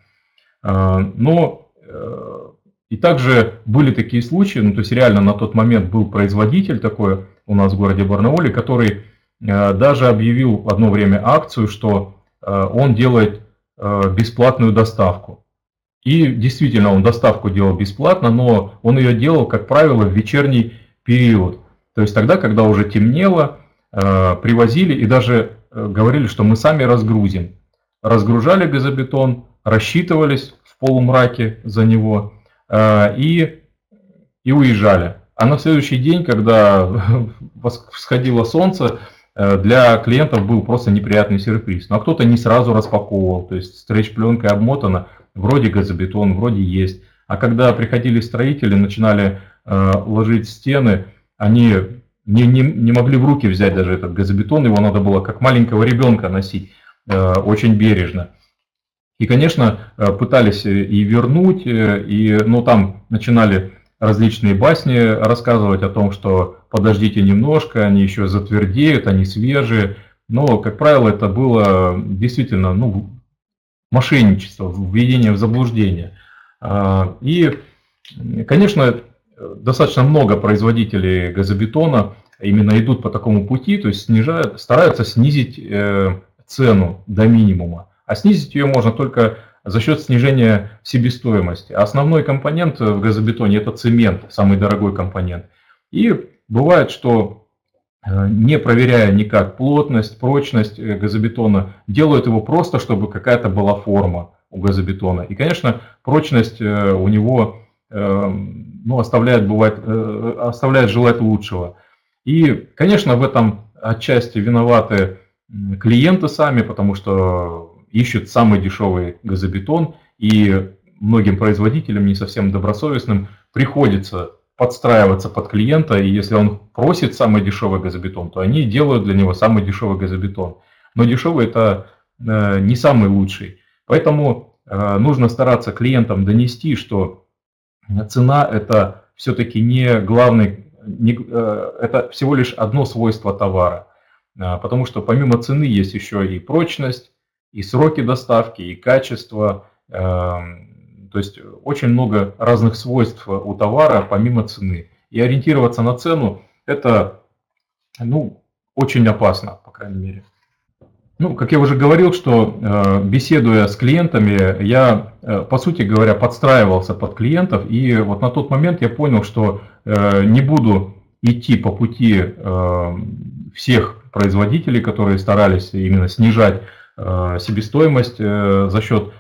Э, но э, и также были такие случаи, ну то есть реально на тот момент был производитель такой, у нас в городе Барнауле, который даже объявил одно время акцию, что он делает бесплатную доставку. И действительно, он доставку делал бесплатно, но он ее делал, как правило, в вечерний период. То есть тогда, когда уже темнело, привозили и даже говорили, что мы сами разгрузим. Разгружали газобетон, рассчитывались в полумраке за него и, и уезжали. А на следующий день, когда <laughs> всходило солнце, э, для клиентов был просто неприятный сюрприз. Но кто-то не сразу распаковывал, то есть стретч-пленкой обмотано, вроде газобетон, вроде есть. А когда приходили строители, начинали э, ложить стены, они не, не, не могли в руки взять даже этот газобетон, его надо было как маленького ребенка носить э, очень бережно. И, конечно, э, пытались и вернуть, э, и, ну, там начинали различные басни рассказывать о том, что подождите немножко, они еще затвердеют, они свежие. Но, как правило, это было действительно ну, мошенничество, введение в заблуждение. А, и, конечно, достаточно много производителей газобетона именно идут по такому пути, то есть снижают, стараются снизить э, цену до минимума. А снизить ее можно только за счет снижения себестоимости. Основной компонент в газобетоне это цемент, самый дорогой компонент. И бывает, что не проверяя никак плотность, прочность э, газобетона, делают его просто, чтобы какая-то была форма у газобетона. И, конечно, прочность э, у него ну, оставляет, бывает, оставляет желать лучшего. И, конечно, в этом отчасти виноваты клиенты сами, потому что ищут самый дешевый газобетон, и многим производителям, не совсем добросовестным, приходится подстраиваться под клиента, и если он просит самый дешевый газобетон, то они делают для него самый дешевый газобетон. Но дешевый это э, не самый лучший. Поэтому э, нужно стараться клиентам донести, что цена это все-таки не главный, не, э, это всего лишь одно свойство товара. Потому что помимо цены есть еще и прочность, и сроки доставки, и качество. Эм, то есть очень много разных свойств у товара помимо цены. И ориентироваться на цену это ну, очень опасно, по крайней мере. Ну, как я уже говорил, что э, беседуя с клиентами, я, э, по сути говоря, подстраивался под клиентов, и вот на тот момент я понял, что э, не буду идти по пути всех производителей, которые старались именно снижать Э, себестоимость э, за счет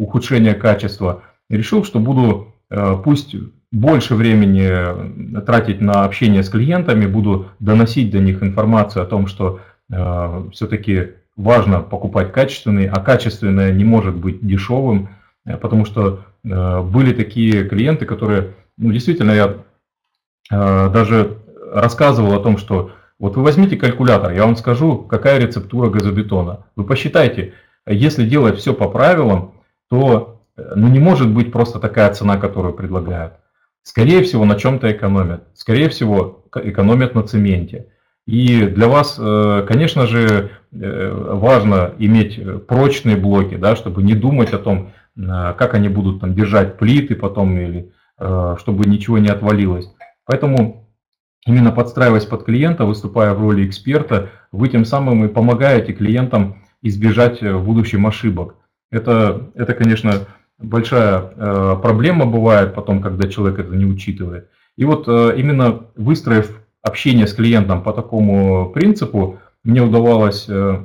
ухудшения качества. решил, что буду э, пусть больше времени тратить на общение с клиентами, буду доносить до них информацию о том, что все-таки важно покупать качественный, а качественное не может быть дешевым, потому что были такие клиенты, которые, ну, действительно, я даже рассказывал о том, что вот вы возьмите калькулятор, я вам скажу, какая рецептура газобетона. Вы посчитайте, если делать все по правилам, то э, ну, не может быть просто такая цена, которую предлагают. Скорее всего, на чем-то экономят. Скорее всего, экономят на цементе. И для вас, э, конечно же, э, важно иметь прочные блоки, да, чтобы не думать о том, как они будут там держать плиты потом или чтобы ничего не отвалилось. Поэтому именно подстраиваясь под клиента, выступая в роли эксперта, вы тем самым и помогаете клиентам избежать в будущем ошибок. Это, это конечно, большая э, проблема бывает потом, когда человек это не учитывает. И вот э, именно выстроив общение с клиентом по такому принципу, мне удавалось э,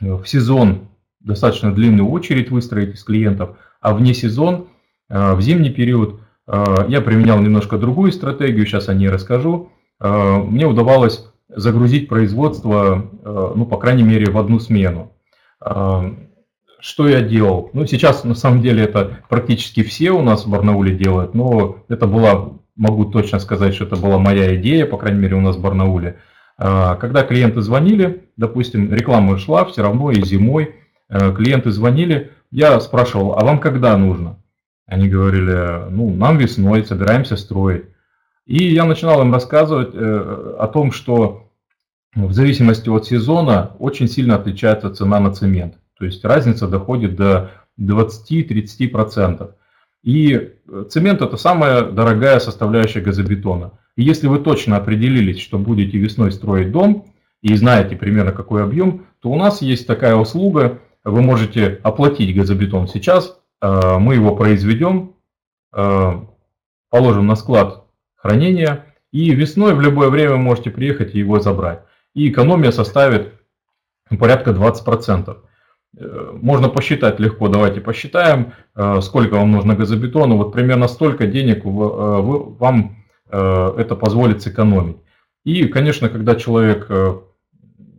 в сезон достаточно длинную очередь выстроить из клиентов, а вне сезон, э, в зимний период Э, я применял немножко другую стратегию, сейчас о ней расскажу. Э, мне удавалось загрузить производство, ну, по крайней мере, в одну смену. Что я делал? Ну, сейчас, на самом деле, это практически все у нас в Барнауле делают, но это была, могу точно сказать, что это была моя идея, по крайней мере, у нас в Барнауле. Когда клиенты звонили, допустим, реклама шла все равно и зимой, клиенты звонили, я спрашивал, а вам когда нужно? Они говорили, ну, нам весной, собираемся строить. И я начинал им рассказывать э, о том, что в зависимости от сезона очень сильно отличается цена на цемент. То есть разница доходит до 20-30%. И э, цемент это самая дорогая составляющая газобетона. И если вы точно определились, что будете весной строить дом, и знаете примерно какой объем, то у нас есть такая услуга, вы можете оплатить газобетон сейчас, э, мы его произведем, э, положим на склад хранения, и весной в любое время можете приехать и его забрать. И экономия составит порядка 20%. Э, можно посчитать легко, давайте посчитаем, сколько вам нужно газобетона. Вот примерно столько денег вам это позволит сэкономить. И, конечно, когда человек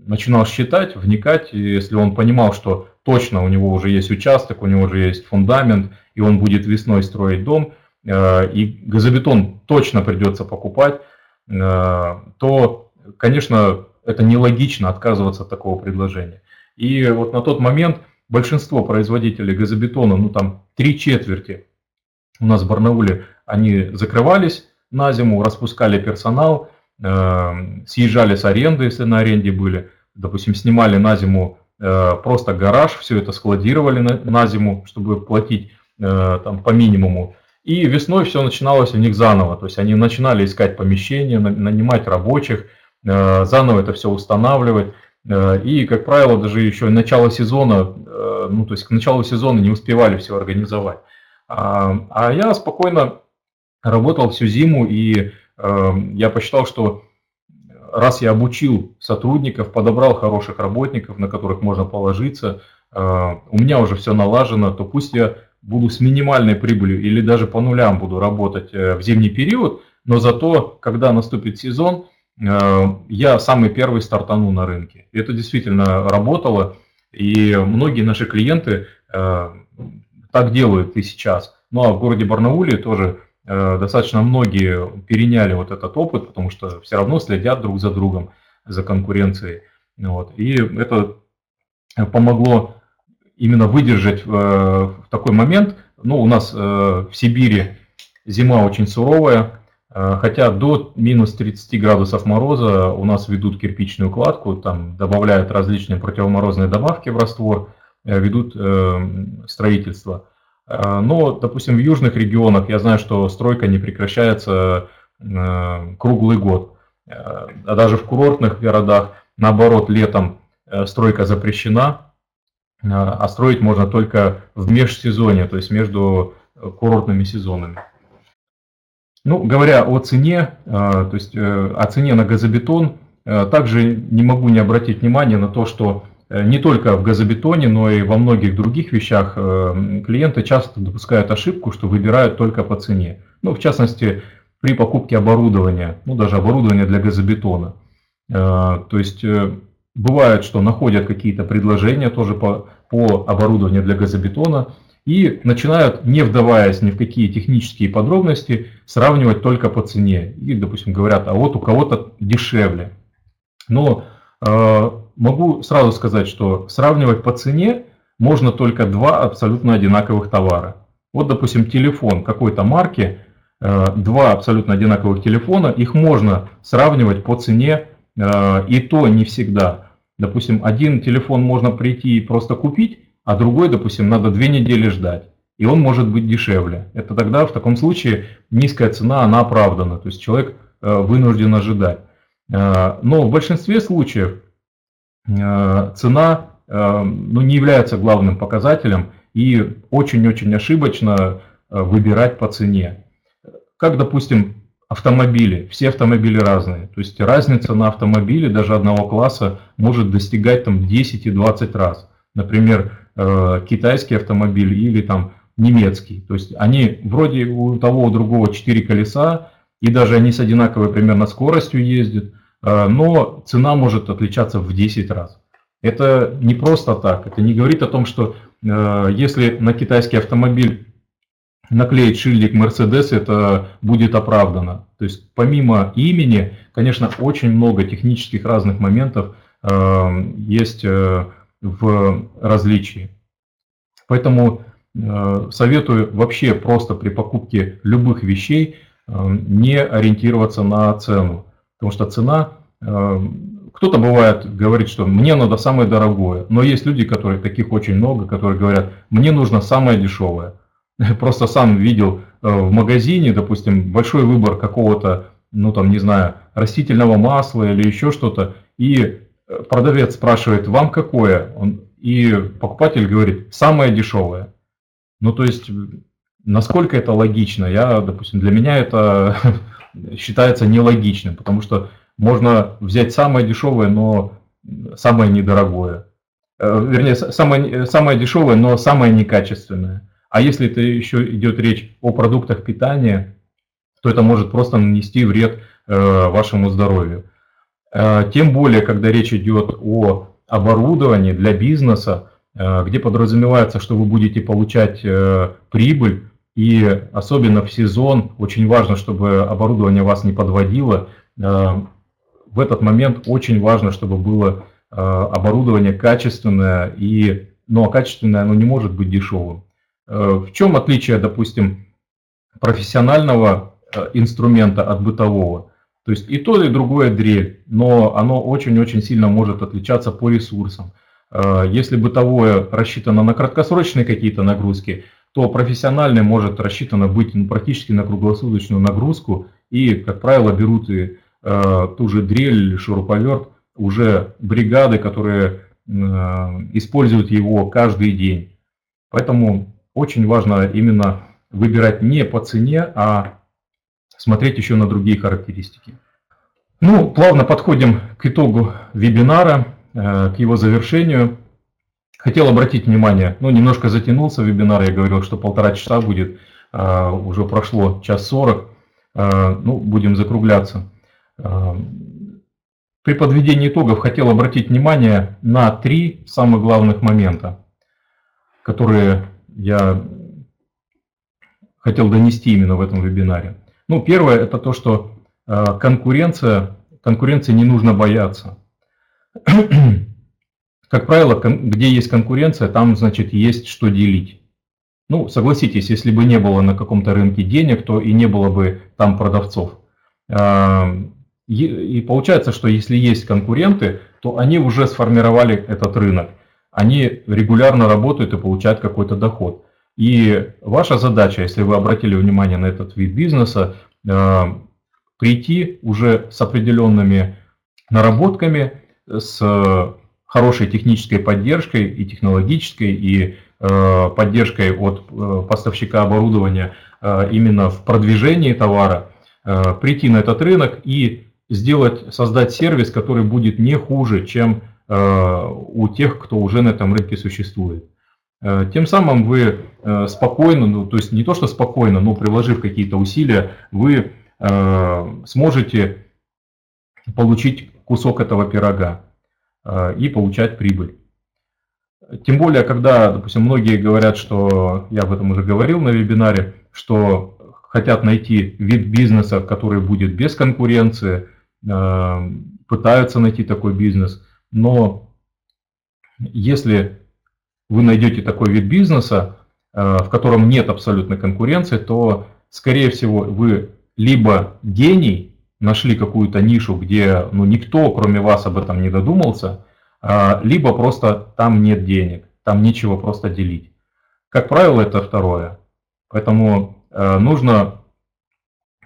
начинал считать, вникать, если он понимал, что точно у него уже есть участок, у него уже есть фундамент, и он будет весной строить дом, э, и газобетон точно придется покупать, э, то, конечно, это нелогично отказываться от такого предложения. И вот на тот момент большинство производителей газобетона, ну там три четверти у нас в Барнауле, они закрывались на зиму, распускали персонал, э, съезжали с аренды, если на аренде были, допустим, снимали на зиму э, просто гараж, все это складировали на, на зиму, чтобы платить э, там по минимуму. И весной все начиналось у них заново, то есть они начинали искать помещения, нанимать рабочих, заново это все устанавливать. Э, и, как правило, даже еще начало сезона, э, ну то есть к началу сезона не успевали все организовать. А, а я спокойно работал всю зиму, и э, я посчитал, что раз я обучил сотрудников, подобрал хороших работников, на которых можно положиться, у меня уже все налажено, то пусть я буду с минимальной прибылью или даже по нулям буду работать в зимний период, но зато, когда наступит сезон, я самый первый стартану на рынке. Это действительно работало, и многие наши клиенты так делают и сейчас. Ну а в городе Барнауле тоже Э, достаточно многие переняли вот этот опыт, потому что все равно следят друг за другом, за конкуренцией. Вот. И это помогло именно выдержать в, э, такой момент. Ну, у нас э, в Сибири зима очень суровая, хотя до минус 30 градусов мороза у нас ведут кирпичную кладку, там добавляют различные противоморозные добавки в раствор, ведут строительство. Э, но, допустим, в южных регионах я знаю, что стройка не прекращается э, круглый год. Э, а даже в курортных городах, наоборот, летом стройка запрещена, а строить можно только в межсезонье, то есть между курортными сезонами. Ну, говоря о цене, то есть о цене на газобетон, также не могу не обратить внимание на то, что Э, не только в газобетоне, но и во многих других вещах э, клиенты часто допускают ошибку, что выбирают только по цене. Ну, в частности, при покупке оборудования, ну, даже оборудования для газобетона. Э, то есть бывает, что находят какие-то предложения тоже по, по оборудованию для газобетона и начинают, не вдаваясь ни в какие технические подробности, сравнивать только по цене. И, допустим, говорят, а вот у кого-то дешевле. Но могу сразу сказать, что сравнивать по цене можно только два абсолютно одинаковых товара. Вот, допустим, телефон какой-то марки, э, два абсолютно одинаковых телефона, их можно сравнивать по цене, э, и то не всегда. Допустим, один телефон можно прийти и просто купить, а другой, допустим, надо две недели ждать. И он может быть дешевле. Это тогда в таком случае низкая цена, она оправдана. То есть человек э, вынужден ожидать. Но в большинстве случаев Э, цена э, ну, не является главным показателем и очень-очень ошибочно э, выбирать по цене. Как, допустим, автомобили. Все автомобили разные. То есть разница на автомобиле даже одного класса может достигать там 10 и 20 раз. Например, китайский автомобиль или там немецкий. То есть они вроде у того, у другого 4 колеса, и даже они с одинаковой примерно скоростью ездят, Э, но цена может отличаться в 10 раз. Это не просто так, это не говорит о том, что э, если на китайский автомобиль наклеить шильдик Mercedes, это будет оправдано. То есть помимо имени, конечно, очень много технических разных моментов э, есть в различии. Поэтому советую вообще просто при покупке любых вещей не ориентироваться на цену. Потому что цена, э, кто-то бывает говорит, что мне надо самое дорогое, но есть люди, которые таких очень много, которые говорят, мне нужно самое дешевое. <laughs> Просто сам видел э, в магазине, допустим, большой выбор какого-то, ну там, не знаю, растительного масла или еще что-то, и продавец спрашивает, вам какое? Он, и покупатель говорит, самое дешевое. Ну, то есть, насколько это логично? Я, допустим, для меня это <laughs> считается нелогичным, потому что можно взять самое дешевое, но самое недорогое. Э, вернее, самое, самое дешевое, но самое некачественное. А если это еще идет речь о продуктах питания, то это может просто нанести вред э, вашему здоровью. Э, тем более, когда речь идет о оборудовании для бизнеса, где подразумевается, что вы будете получать прибыль, и особенно в сезон очень важно, чтобы оборудование вас не подводило. В этот момент очень важно, чтобы было оборудование качественное, и, ну а качественное оно не может быть дешевым. Э, в чем отличие, допустим, профессионального э, инструмента от бытового? То есть и то, и другое дрель, но оно очень-очень сильно может отличаться по ресурсам. Э, если бытовое рассчитано на краткосрочные какие-то нагрузки, то профессиональное может рассчитано быть ну, практически на круглосуточную нагрузку. И, как правило, берут и э, ту же дрель шуруповерт уже бригады, которые э, используют его каждый день. Поэтому очень важно именно выбирать не по цене, а смотреть еще на другие характеристики. Ну, плавно подходим к итогу вебинара, э, к его завершению. Хотел обратить внимание, ну, немножко затянулся вебинар, я говорил, что полтора часа будет, э, уже прошло час сорок, э, ну, будем закругляться. При подведении итогов хотел обратить внимание на три самых главных момента, которые я хотел донести именно в этом вебинаре. Ну, первое, это то, что э, конкуренция, конкуренции не нужно бояться. <clears throat> Как правило, где есть конкуренция, там, значит, есть что делить. Ну, согласитесь, если бы не было на каком-то рынке денег, то и не было бы там продавцов. А, и получается, что если есть конкуренты, то они уже сформировали этот рынок они регулярно работают и получают какой-то доход. И ваша задача, если вы обратили внимание на этот вид бизнеса, э, прийти уже с определенными наработками, с хорошей технической поддержкой и технологической, и э, поддержкой от э, поставщика оборудования именно в продвижении товара, прийти на этот рынок и сделать, создать сервис, который будет не хуже, чем у тех, кто уже на этом рынке существует. Э, тем самым вы э, спокойно, ну, то есть не то, что спокойно, но приложив какие-то усилия, вы сможете получить кусок этого пирога и получать прибыль. Тем более, когда, допустим, многие говорят, что, я об этом уже говорил на вебинаре, что хотят найти вид бизнеса, который будет без конкуренции, пытаются найти такой бизнес – но если вы найдете такой вид бизнеса, э, в котором нет абсолютной конкуренции, то, скорее всего, вы либо гений, нашли какую-то нишу, где ну, никто, кроме вас, об этом не додумался, а, либо просто там нет денег, там нечего просто делить. Как правило, это второе. Поэтому э, нужно,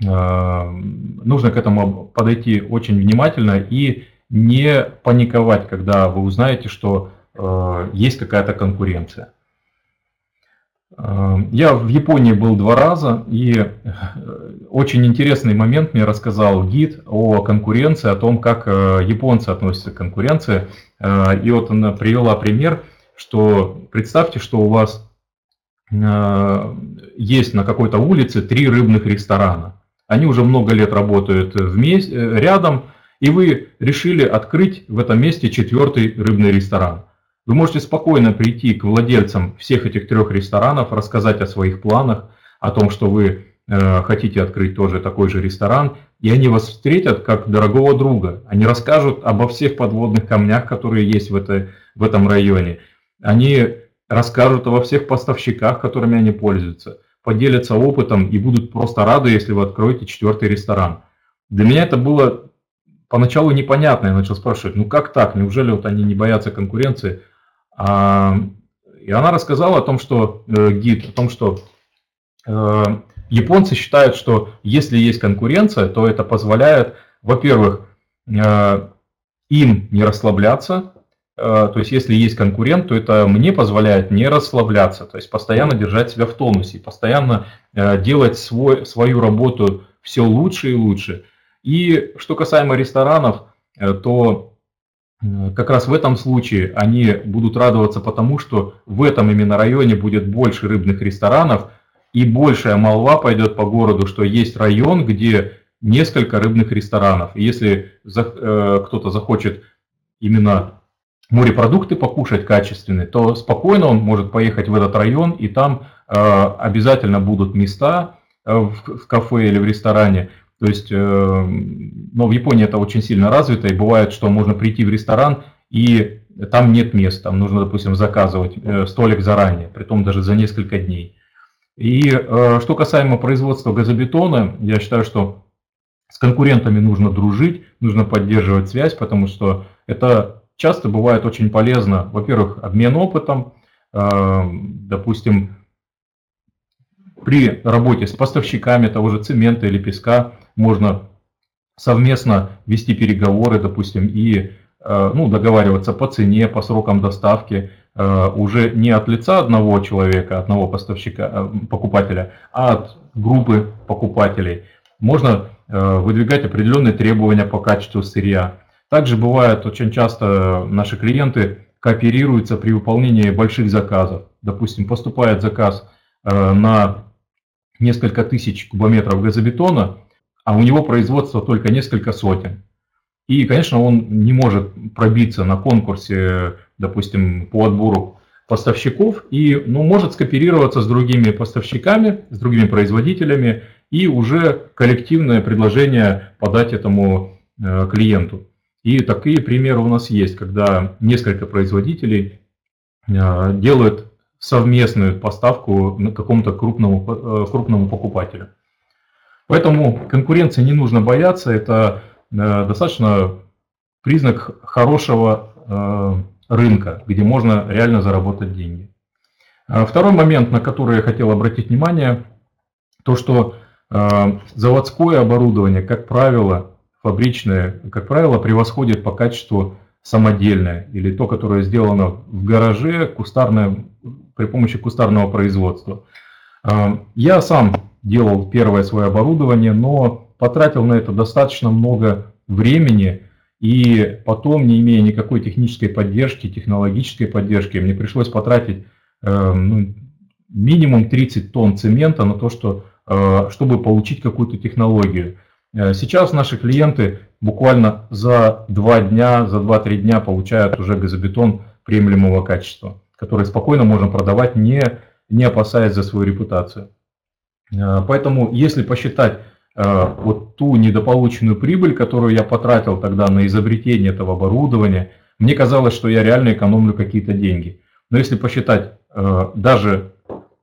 э, нужно к этому подойти очень внимательно и не паниковать, когда вы узнаете, что э, есть какая-то конкуренция. Э, я в Японии был два раза, и э, очень интересный момент мне рассказал гид о конкуренции, о том, как э, японцы относятся к конкуренции. И вот она привела пример, что представьте, что у вас есть на какой-то улице три рыбных ресторана. Они уже много лет работают вместе, рядом, и вы решили открыть в этом месте четвертый рыбный ресторан. Вы можете спокойно прийти к владельцам всех этих трех ресторанов, рассказать о своих планах, о том, что вы э, хотите открыть тоже такой же ресторан, и они вас встретят как дорогого друга. Они расскажут обо всех подводных камнях, которые есть в, этой, в этом районе. Они расскажут обо всех поставщиках, которыми они пользуются, поделятся опытом и будут просто рады, если вы откроете четвертый ресторан. Для меня это было поначалу непонятно, я начал спрашивать, ну как так, неужели вот они не боятся конкуренции? А, и она рассказала о том, что э, гид, о том, что э, японцы считают, что если есть конкуренция, то это позволяет, во-первых, э, им не расслабляться, то есть если есть конкурент, то это мне позволяет не расслабляться, то есть постоянно держать себя в тонусе, постоянно делать свой, свою работу все лучше и лучше. И что касаемо ресторанов, то как раз в этом случае они будут радоваться потому, что в этом именно районе будет больше рыбных ресторанов, и большая молва пойдет по городу, что есть район, где несколько рыбных ресторанов. И если э, кто-то захочет именно морепродукты покушать качественные, то спокойно он может поехать в этот район, и там э, обязательно будут места э, в кафе или в ресторане. То есть, но в Японии это очень сильно развито, и бывает, что можно прийти в ресторан, и там нет мест, там нужно, допустим, заказывать столик заранее, при том даже за несколько дней. И что касаемо производства газобетона, я считаю, что с конкурентами нужно дружить, нужно поддерживать связь, потому что это часто бывает очень полезно. Во-первых, обмен опытом, э, допустим, при работе с поставщиками того же цемента или песка можно совместно вести переговоры, допустим, и э, ну, договариваться по цене, по срокам доставки, э, уже не от лица одного человека, одного поставщика, покупателя, а от группы покупателей. Можно Э, выдвигать определенные требования по качеству сырья. Также бывает очень часто наши клиенты кооперируются при выполнении больших заказов. Допустим, поступает заказ э, на несколько тысяч кубометров газобетона, а у него производство только несколько сотен. И, конечно, он не может пробиться на конкурсе, допустим, по отбору поставщиков и ну, может скооперироваться с другими поставщиками, с другими производителями и уже коллективное предложение подать этому э, клиенту. И такие примеры у нас есть, когда несколько производителей э, делают совместную поставку на какому-то крупному, э, крупному покупателю. Поэтому конкуренции не нужно бояться, это достаточно признак хорошего рынка, где можно реально заработать деньги. Второй момент, на который я хотел обратить внимание, то, что а, заводское оборудование, как правило, фабричное, как правило, превосходит по качеству самодельное или то, которое сделано в гараже кустарное, при помощи кустарного производства. А, я сам делал первое свое оборудование, но потратил на это достаточно много времени, и потом, не имея никакой технической поддержки, технологической поддержки, мне пришлось потратить э, ну, минимум 30 тонн цемента на то, что Э, чтобы получить какую-то технологию. Э, сейчас наши клиенты буквально за 2 дня, за 2-3 дня получают уже газобетон приемлемого качества, который спокойно можно продавать, не, не опасаясь за свою репутацию. Э, поэтому, если посчитать вот ту недополученную прибыль, которую я потратил тогда на изобретение этого оборудования, мне казалось, что я реально экономлю какие-то деньги. Но если посчитать даже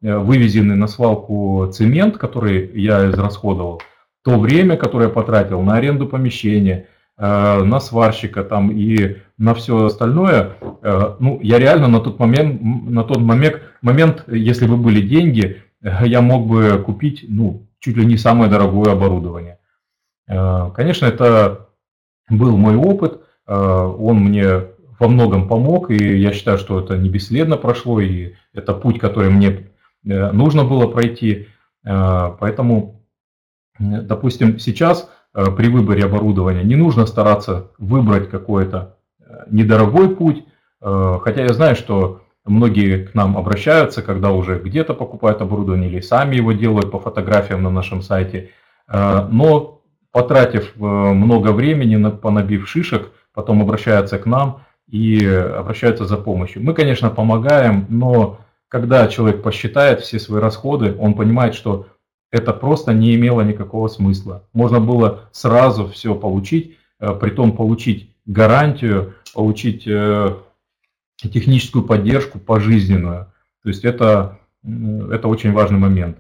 Э, вывезенный на свалку цемент, который я израсходовал, то время, которое я потратил на аренду помещения, э, на сварщика там и на все остальное, э, ну, я реально на тот момент, на тот момент, момент, если бы были деньги, я мог бы купить, ну, чуть ли не самое дорогое оборудование. Конечно, это был мой опыт, он мне во многом помог, и я считаю, что это не бесследно прошло, и это путь, который мне Э, нужно было пройти. Э, поэтому, допустим, сейчас э, при выборе оборудования не нужно стараться выбрать какой-то недорогой путь, хотя я знаю, что многие к нам обращаются, когда уже где-то покупают оборудование или сами его делают по фотографиям на нашем сайте, но потратив много времени, понабив шишек, потом обращаются к нам и обращаются за помощью. Мы, конечно, помогаем, но когда человек посчитает все свои расходы, он понимает, что это просто не имело никакого смысла. Можно было сразу все получить, э, при том получить гарантию, получить э, техническую поддержку пожизненную. То есть это, это очень важный момент.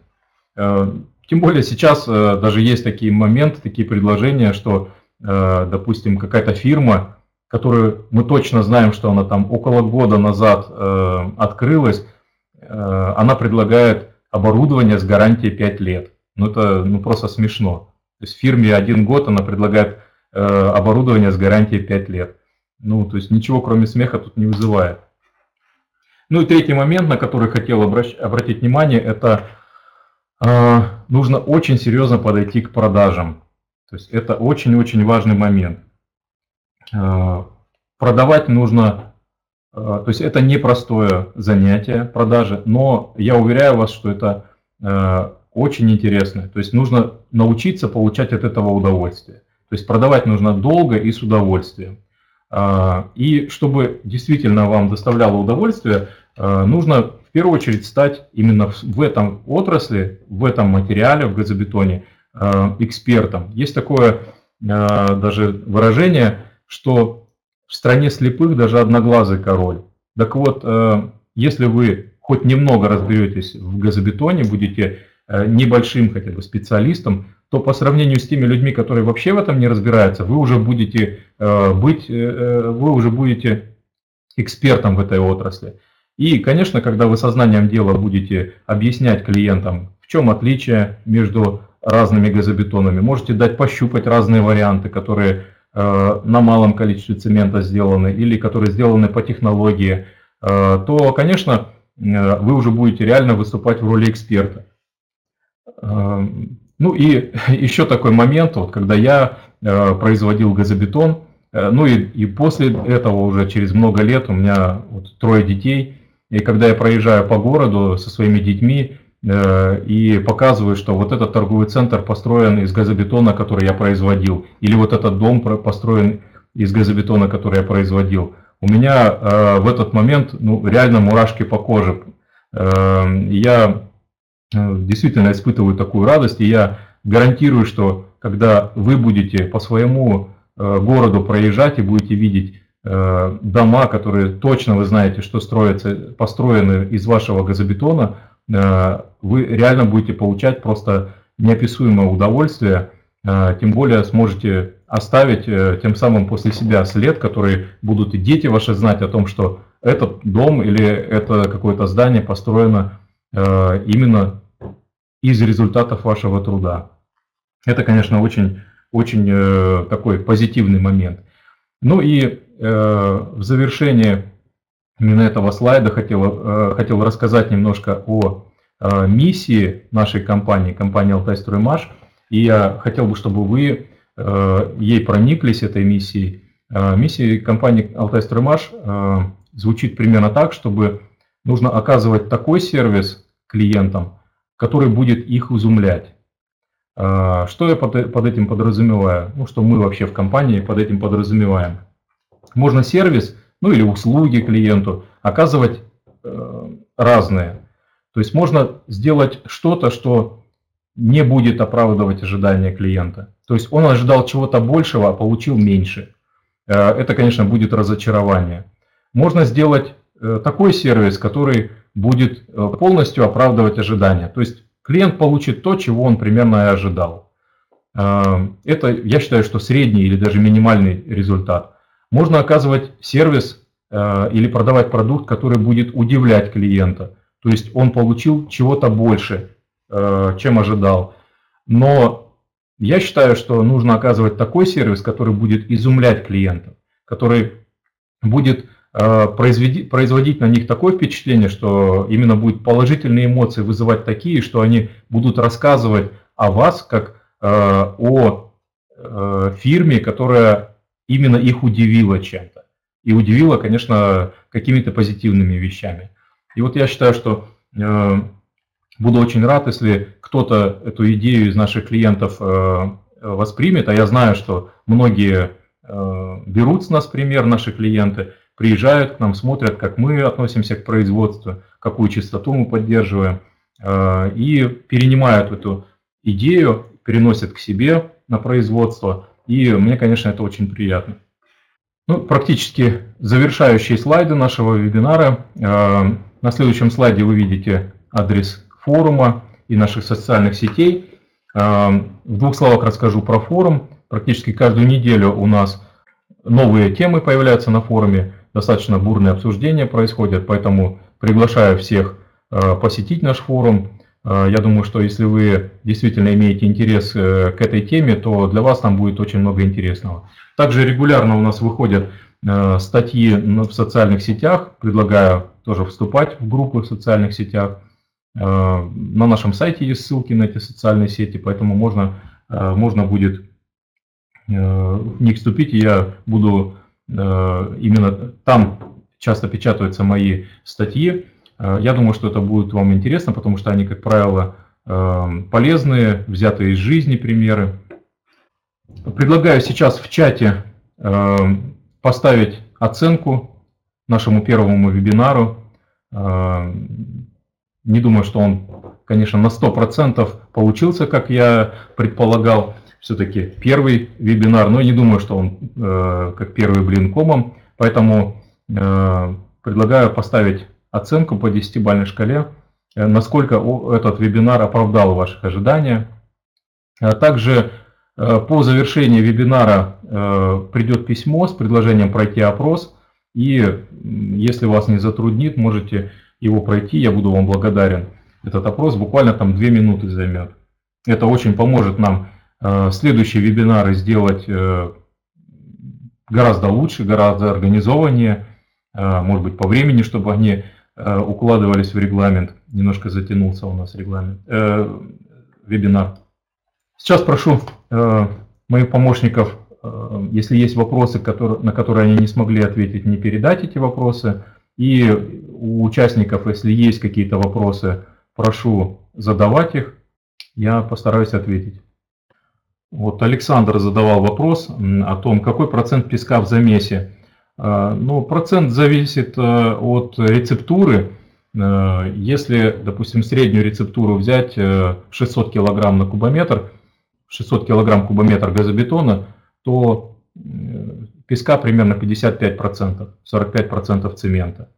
Э, тем более сейчас даже есть такие моменты, такие предложения, что, допустим, какая-то фирма, которую мы точно знаем, что она там около года назад открылась, Э, она предлагает оборудование с гарантией 5 лет. Ну это ну, просто смешно. То есть фирме один год она предлагает э, оборудование с гарантией 5 лет. Ну, то есть ничего кроме смеха тут не вызывает. Ну и третий момент, на который хотел обращ, обратить внимание, это э, нужно очень серьезно подойти к продажам. То есть это очень-очень важный момент. Э, продавать нужно, э, то есть это непростое занятие продажи, но я уверяю вас, что это э, очень интересно. То есть нужно научиться получать от этого удовольствие. То есть продавать нужно долго и с удовольствием. А, и чтобы действительно вам доставляло удовольствие, а, нужно в первую очередь стать именно в этом отрасли, в этом материале, в газобетоне а, экспертом. Есть такое даже выражение, что в стране слепых даже одноглазый король. Так вот, если вы хоть немного разберетесь в газобетоне, будете небольшим хотя бы специалистом, то по сравнению с теми людьми, которые вообще в этом не разбираются, вы уже будете э, быть, э, э, вы уже будете экспертом в этой отрасли. И, конечно, когда вы сознанием дела будете объяснять клиентам, в чем отличие между разными газобетонами, можете дать пощупать разные варианты, которые на малом количестве цемента сделаны или которые сделаны по технологии, то, конечно, вы уже будете реально выступать в роли эксперта. Ну и <laughs> еще такой момент, вот когда я э, производил газобетон, э, ну и, и после этого уже через много лет у меня вот трое детей, и когда я проезжаю по городу со своими детьми э, и показываю, что вот этот торговый центр построен из газобетона, который я производил, или вот этот дом построен из газобетона, который я производил, у меня э, в этот момент ну, реально мурашки по коже. Э, я действительно испытываю такую радость, и я гарантирую, что когда вы будете по своему э, городу проезжать и будете видеть э, дома, которые точно вы знаете, что строятся, построены из вашего газобетона, вы реально будете получать просто неописуемое удовольствие, тем более сможете оставить тем самым после себя след, который будут и дети ваши знать о том, что этот дом или это какое-то здание построено Э, именно из результатов вашего труда. Это, конечно, очень, очень э, такой позитивный момент. Ну и э, в завершение именно этого слайда хотел, хотел рассказать немножко о миссии нашей компании, компании «Алтайстроймаш». И я хотел бы, чтобы вы ей прониклись, этой миссией. Миссия компании «Алтайстроймаш» звучит примерно так, чтобы нужно оказывать такой сервис клиентам, который будет их изумлять. А, что я под, этим подразумеваю? Ну, что мы вообще в компании под этим подразумеваем? Можно сервис, ну или услуги клиенту оказывать э, разные. То есть можно сделать что-то, что не будет оправдывать ожидания клиента. То есть он ожидал чего-то большего, а получил меньше. Э, это, конечно, будет разочарование. Можно сделать такой сервис, который будет э, полностью оправдывать ожидания. То есть клиент получит то, чего он примерно и ожидал. Э, это, я считаю, что средний или даже минимальный результат. Можно оказывать сервис э, или продавать продукт, который будет удивлять клиента. То есть он получил чего-то больше, чем ожидал. Но я считаю, что нужно оказывать такой сервис, который будет изумлять клиента, который будет Э, производить на них такое впечатление, что именно будет положительные эмоции вызывать такие, что они будут рассказывать о вас как э, о э, фирме, которая именно их удивила чем-то. И удивила, конечно, какими-то позитивными вещами. И вот я считаю, что буду очень рад, если кто-то эту идею из наших клиентов воспримет, а я знаю, что многие берут с нас пример, наши клиенты – приезжают к нам, смотрят, как мы относимся к производству, какую частоту мы поддерживаем, э, и перенимают эту идею, переносят к себе на производство, и мне, конечно, это очень приятно. Ну, практически завершающие слайды нашего вебинара. Э, на следующем слайде вы видите адрес форума и наших социальных сетей. Э, в двух словах расскажу про форум. Практически каждую неделю у нас новые темы появляются на форуме достаточно бурные обсуждения происходят, поэтому приглашаю всех э, посетить наш форум. Э, я думаю, что если вы действительно имеете интерес э, к этой теме, то для вас там будет очень много интересного. Также регулярно у нас выходят статьи в социальных сетях, предлагаю тоже вступать в группы в социальных сетях. На нашем сайте есть ссылки на эти социальные сети, поэтому можно, можно будет в них вступить, я буду именно там часто печатаются мои статьи. Я думаю, что это будет вам интересно, потому что они, как правило, полезные, взятые из жизни примеры. Предлагаю сейчас в чате поставить оценку нашему первому вебинару. Не думаю, что он, конечно, на 100% получился, как я предполагал. Все-таки первый вебинар, но не думаю, что он э, как первый блин комом. Поэтому э, предлагаю поставить оценку по 10-бальной шкале, э, насколько этот вебинар оправдал ваших ожидания. А также по завершении вебинара придет письмо с предложением пройти опрос. И если вас не затруднит, можете его пройти, я буду вам благодарен. Этот опрос буквально там 2 минуты займет. Это очень поможет нам э, следующие вебинары сделать э, гораздо лучше, гораздо организованнее, э, может быть по времени, чтобы они укладывались в регламент. Немножко затянулся у нас регламент, э, вебинар. Сейчас прошу э, моих помощников, э, если есть вопросы, которые, на которые они не смогли ответить, не передать эти вопросы. И у участников, если есть какие-то вопросы, прошу задавать их, я постараюсь ответить. Вот Александр задавал вопрос о том, какой процент песка в замесе. А, ну, процент зависит э, от рецептуры. Э, если, допустим, среднюю рецептуру взять 600 э, кг на кубометр, 600 кг кубометр газобетона, то песка примерно 55%, 45% цемента.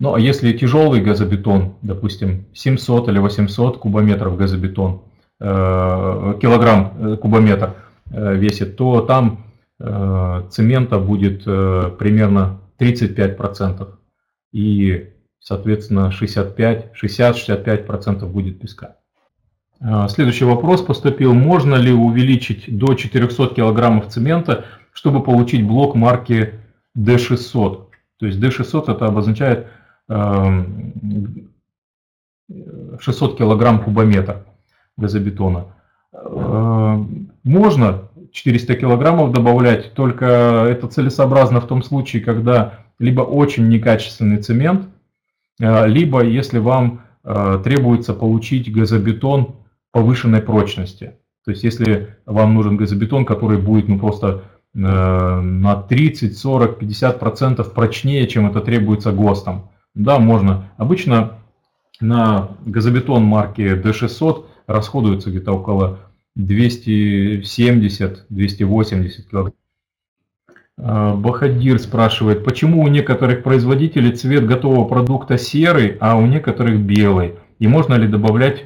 Ну а если тяжелый газобетон, допустим, 700 или 800 кубометров газобетон, килограмм э, кубометр э, весит, то там цемента будет примерно 35%. И, соответственно, 65, 60-65% будет песка. Следующий вопрос поступил. Можно ли увеличить до 400 килограммов цемента, чтобы получить блок марки D600? То есть D600 это обозначает 600 килограмм кубометр газобетона. Эм, можно 400 килограммов добавлять, только это целесообразно в том случае, когда либо очень некачественный цемент, э, либо если вам э, требуется получить газобетон повышенной прочности. То есть если вам нужен газобетон, который будет ну, просто э, на 30, 40, 50 процентов прочнее, чем это требуется ГОСТом, да, можно. Обычно на газобетон марки D600 расходуется где-то около 270-280 килограмм. А, Бахадир спрашивает, почему у некоторых производителей цвет готового продукта серый, а у некоторых белый? И можно ли добавлять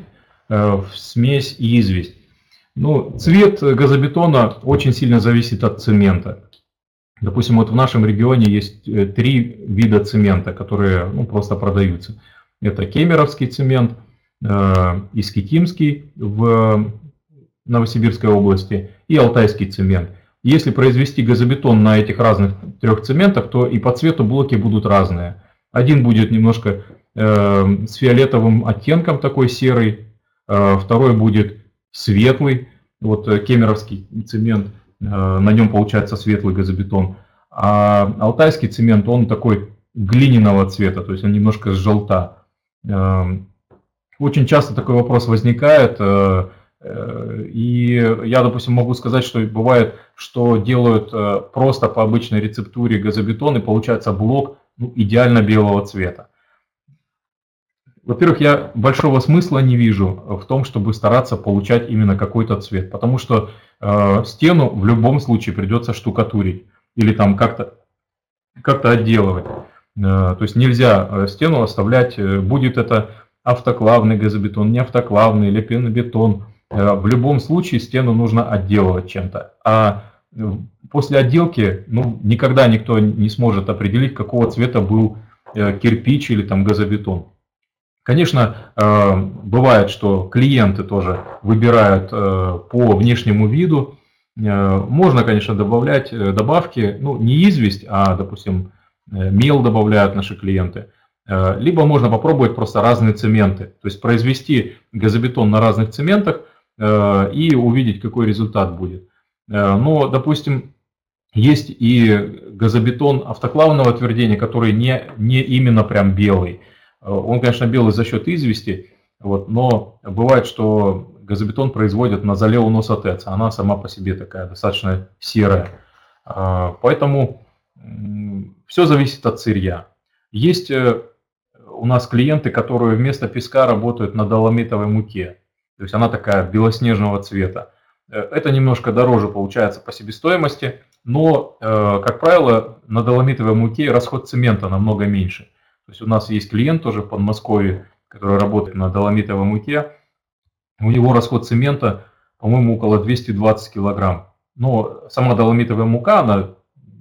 э, в смесь известь? Ну, цвет газобетона очень сильно зависит от цемента. Допустим, вот в нашем регионе есть э, три вида цемента, которые ну, просто продаются. Это кемеровский цемент, искитимский в Новосибирской области и алтайский цемент. Если произвести газобетон на этих разных трех цементах, то и по цвету блоки будут разные. Один будет немножко э, с фиолетовым оттенком, такой серый, э, второй будет светлый, вот э, кемеровский цемент – Э, на нем получается светлый газобетон. А алтайский цемент, он такой глиняного цвета, то есть он немножко желта. Эм, очень часто такой вопрос возникает, э, э, и я, допустим, могу сказать, что бывает, что делают просто по обычной рецептуре газобетон, и получается блок ну, идеально белого цвета. Во-первых, я большого смысла не вижу в том, чтобы стараться получать именно какой-то цвет, потому что э, стену в любом случае придется штукатурить или там как-то как отделывать. Э, то есть нельзя э, стену оставлять, э, будет это автоклавный газобетон, не автоклавный или пенобетон. Э, в любом случае стену нужно отделывать чем-то. А э, после отделки ну, никогда никто не сможет определить, какого цвета был кирпич или там газобетон. Конечно, э, бывает, что клиенты тоже выбирают э, по внешнему виду, Можно, конечно, добавлять добавки, ну, не известь, а, допустим, мел добавляют наши клиенты. Либо можно попробовать просто разные цементы. То есть произвести газобетон на разных цементах и увидеть, какой результат будет. Но, допустим, есть и газобетон автоклавного твердения, который не, не именно прям белый. Он, конечно, белый за счет извести, вот, но бывает, что газобетон производят на зале уноса ТЭЦ, она сама по себе такая достаточно серая. Поэтому все зависит от сырья. Есть э, у нас клиенты, которые вместо песка работают на доломитовой муке. То есть она такая белоснежного цвета. Э, это немножко дороже получается по себестоимости, но, э, как правило, на доломитовой муке расход цемента намного меньше. То есть у нас есть клиент тоже в Подмосковье, который работает на доломитовой муке. У него расход цемента, по-моему, около 220 килограмм. Но сама доломитовая мука, она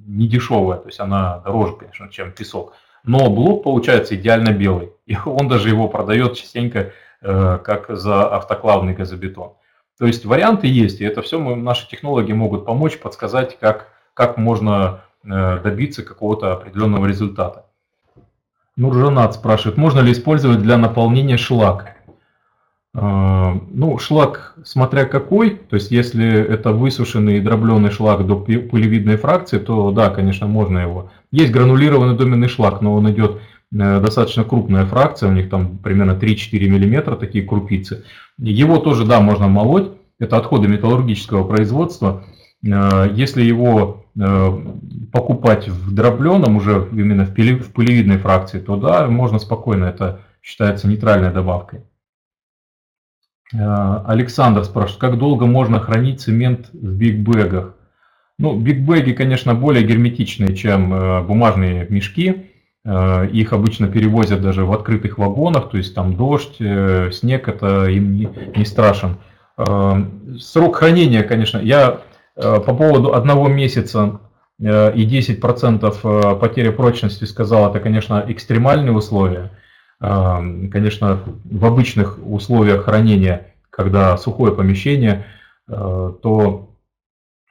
не дешевая, то есть она дороже, конечно, чем песок. Но блок получается идеально белый. И <laughs> он даже его продает частенько э, как за автоклавный газобетон. То есть варианты есть, и это все мы, наши технологи могут помочь, подсказать, как, как можно э, добиться какого-то определенного результата. Нуржанат спрашивает, можно ли использовать для наполнения шлак? А, ну, шлак, смотря какой, то есть если это высушенный и дробленый шлак до пылевидной фракции, то да, конечно, можно его. Есть гранулированный доменный шлак, но он идет э, достаточно крупная фракция, у них там примерно 3-4 мм такие крупицы. Его тоже, да, можно молоть, это отходы металлургического производства. Э, если его э, покупать в дробленом, уже именно в пылевидной фракции, то да, можно спокойно, это считается нейтральной добавкой. Э, Александр спрашивает, как долго можно хранить цемент в бигбэгах? Ну, бигбэги, конечно, более герметичные, чем бумажные мешки. Их обычно перевозят даже в открытых вагонах, то есть там дождь, снег, это им не страшен. Срок хранения, конечно, я Э, по поводу одного месяца э, и 10% э, потери прочности сказал, это, конечно, экстремальные условия. Конечно, в обычных условиях хранения, когда сухое помещение, то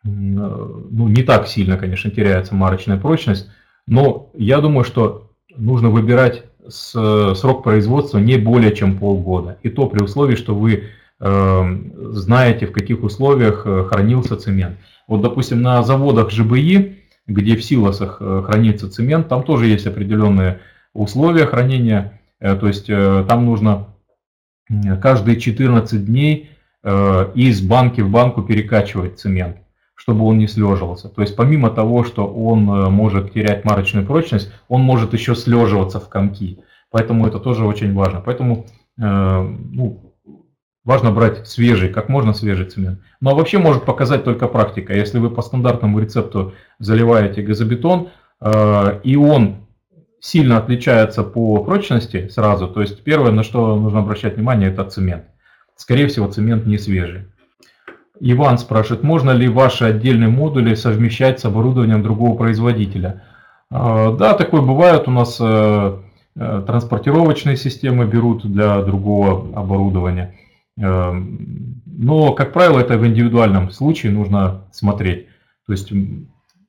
ну, не так сильно, конечно, теряется марочная прочность. Но я думаю, что нужно выбирать срок производства не более чем полгода. И то при условии, что вы Эм, знаете, в каких условиях э, хранился цемент. Вот, допустим, на заводах ЖБИ, где в силосах э, хранится цемент, там тоже есть определенные условия хранения. Э, то есть там нужно каждые 14 дней из банки в банку перекачивать цемент, чтобы он не слеживался. То есть помимо того, что он может терять марочную прочность, он может еще слеживаться в комки. Поэтому это тоже очень важно. Поэтому ну, Важно брать свежий, как можно свежий цемент. Но ну, а вообще может показать только практика. Если вы по стандартному рецепту заливаете газобетон, э, и он сильно отличается по прочности сразу, то есть первое, на что нужно обращать внимание, это цемент. Скорее всего, цемент не свежий. Иван спрашивает, можно ли ваши отдельные модули совмещать с оборудованием другого производителя? Э, да, такое бывает. У нас э, транспортировочные системы берут для другого оборудования. Эм, но, как правило, это в индивидуальном случае нужно смотреть. То есть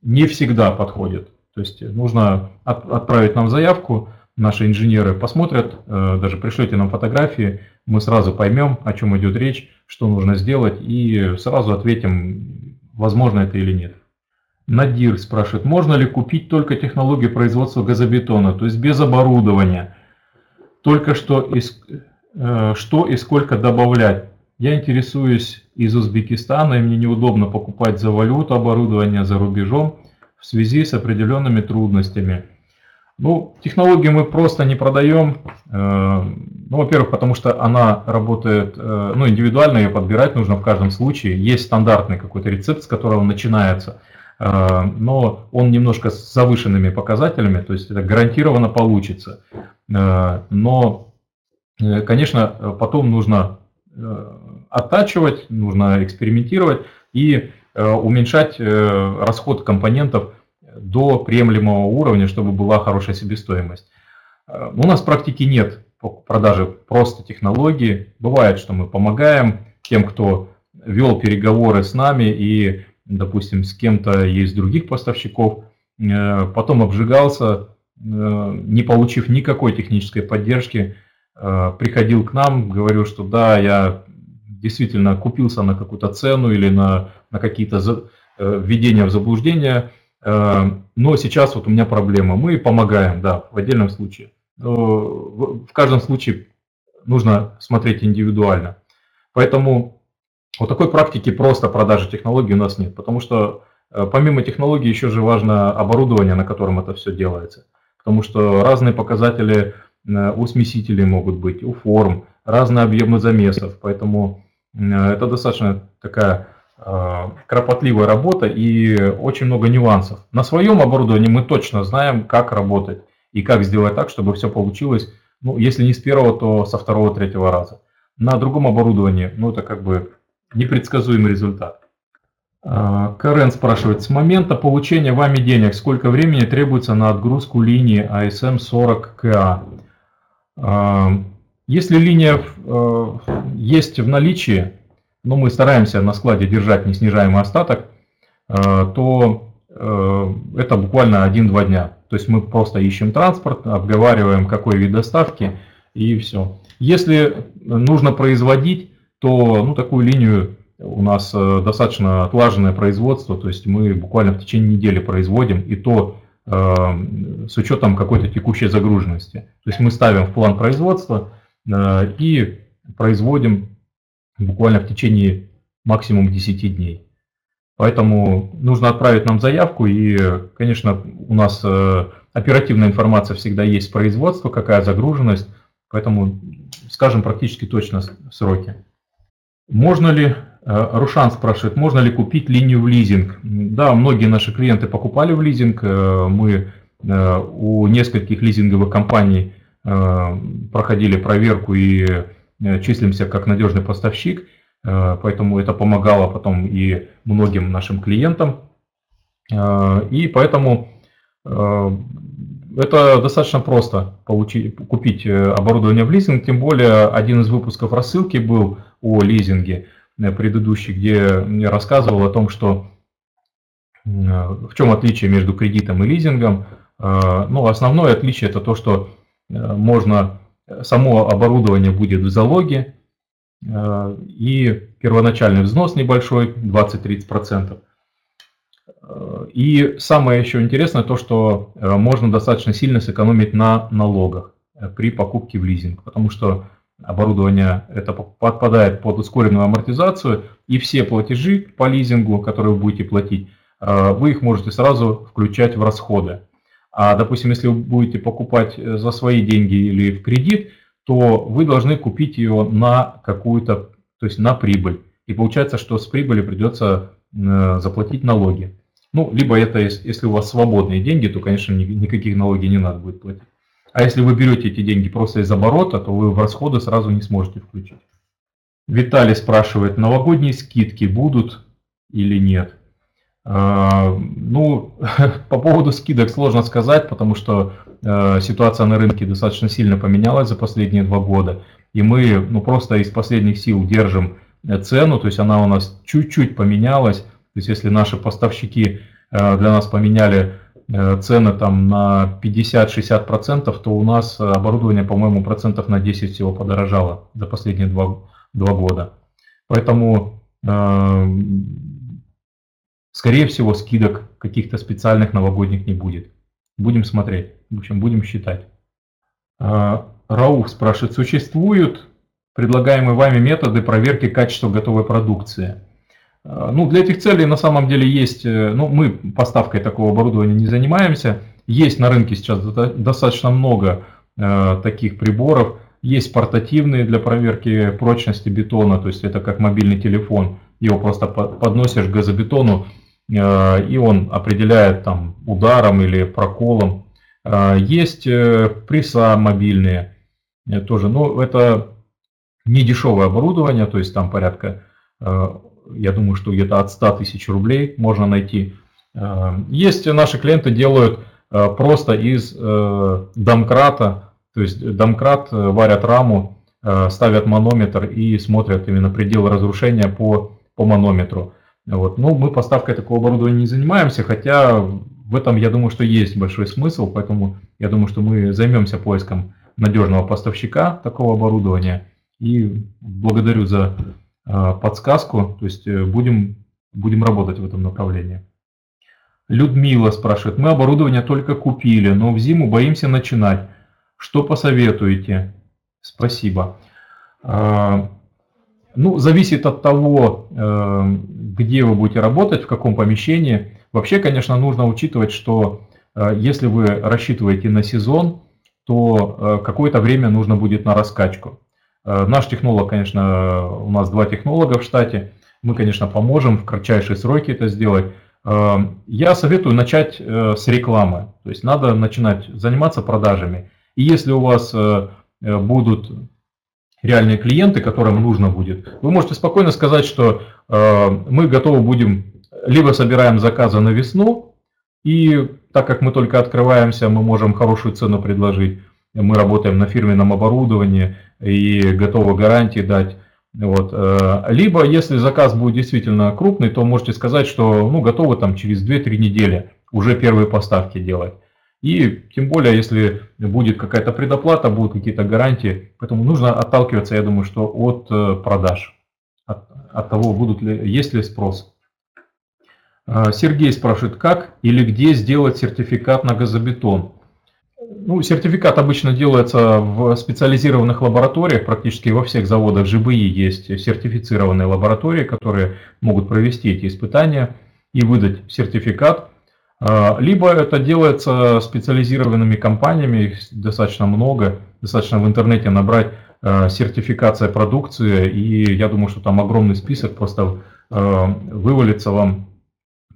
не всегда подходит. То есть нужно отправить нам заявку, наши инженеры посмотрят, э, даже пришлете нам фотографии, мы сразу поймем, о чем идет речь, что нужно сделать, и сразу ответим, возможно это или нет. Надир спрашивает, можно ли купить только технологию производства газобетона, то есть без оборудования, только что из Э, что и сколько добавлять. Я интересуюсь из Узбекистана, и мне неудобно покупать за валюту оборудование за рубежом в связи с определенными трудностями. Ну, технологию мы просто не продаем. Э, ну, во-первых, потому что она работает, э, ну, индивидуально ее подбирать нужно в каждом случае. Есть стандартный какой-то рецепт, с которого начинается, но он немножко с завышенными показателями, то есть это гарантированно получится. Но Э, конечно, э, потом нужно э, оттачивать, нужно экспериментировать и уменьшать расход компонентов до приемлемого уровня, чтобы была хорошая себестоимость. У нас практики нет по продаже просто технологии. Бывает, что мы помогаем тем, кто вел переговоры с нами и допустим, с кем-то есть других поставщиков, потом обжигался, не получив никакой технической поддержки, приходил к нам, говорил, что да, я действительно купился на какую-то цену или на, на какие-то введения в заблуждение, но сейчас вот у меня проблема. Мы помогаем, да, в отдельном случае. В каждом случае нужно смотреть индивидуально. Поэтому вот такой практики просто продажи технологий у нас нет, потому что э, помимо технологий еще же важно оборудование, на котором это все делается. Потому что разные показатели э, у смесителей могут быть, у форм, разные объемы замесов. Поэтому э, это достаточно такая кропотливая работа и очень много нюансов. На своем оборудовании мы точно знаем, как работать и как сделать так, чтобы все получилось, ну, если не с первого, то со второго, третьего раза. На другом оборудовании, ну, это как бы непредсказуемый результат. А, Карен спрашивает, с момента получения вами денег, сколько времени требуется на отгрузку линии ASM 40 КА? Если линия э, есть в наличии, но мы стараемся на складе держать неснижаемый остаток, э, то э, это буквально 1-2 дня. То есть мы просто ищем транспорт, обговариваем, какой вид доставки и все. Если нужно производить, то ну, такую линию у нас э, достаточно отлаженное производство, то есть мы буквально в течение недели производим, и то э, с учетом какой-то текущей загруженности. То есть мы ставим в план производства и производим буквально в течение максимум 10 дней. Поэтому нужно отправить нам заявку, и, конечно, у нас э, оперативная информация всегда есть производство, какая загруженность, поэтому скажем практически точно сроки. Можно ли, э, Рушан спрашивает, можно ли купить линию в лизинг? Да, многие наши клиенты покупали в лизинг, э, мы у нескольких лизинговых компаний проходили проверку и числимся как надежный поставщик – Э, поэтому это помогало потом и многим нашим клиентам. Э, и поэтому э, это достаточно просто получить, купить оборудование в лизинг, тем более один из выпусков рассылки был о лизинге предыдущий, где я рассказывал о том, что в чем отличие между кредитом и лизингом. Ну, основное отличие это то, что можно само оборудование будет в залоге, Э, и первоначальный взнос небольшой, 20-30%. Э, и самое еще интересное то, что э, можно достаточно сильно сэкономить на налогах при покупке в лизинг, потому что оборудование это подпадает под ускоренную амортизацию, и все платежи по лизингу, которые вы будете платить, вы их можете сразу включать в расходы. А, допустим, если вы будете покупать за свои деньги или в кредит, то вы должны купить ее на какую-то, то есть на прибыль. И получается, что с прибыли придется э, заплатить налоги. Ну, либо это, если у вас свободные деньги, то, конечно, никаких налоги не надо будет платить. А если вы берете эти деньги просто из оборота, то вы в расходы сразу не сможете включить. Виталий спрашивает, новогодние скидки будут или нет? А, ну, <laughs> по поводу скидок сложно сказать, потому что э, ситуация на рынке достаточно сильно поменялась за последние два года. И мы ну, просто из последних сил держим э, цену, то есть она у нас чуть-чуть поменялась. То есть если наши поставщики э, для нас поменяли цены там на 50-60%, то у нас оборудование, по-моему, процентов на 10 всего подорожало за последние два, два года. Поэтому Скорее всего, скидок каких-то специальных новогодних не будет. Будем смотреть. В общем, будем считать. А, Рауф спрашивает, существуют предлагаемые вами методы проверки качества готовой продукции? А, ну, для этих целей на самом деле есть, э, ну, мы поставкой такого оборудования не занимаемся. Есть на рынке сейчас достаточно много э, таких приборов. Есть портативные для проверки прочности бетона, то есть это как мобильный телефон. Его просто подносишь к газобетону, и он определяет там ударом или проколом. Э, есть э, пресса мобильные тоже, но это не дешевое оборудование, то есть там порядка, я думаю, что где-то от 100 тысяч рублей можно найти. Есть наши клиенты делают просто из домкрата, то есть домкрат варят раму, ставят манометр и смотрят именно предел разрушения по, по манометру. Вот. Но мы поставкой такого оборудования не занимаемся, хотя в этом, я думаю, что есть большой смысл, поэтому я думаю, что мы займемся поиском надежного поставщика такого оборудования. И благодарю за э, подсказку, то есть э, будем, будем работать в этом направлении. Людмила спрашивает, мы оборудование только купили, но в зиму боимся начинать. Что посоветуете? Спасибо. Ну, зависит от того, э, где вы будете работать, в каком помещении. Вообще, конечно, нужно учитывать, что э, если вы рассчитываете на сезон, то э, какое-то время нужно будет на раскачку. Наш технолог, конечно, у нас два технолога в штате, мы, конечно, поможем в кратчайшие сроки это сделать. Я советую начать с рекламы, то есть надо начинать заниматься продажами. И если у вас будут реальные клиенты, которым нужно будет, вы можете спокойно сказать, что э, мы готовы будем, либо собираем заказы на весну, и так как мы только открываемся, мы можем хорошую цену предложить, мы работаем на фирменном оборудовании и готовы гарантии дать. Вот. Э, либо, если заказ будет действительно крупный, то можете сказать, что ну, готовы там через 2-3 недели уже первые поставки делать. И тем более, если будет какая-то предоплата, будут какие-то гарантии. Поэтому нужно отталкиваться, я думаю, что от э, продаж, от, от того, будут ли, есть ли спрос. А, Сергей спрашивает, как или где сделать сертификат на газобетон? Ну, сертификат обычно делается в специализированных лабораториях, практически во всех заводах ЖБИ есть сертифицированные лаборатории, которые могут провести эти испытания и выдать сертификат. А, либо это делается специализированными компаниями, их достаточно много, достаточно в интернете набрать а, сертификация продукции, и я думаю, что там огромный список просто а, вывалится вам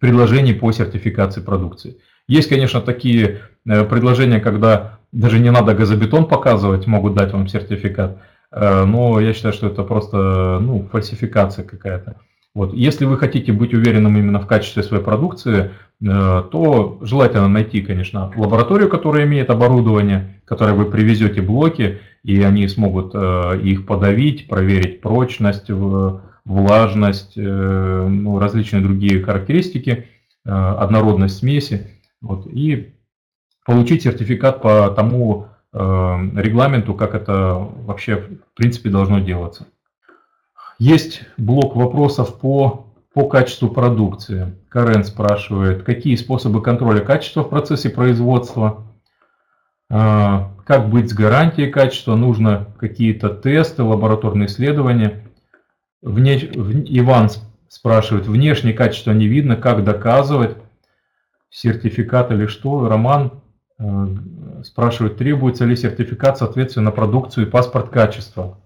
предложений по сертификации продукции. Есть, конечно, такие э, предложения, когда даже не надо газобетон показывать, могут дать вам сертификат, но я считаю, что это просто ну, фальсификация какая-то. Вот. Если вы хотите быть уверенным именно в качестве своей продукции, э, то желательно найти, конечно, лабораторию, которая имеет оборудование, которой вы привезете блоки, и они смогут э, их подавить, проверить прочность, влажность, э, ну, различные другие характеристики, однородность смеси, вот, и получить сертификат по тому регламенту, как это вообще в принципе должно делаться. Есть блок вопросов по, по качеству продукции. Карен спрашивает, какие способы контроля качества в процессе производства, а, как быть с гарантией качества, нужно какие-то тесты, лабораторные исследования. Вне, Иван спрашивает, внешнее качество не видно, как доказывать, сертификат или что. Роман а, спрашивает, требуется ли сертификат соответствия на продукцию и паспорт качества.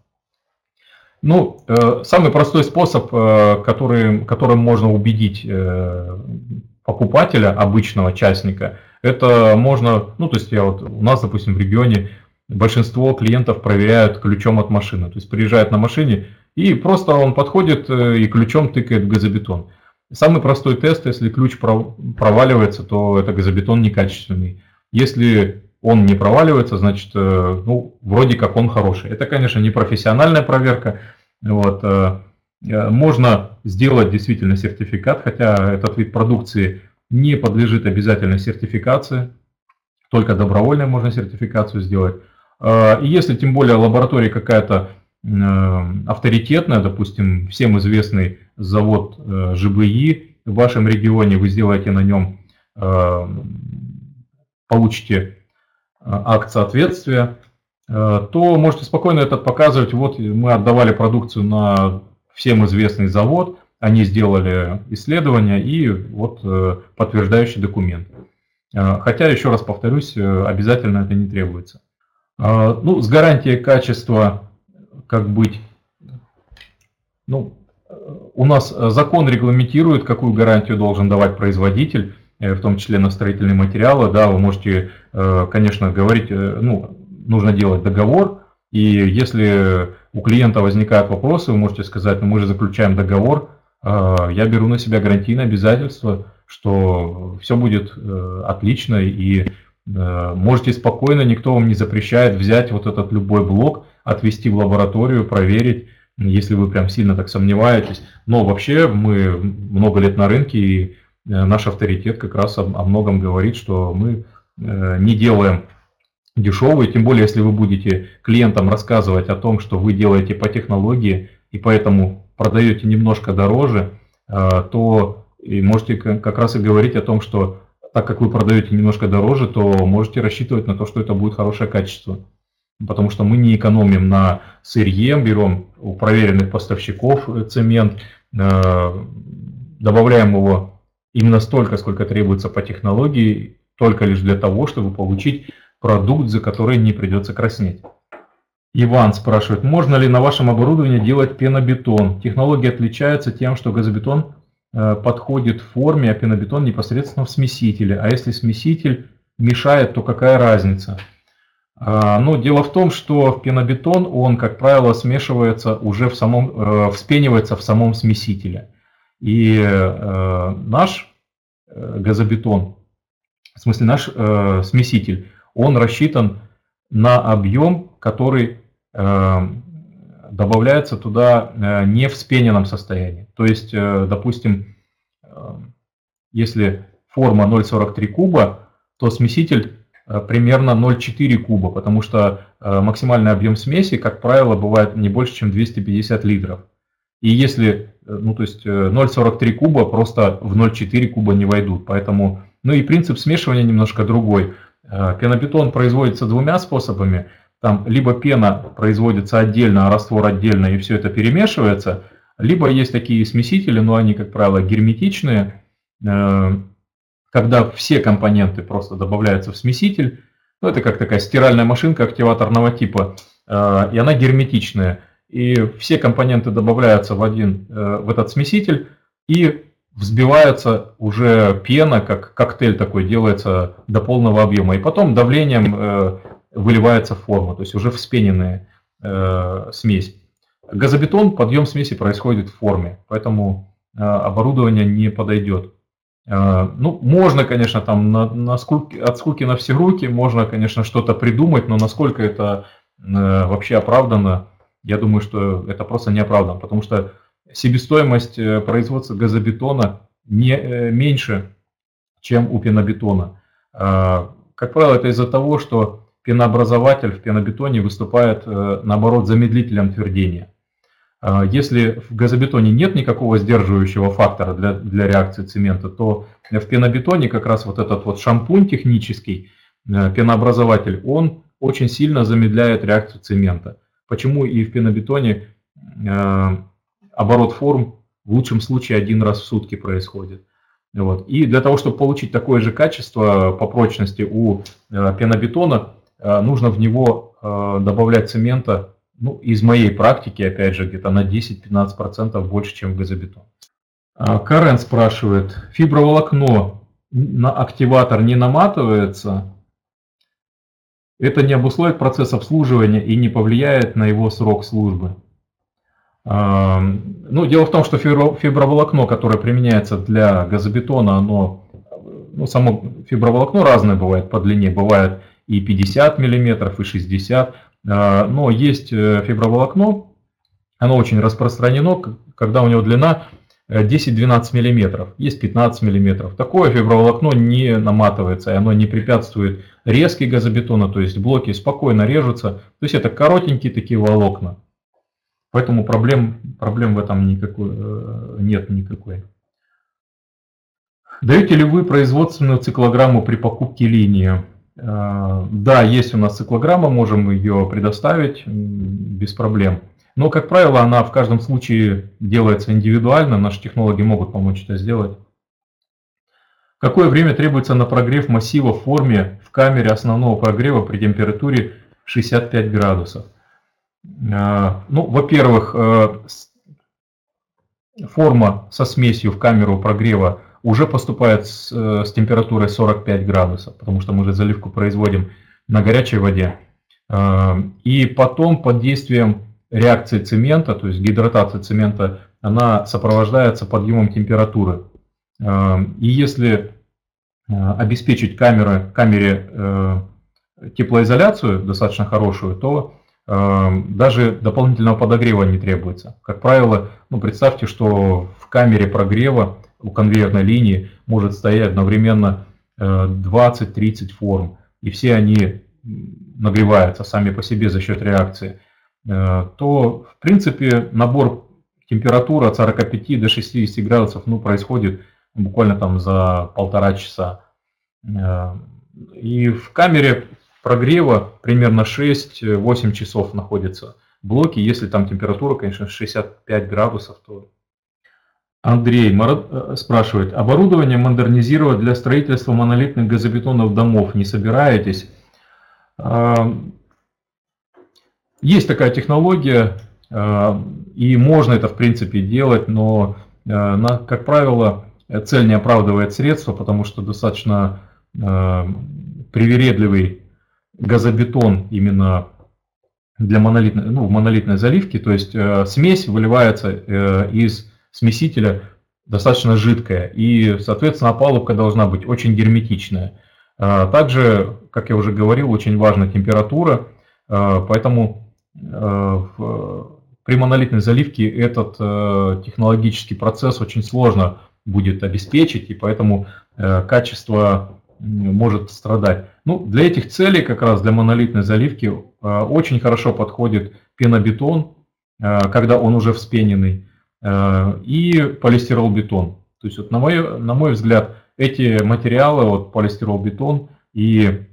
Ну, э, самый простой способ, э, который, которым можно убедить э, покупателя, обычного частника, это можно, ну, то есть я вот, у нас, допустим, в регионе большинство клиентов проверяют ключом от машины. То есть приезжает на машине и просто он подходит и ключом тыкает в газобетон. Самый простой тест, если ключ проваливается, то это газобетон некачественный. Если он не проваливается, значит, э, ну, вроде как он хороший. Это, конечно, не профессиональная проверка. Вот. Э, э, можно сделать действительно сертификат, хотя этот вид продукции не подлежит обязательной сертификации, только добровольно можно сертификацию сделать. И если тем более лаборатория какая-то авторитетная, допустим, всем известный завод ЖБИ в вашем регионе, вы сделаете на нем, получите акт соответствия, э, то можете спокойно этот показывать. Вот мы отдавали продукцию на всем известный завод, они сделали исследование и вот э, подтверждающий документ. Хотя, еще раз повторюсь, обязательно это не требуется. Ну, с гарантией качества, как быть, ну, у нас закон регламентирует, какую гарантию должен давать производитель. Э, в том числе на строительные материалы, да, вы можете, э, конечно, говорить, э, ну, нужно делать договор, и если у клиента возникают вопросы, вы можете сказать, ну мы же заключаем договор, я беру на себя гарантийное обязательство, что все будет отлично, и можете спокойно, никто вам не запрещает взять вот этот любой блок, отвести в лабораторию, проверить, если вы прям сильно так сомневаетесь. Но вообще мы много лет на рынке, и наш авторитет как раз о, о многом говорит, что мы не делаем дешевые, тем более если вы будете клиентам рассказывать о том, что вы делаете по технологии и поэтому продаете немножко дороже, то и можете как раз и говорить о том, что так как вы продаете немножко дороже, то можете рассчитывать на то, что это будет хорошее качество. Потому что мы не экономим на сырье, берем у проверенных поставщиков цемент, э, добавляем его именно столько, сколько требуется по технологии, только лишь для того, чтобы получить продукт, за который не придется краснеть. Иван спрашивает, можно ли на вашем оборудовании делать пенобетон? Технология отличается тем, что газобетон Э, подходит в форме, а пенобетон непосредственно в смесителе. А если смеситель мешает, то какая разница? А, ну, дело в том, что пенобетон, он, как правило, смешивается уже в самом, э, вспенивается в самом смесителе. И э, наш газобетон, в смысле наш смеситель, он рассчитан на объем, который добавляется туда э, не в спененном состоянии. То есть, э, допустим, э, если форма 0,43 куба, то смеситель примерно 0,4 куба, потому что максимальный объем смеси, как правило, бывает не больше, чем 250 литров. И если, ну то есть 0,43 куба просто в 0,4 куба не войдут, поэтому, ну и принцип смешивания немножко другой. Пенобетон производится двумя способами – там либо пена производится отдельно, а раствор отдельно, и все это перемешивается, либо есть такие смесители, но они, как правило, герметичные, э, когда все компоненты просто добавляются в смеситель, ну, это как такая стиральная машинка активаторного типа, э, и она герметичная. И все компоненты добавляются в один, э, в этот смеситель, и взбивается уже пена, как коктейль такой делается до полного объема. И потом давлением выливается в форму, то есть уже вспененная э, смесь. Газобетон, подъем смеси происходит в форме, поэтому э, оборудование не подойдет. Э, ну, можно, конечно, там на, на скуки, от скуки на все руки, можно, конечно, что-то придумать, но насколько это э, вообще оправдано, я думаю, что это просто не оправдано, потому что себестоимость э, производства газобетона не э, меньше, чем у пенобетона. Э, как правило, это из-за того, что пенообразователь в пенобетоне выступает, э, наоборот, замедлителем твердения. А, если в газобетоне нет никакого сдерживающего фактора для, для реакции цемента, то в пенобетоне как раз вот этот вот шампунь технический, пенообразователь, он очень сильно замедляет реакцию цемента. Почему и в пенобетоне э, оборот форм в лучшем случае один раз в сутки происходит. Вот. И для того, чтобы получить такое же качество по прочности у пенобетона, Э, нужно в него э, добавлять цемента, ну, из моей практики, опять же, где-то на 10-15% больше, чем в газобетон. А, Карен спрашивает, фиброволокно на активатор не наматывается, это не обусловит процесс обслуживания и не повлияет на его срок службы. А, ну, дело в том, что фиброволокно, которое применяется для газобетона, оно, ну, само фиброволокно разное бывает по длине, бывает и 50 мм, и 60 а, Но есть э, фиброволокно, оно очень распространено, когда у него длина 10-12 э, мм, есть 15 мм. Такое фиброволокно не наматывается, и оно не препятствует резке газобетона, то есть блоки спокойно режутся. То есть это коротенькие такие волокна. Поэтому проблем, проблем в этом никакой, э, нет никакой. Даете ли вы производственную циклограмму при покупке линии? А, да, есть у нас циклограмма, можем ее предоставить без проблем. Но, как правило, она в каждом случае делается индивидуально, наши технологи могут помочь это сделать. Какое время требуется на прогрев массива в форме в камере основного прогрева при температуре 65 градусов? А, ну, во-первых, э, форма со смесью в камеру прогрева уже поступает с, э, с температурой 45 градусов, потому что мы же заливку производим на горячей воде. Э, и потом под действием реакции цемента, то есть гидратации цемента, она сопровождается подъемом температуры. Э, и если обеспечить камеры, камере теплоизоляцию достаточно хорошую, то даже дополнительного подогрева не требуется. Как правило, ну, представьте, что в камере прогрева у конвейерной линии может стоять одновременно 20-30 форм, и все они нагреваются сами по себе за счет реакции, то в принципе набор температуры от 45 до 60 градусов ну, происходит буквально там за полтора часа. И в камере прогрева примерно 6-8 часов находятся блоки. Если там температура, конечно, 65 градусов, то... Андрей э, спрашивает, оборудование модернизировать для строительства монолитных газобетонных домов не собираетесь? Есть такая технология, а, и можно это в принципе делать, но, а, как правило, цель не оправдывает средства, потому что достаточно привередливый газобетон именно для монолитной, ну, монолитной заливки, то есть э, смесь выливается э, из смесителя достаточно жидкая, и, соответственно, опалубка должна быть очень герметичная. Э, также, как я уже говорил, очень важна температура, э, поэтому э, в, при монолитной заливке этот э, технологический процесс очень сложно будет обеспечить, и поэтому э, качество может страдать. Ну, для этих целей, как раз для монолитной заливки, э, очень хорошо подходит пенобетон, э, когда он уже вспененный, э, и полистиролбетон. То есть, вот на, мой, на мой взгляд, эти материалы, вот полистиролбетон и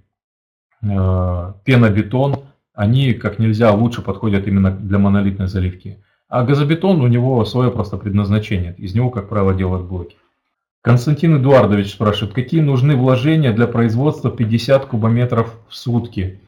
пенобетон, они как нельзя лучше подходят именно для монолитной заливки. А газобетон, у него свое просто предназначение. Из него, как правило, делают блоки. Константин Эдуардович спрашивает, какие нужны вложения для производства 50 кубометров в сутки?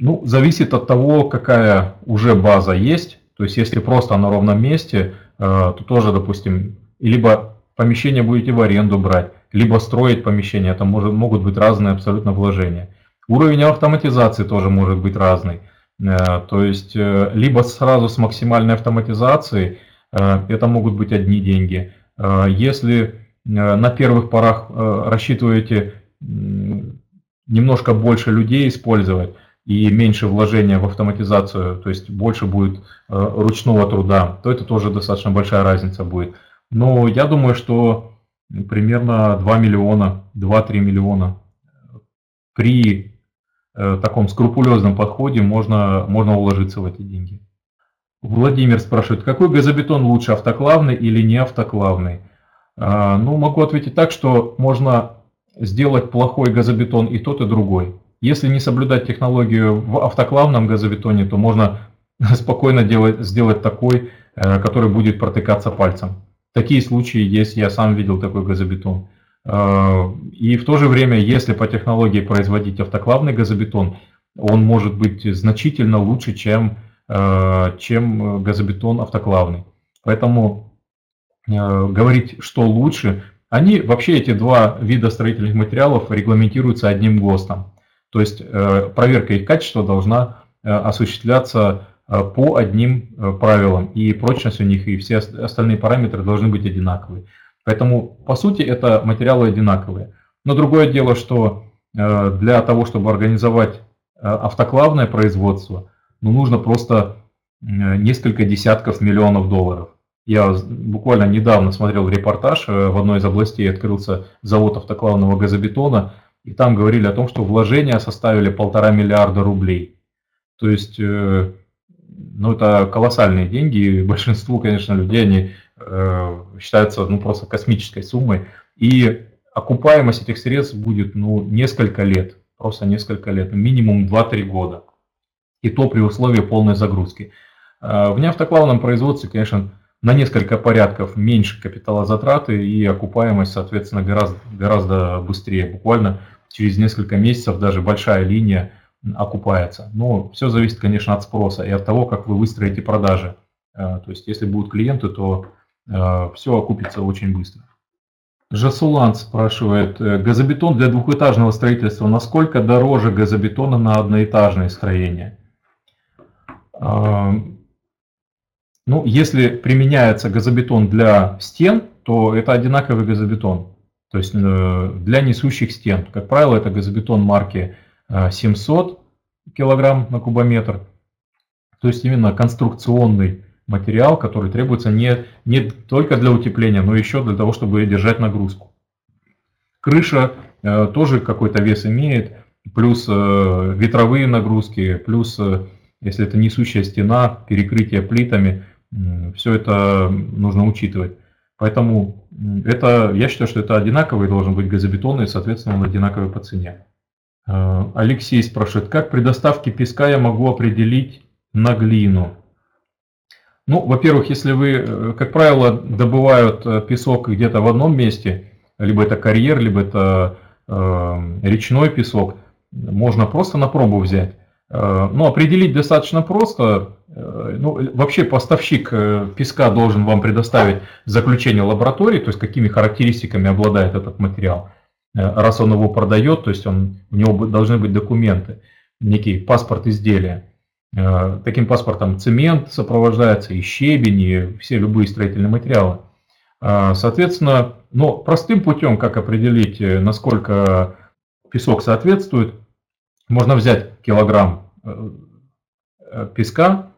Ну, зависит от того, какая уже база есть. То есть, если просто на ровном месте, э, то тоже, допустим, либо помещение будете в аренду брать, либо строить помещение, это может, могут быть разные абсолютно вложения. Уровень автоматизации тоже может быть разный. Э, то есть, э, либо сразу с максимальной автоматизацией, это могут быть одни деньги. Если Э, на первых порах э, рассчитываете немножко больше людей использовать и меньше вложения в автоматизацию, то есть больше будет э, ручного труда, то это тоже достаточно большая разница будет. Но я думаю, что примерно 2 миллиона, 2-3 миллиона при таком скрупулезном подходе можно, можно уложиться в эти деньги. Владимир спрашивает, какой газобетон лучше, автоклавный или не автоклавный? А, ну, могу ответить так, что можно сделать плохой газобетон и тот, и другой. Если не соблюдать технологию в автоклавном газобетоне, то можно <laughs> спокойно делать, сделать такой, э, который будет протыкаться пальцем. Такие случаи есть, я сам видел такой газобетон. А, и в то же время, если по технологии производить автоклавный газобетон, он может быть значительно лучше, чем, э, чем газобетон автоклавный. Поэтому Э, говорить, что лучше, они вообще эти два вида строительных материалов регламентируются одним ГОСТом. То есть э, проверка их качества должна э, осуществляться по одним правилам, и прочность у них, и все остальные параметры должны быть одинаковые. Поэтому, по сути, это материалы одинаковые. Но другое дело, что для того, чтобы организовать автоклавное производство, ну, нужно просто несколько десятков миллионов долларов. Я буквально недавно смотрел репортаж, э, в одной из областей открылся завод автоклавного газобетона, и там говорили о том, что вложения составили полтора миллиарда рублей. То есть, э, ну, это колоссальные деньги, и большинству, конечно, людей они э, считаются ну, просто космической суммой. И окупаемость этих средств будет ну, несколько лет, просто несколько лет, минимум 2-3 года. И то при условии полной загрузки. В неавтоклавном производстве, конечно, на несколько порядков меньше капиталозатраты и окупаемость, соответственно, гораздо, гораздо быстрее. Буквально через несколько месяцев даже большая линия окупается. Но все зависит, конечно, от спроса и от того, как вы выстроите продажи. Э, то есть, если будут клиенты, то э, все окупится очень быстро. Жасулан спрашивает, э, газобетон для двухэтажного строительства насколько дороже газобетона на одноэтажное строение? Ну, если применяется газобетон для стен, то это одинаковый газобетон. То есть э, для несущих стен. Как правило, это газобетон марки 700 э, килограмм на кубометр. То есть именно конструкционный материал, который требуется не, не только для утепления, но еще для того, чтобы держать нагрузку. Крыша э, тоже какой-то вес имеет, плюс э, ветровые нагрузки, плюс, э, если это несущая стена, перекрытие плитами, э, все это нужно учитывать. Поэтому это, я считаю, что это одинаковый должен быть газобетон и, соответственно, он одинаковый по цене. Э, Алексей спрашивает, как при доставке песка я могу определить на глину? Ну, во-первых, если вы, э, как правило, добывают э, песок где-то в одном месте, либо это карьер, либо это э, речной песок, можно просто на пробу взять. Э, ну, определить достаточно просто. Э, ну, вообще поставщик э, песка должен вам предоставить заключение лаборатории, то есть какими характеристиками обладает этот материал. Раз он его продает, то есть он, у него должны быть документы, некий паспорт изделия. Э, таким паспортом цемент сопровождается, и щебень, и все любые строительные материалы. Э, соответственно, но простым путем, как определить, насколько песок соответствует, можно взять килограмм песка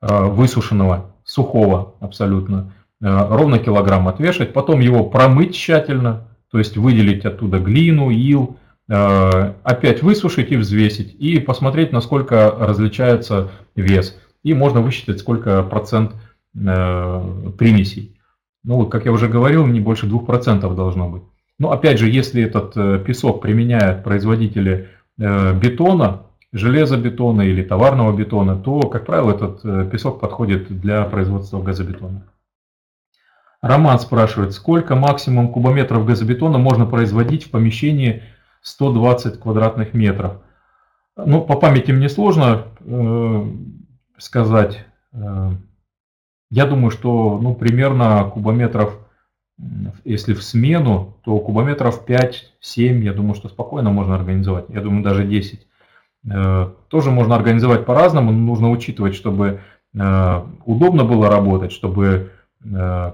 высушенного, сухого абсолютно, ровно килограмм отвешать, потом его промыть тщательно, то есть выделить оттуда глину, ил, э, опять высушить и взвесить, и посмотреть, насколько различается вес. И можно высчитать, сколько процент э, примесей. Ну, как я уже говорил, не больше 2% должно быть. Но опять же, если этот э, песок применяют производители бетона, железобетона или товарного бетона, то, как правило, этот песок подходит для производства газобетона. Роман спрашивает, сколько максимум кубометров газобетона можно производить в помещении 120 квадратных метров? Ну, по памяти мне сложно э, сказать. Э, я думаю, что ну, примерно кубометров, если в смену, то кубометров 5-7, я думаю, что спокойно можно организовать. Я думаю, даже 10. Э, тоже можно организовать по-разному, нужно учитывать, чтобы э, удобно было работать, чтобы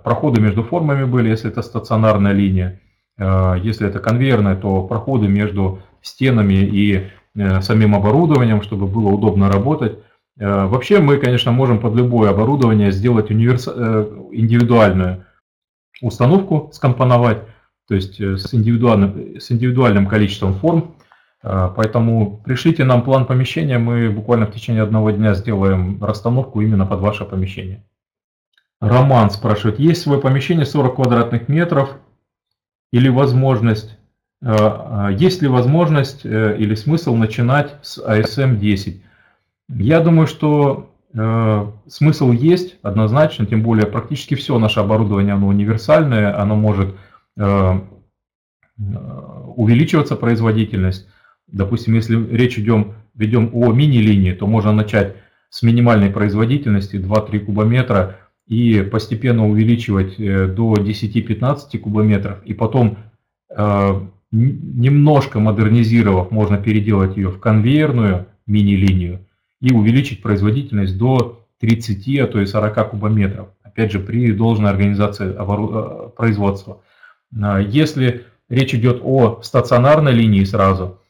проходы между формами были, если это стационарная линия. Э, если это конвейерная, то проходы между стенами и э, самим оборудованием, чтобы было удобно работать. Вообще мы, конечно, можем под любое оборудование сделать универс... индивидуальную установку, скомпоновать, то есть с индивидуальным, с индивидуальным количеством форм. Поэтому пришлите нам план помещения, мы буквально в течение одного дня сделаем расстановку именно под ваше помещение. Роман спрашивает, есть свое помещение 40 квадратных метров или возможность, э, э, есть ли возможность э, или смысл начинать с ASM 10? Я думаю, что смысл есть однозначно, тем более практически все наше оборудование, оно универсальное, оно может увеличиваться производительность. Допустим, если речь идем, ведем о мини-линии, то можно начать с минимальной производительности 2-3 кубометра и постепенно увеличивать э, до 10-15 кубометров, и потом э, немножко модернизировав, можно переделать ее в конвейерную мини-линию и увеличить производительность до 30, а то и 40 кубометров. Опять же, при должной организации э, производства. Если речь идет о стационарной линии сразу,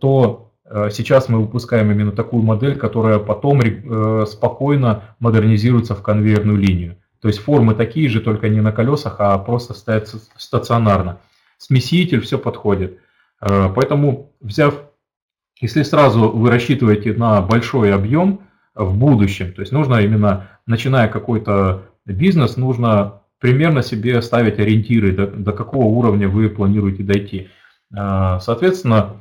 то сейчас мы выпускаем именно такую модель, которая потом э, спокойно модернизируется в конвейерную линию. То есть формы такие же, только не на колесах, а просто стоят стационарно. Смеситель, все подходит. Э, поэтому, взяв, если сразу вы рассчитываете на большой объем в будущем, то есть нужно именно, начиная какой-то бизнес, нужно примерно себе ставить ориентиры, до, до какого уровня вы планируете дойти. Соответственно,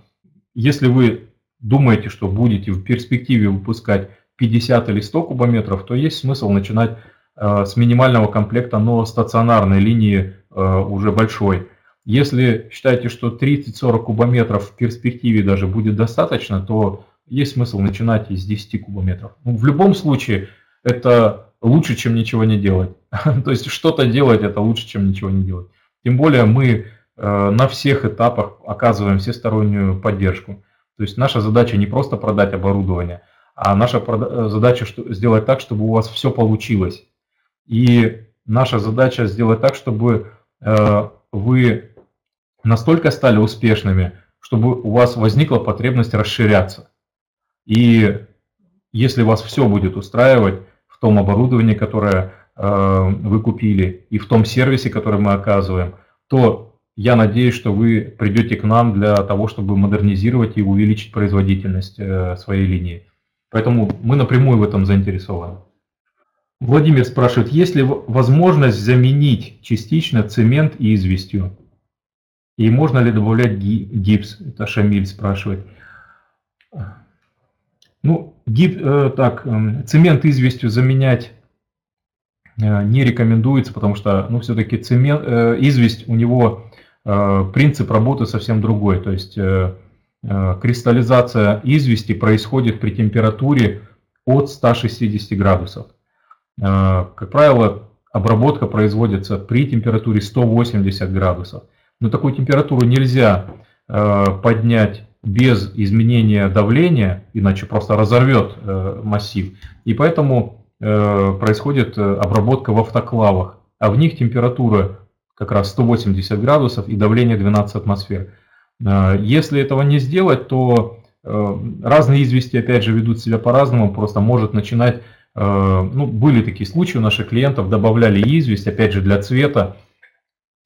если вы думаете, что будете в перспективе выпускать 50 или 100 кубометров, то есть смысл начинать э, с минимального комплекта, но стационарной линии э, уже большой. Если считаете, что 30-40 кубометров в перспективе даже будет достаточно, то есть смысл начинать из 10 кубометров. Ну, в любом случае, это лучше, чем ничего не делать. <laughs> То есть что-то делать, это лучше, чем ничего не делать. Тем более мы э, на всех этапах оказываем всестороннюю поддержку. То есть наша задача не просто продать оборудование, а наша э, задача сделать так, чтобы у вас все получилось. И наша задача сделать так, чтобы э, вы настолько стали успешными, чтобы у вас возникла потребность расширяться. И если вас все будет устраивать в том оборудовании, которое э, вы купили, и в том сервисе, который мы оказываем, то я надеюсь, что вы придете к нам для того, чтобы модернизировать и увеличить производительность э, своей линии. Поэтому мы напрямую в этом заинтересованы. Владимир спрашивает, есть ли возможность заменить частично цемент и известью? И можно ли добавлять гипс? Это Шамиль спрашивает. Ну, гип, э, так, э, цемент известью заменять э, не рекомендуется, потому что, ну, все-таки цемент, э, известь у него принцип работы совсем другой. То есть э, э, кристаллизация извести происходит при температуре от 160 градусов. Э, как правило, обработка производится при температуре 180 градусов. Но такую температуру нельзя э, поднять без изменения давления, иначе просто разорвет э, массив. И поэтому происходит обработка в автоклавах, а в них температура как раз 180 градусов и давление 12 атмосфер. Если этого не сделать, то разные извести опять же ведут себя по-разному, просто может начинать Э, ну, были такие случаи у наших клиентов, добавляли известь, опять же, для цвета,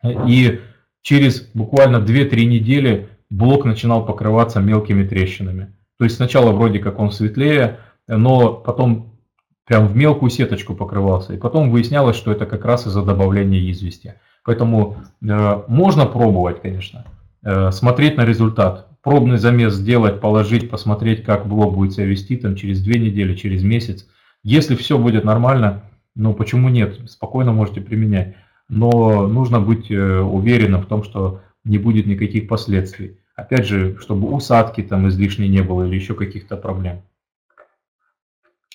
и через буквально 2-3 недели блок начинал покрываться мелкими трещинами. То есть сначала вроде как он светлее, но потом прям в мелкую сеточку покрывался. И потом выяснялось, что это как раз из-за добавления извести. Поэтому э, можно пробовать, конечно, э, смотреть на результат. Пробный замес сделать, положить, посмотреть, как блок будет себя вести там, через две недели, через месяц. Если все будет нормально, ну почему нет, спокойно можете применять. Но нужно быть э, уверенным в том, что не будет никаких последствий. Опять же, чтобы усадки там излишней не было или еще каких-то проблем.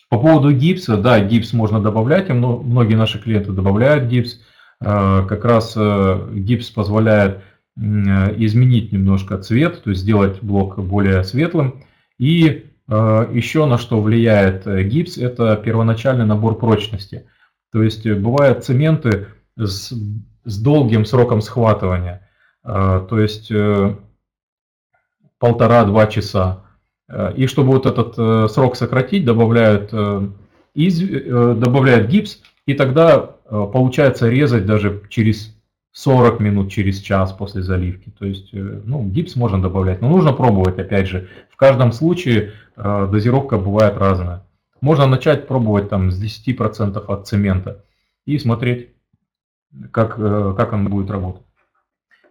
По поводу гипса, да, гипс можно добавлять, и многие наши клиенты добавляют гипс. Э, как раз э, гипс позволяет изменить немножко цвет, то есть сделать блок более светлым. И Э, Еще на что влияет э, гипс, это первоначальный набор прочности. То есть э, бывают цементы с, с долгим сроком схватывания, то есть полтора-два часа. И чтобы вот этот срок сократить, добавляют, из, добавляют гипс, и тогда получается резать даже через 40 минут через час после заливки. То есть, э, ну, гипс можно добавлять, но нужно пробовать, опять же. В каждом случае э, дозировка бывает разная. Можно начать пробовать там с 10% от цемента и смотреть, как, э, как он будет работать.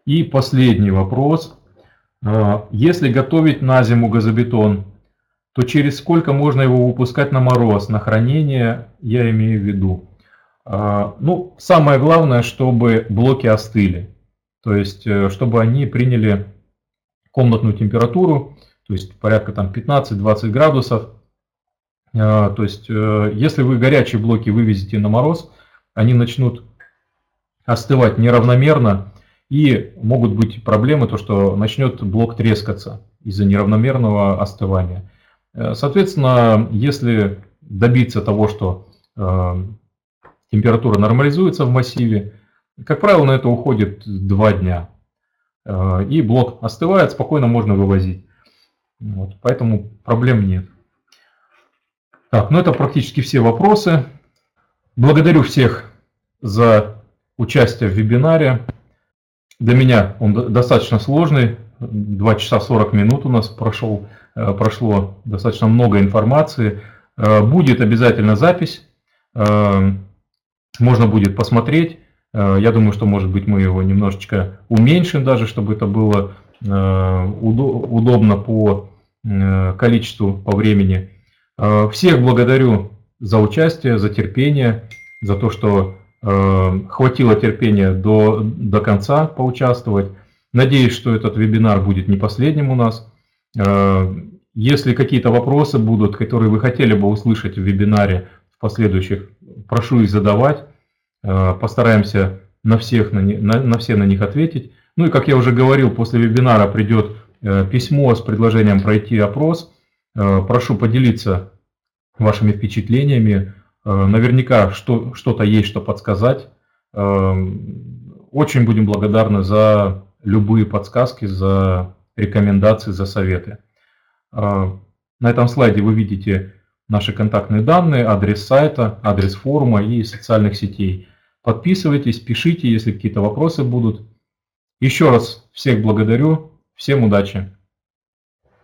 И последний вопрос. Если готовить на зиму газобетон, то через сколько можно его выпускать на мороз, на хранение, я имею в виду. А, ну, самое главное, чтобы блоки остыли. То есть, э, чтобы они приняли комнатную температуру, то есть порядка там 15-20 градусов. А, то есть, э, если вы горячие блоки вывезете на мороз, они начнут остывать неравномерно, и могут быть проблемы, то что начнет блок трескаться из-за неравномерного остывания. Э, соответственно, если добиться того, что температура нормализуется в массиве. Как правило, на это уходит 2 дня. Э, и блок остывает, спокойно можно вывозить. Вот, поэтому проблем нет. Так, ну это практически все вопросы. Благодарю всех за участие в вебинаре. Для меня он достаточно сложный. 2 часа 40 минут у нас прошел, э, прошло достаточно много информации. Э, будет обязательно запись можно будет посмотреть. Э, я думаю, что, может быть, мы его немножечко уменьшим даже, чтобы это было э, удобно по э, количеству, по времени. Всех благодарю за участие, за терпение, за то, что хватило терпения до, до конца поучаствовать. Надеюсь, что этот вебинар будет не последним у нас. Если какие-то вопросы будут, которые вы хотели бы услышать в вебинаре в последующих прошу их задавать, э, постараемся на, всех, на, на, на все на них ответить. Ну и, как я уже говорил, после вебинара придет э, письмо с предложением пройти опрос. Э, прошу поделиться вашими впечатлениями. Наверняка что, что-то есть, что подсказать. Очень будем благодарны за любые подсказки, за рекомендации, за советы. На этом слайде вы видите наши контактные данные, адрес сайта, адрес форума и социальных сетей. Подписывайтесь, пишите, если какие-то вопросы будут. Еще раз всех благодарю, всем удачи!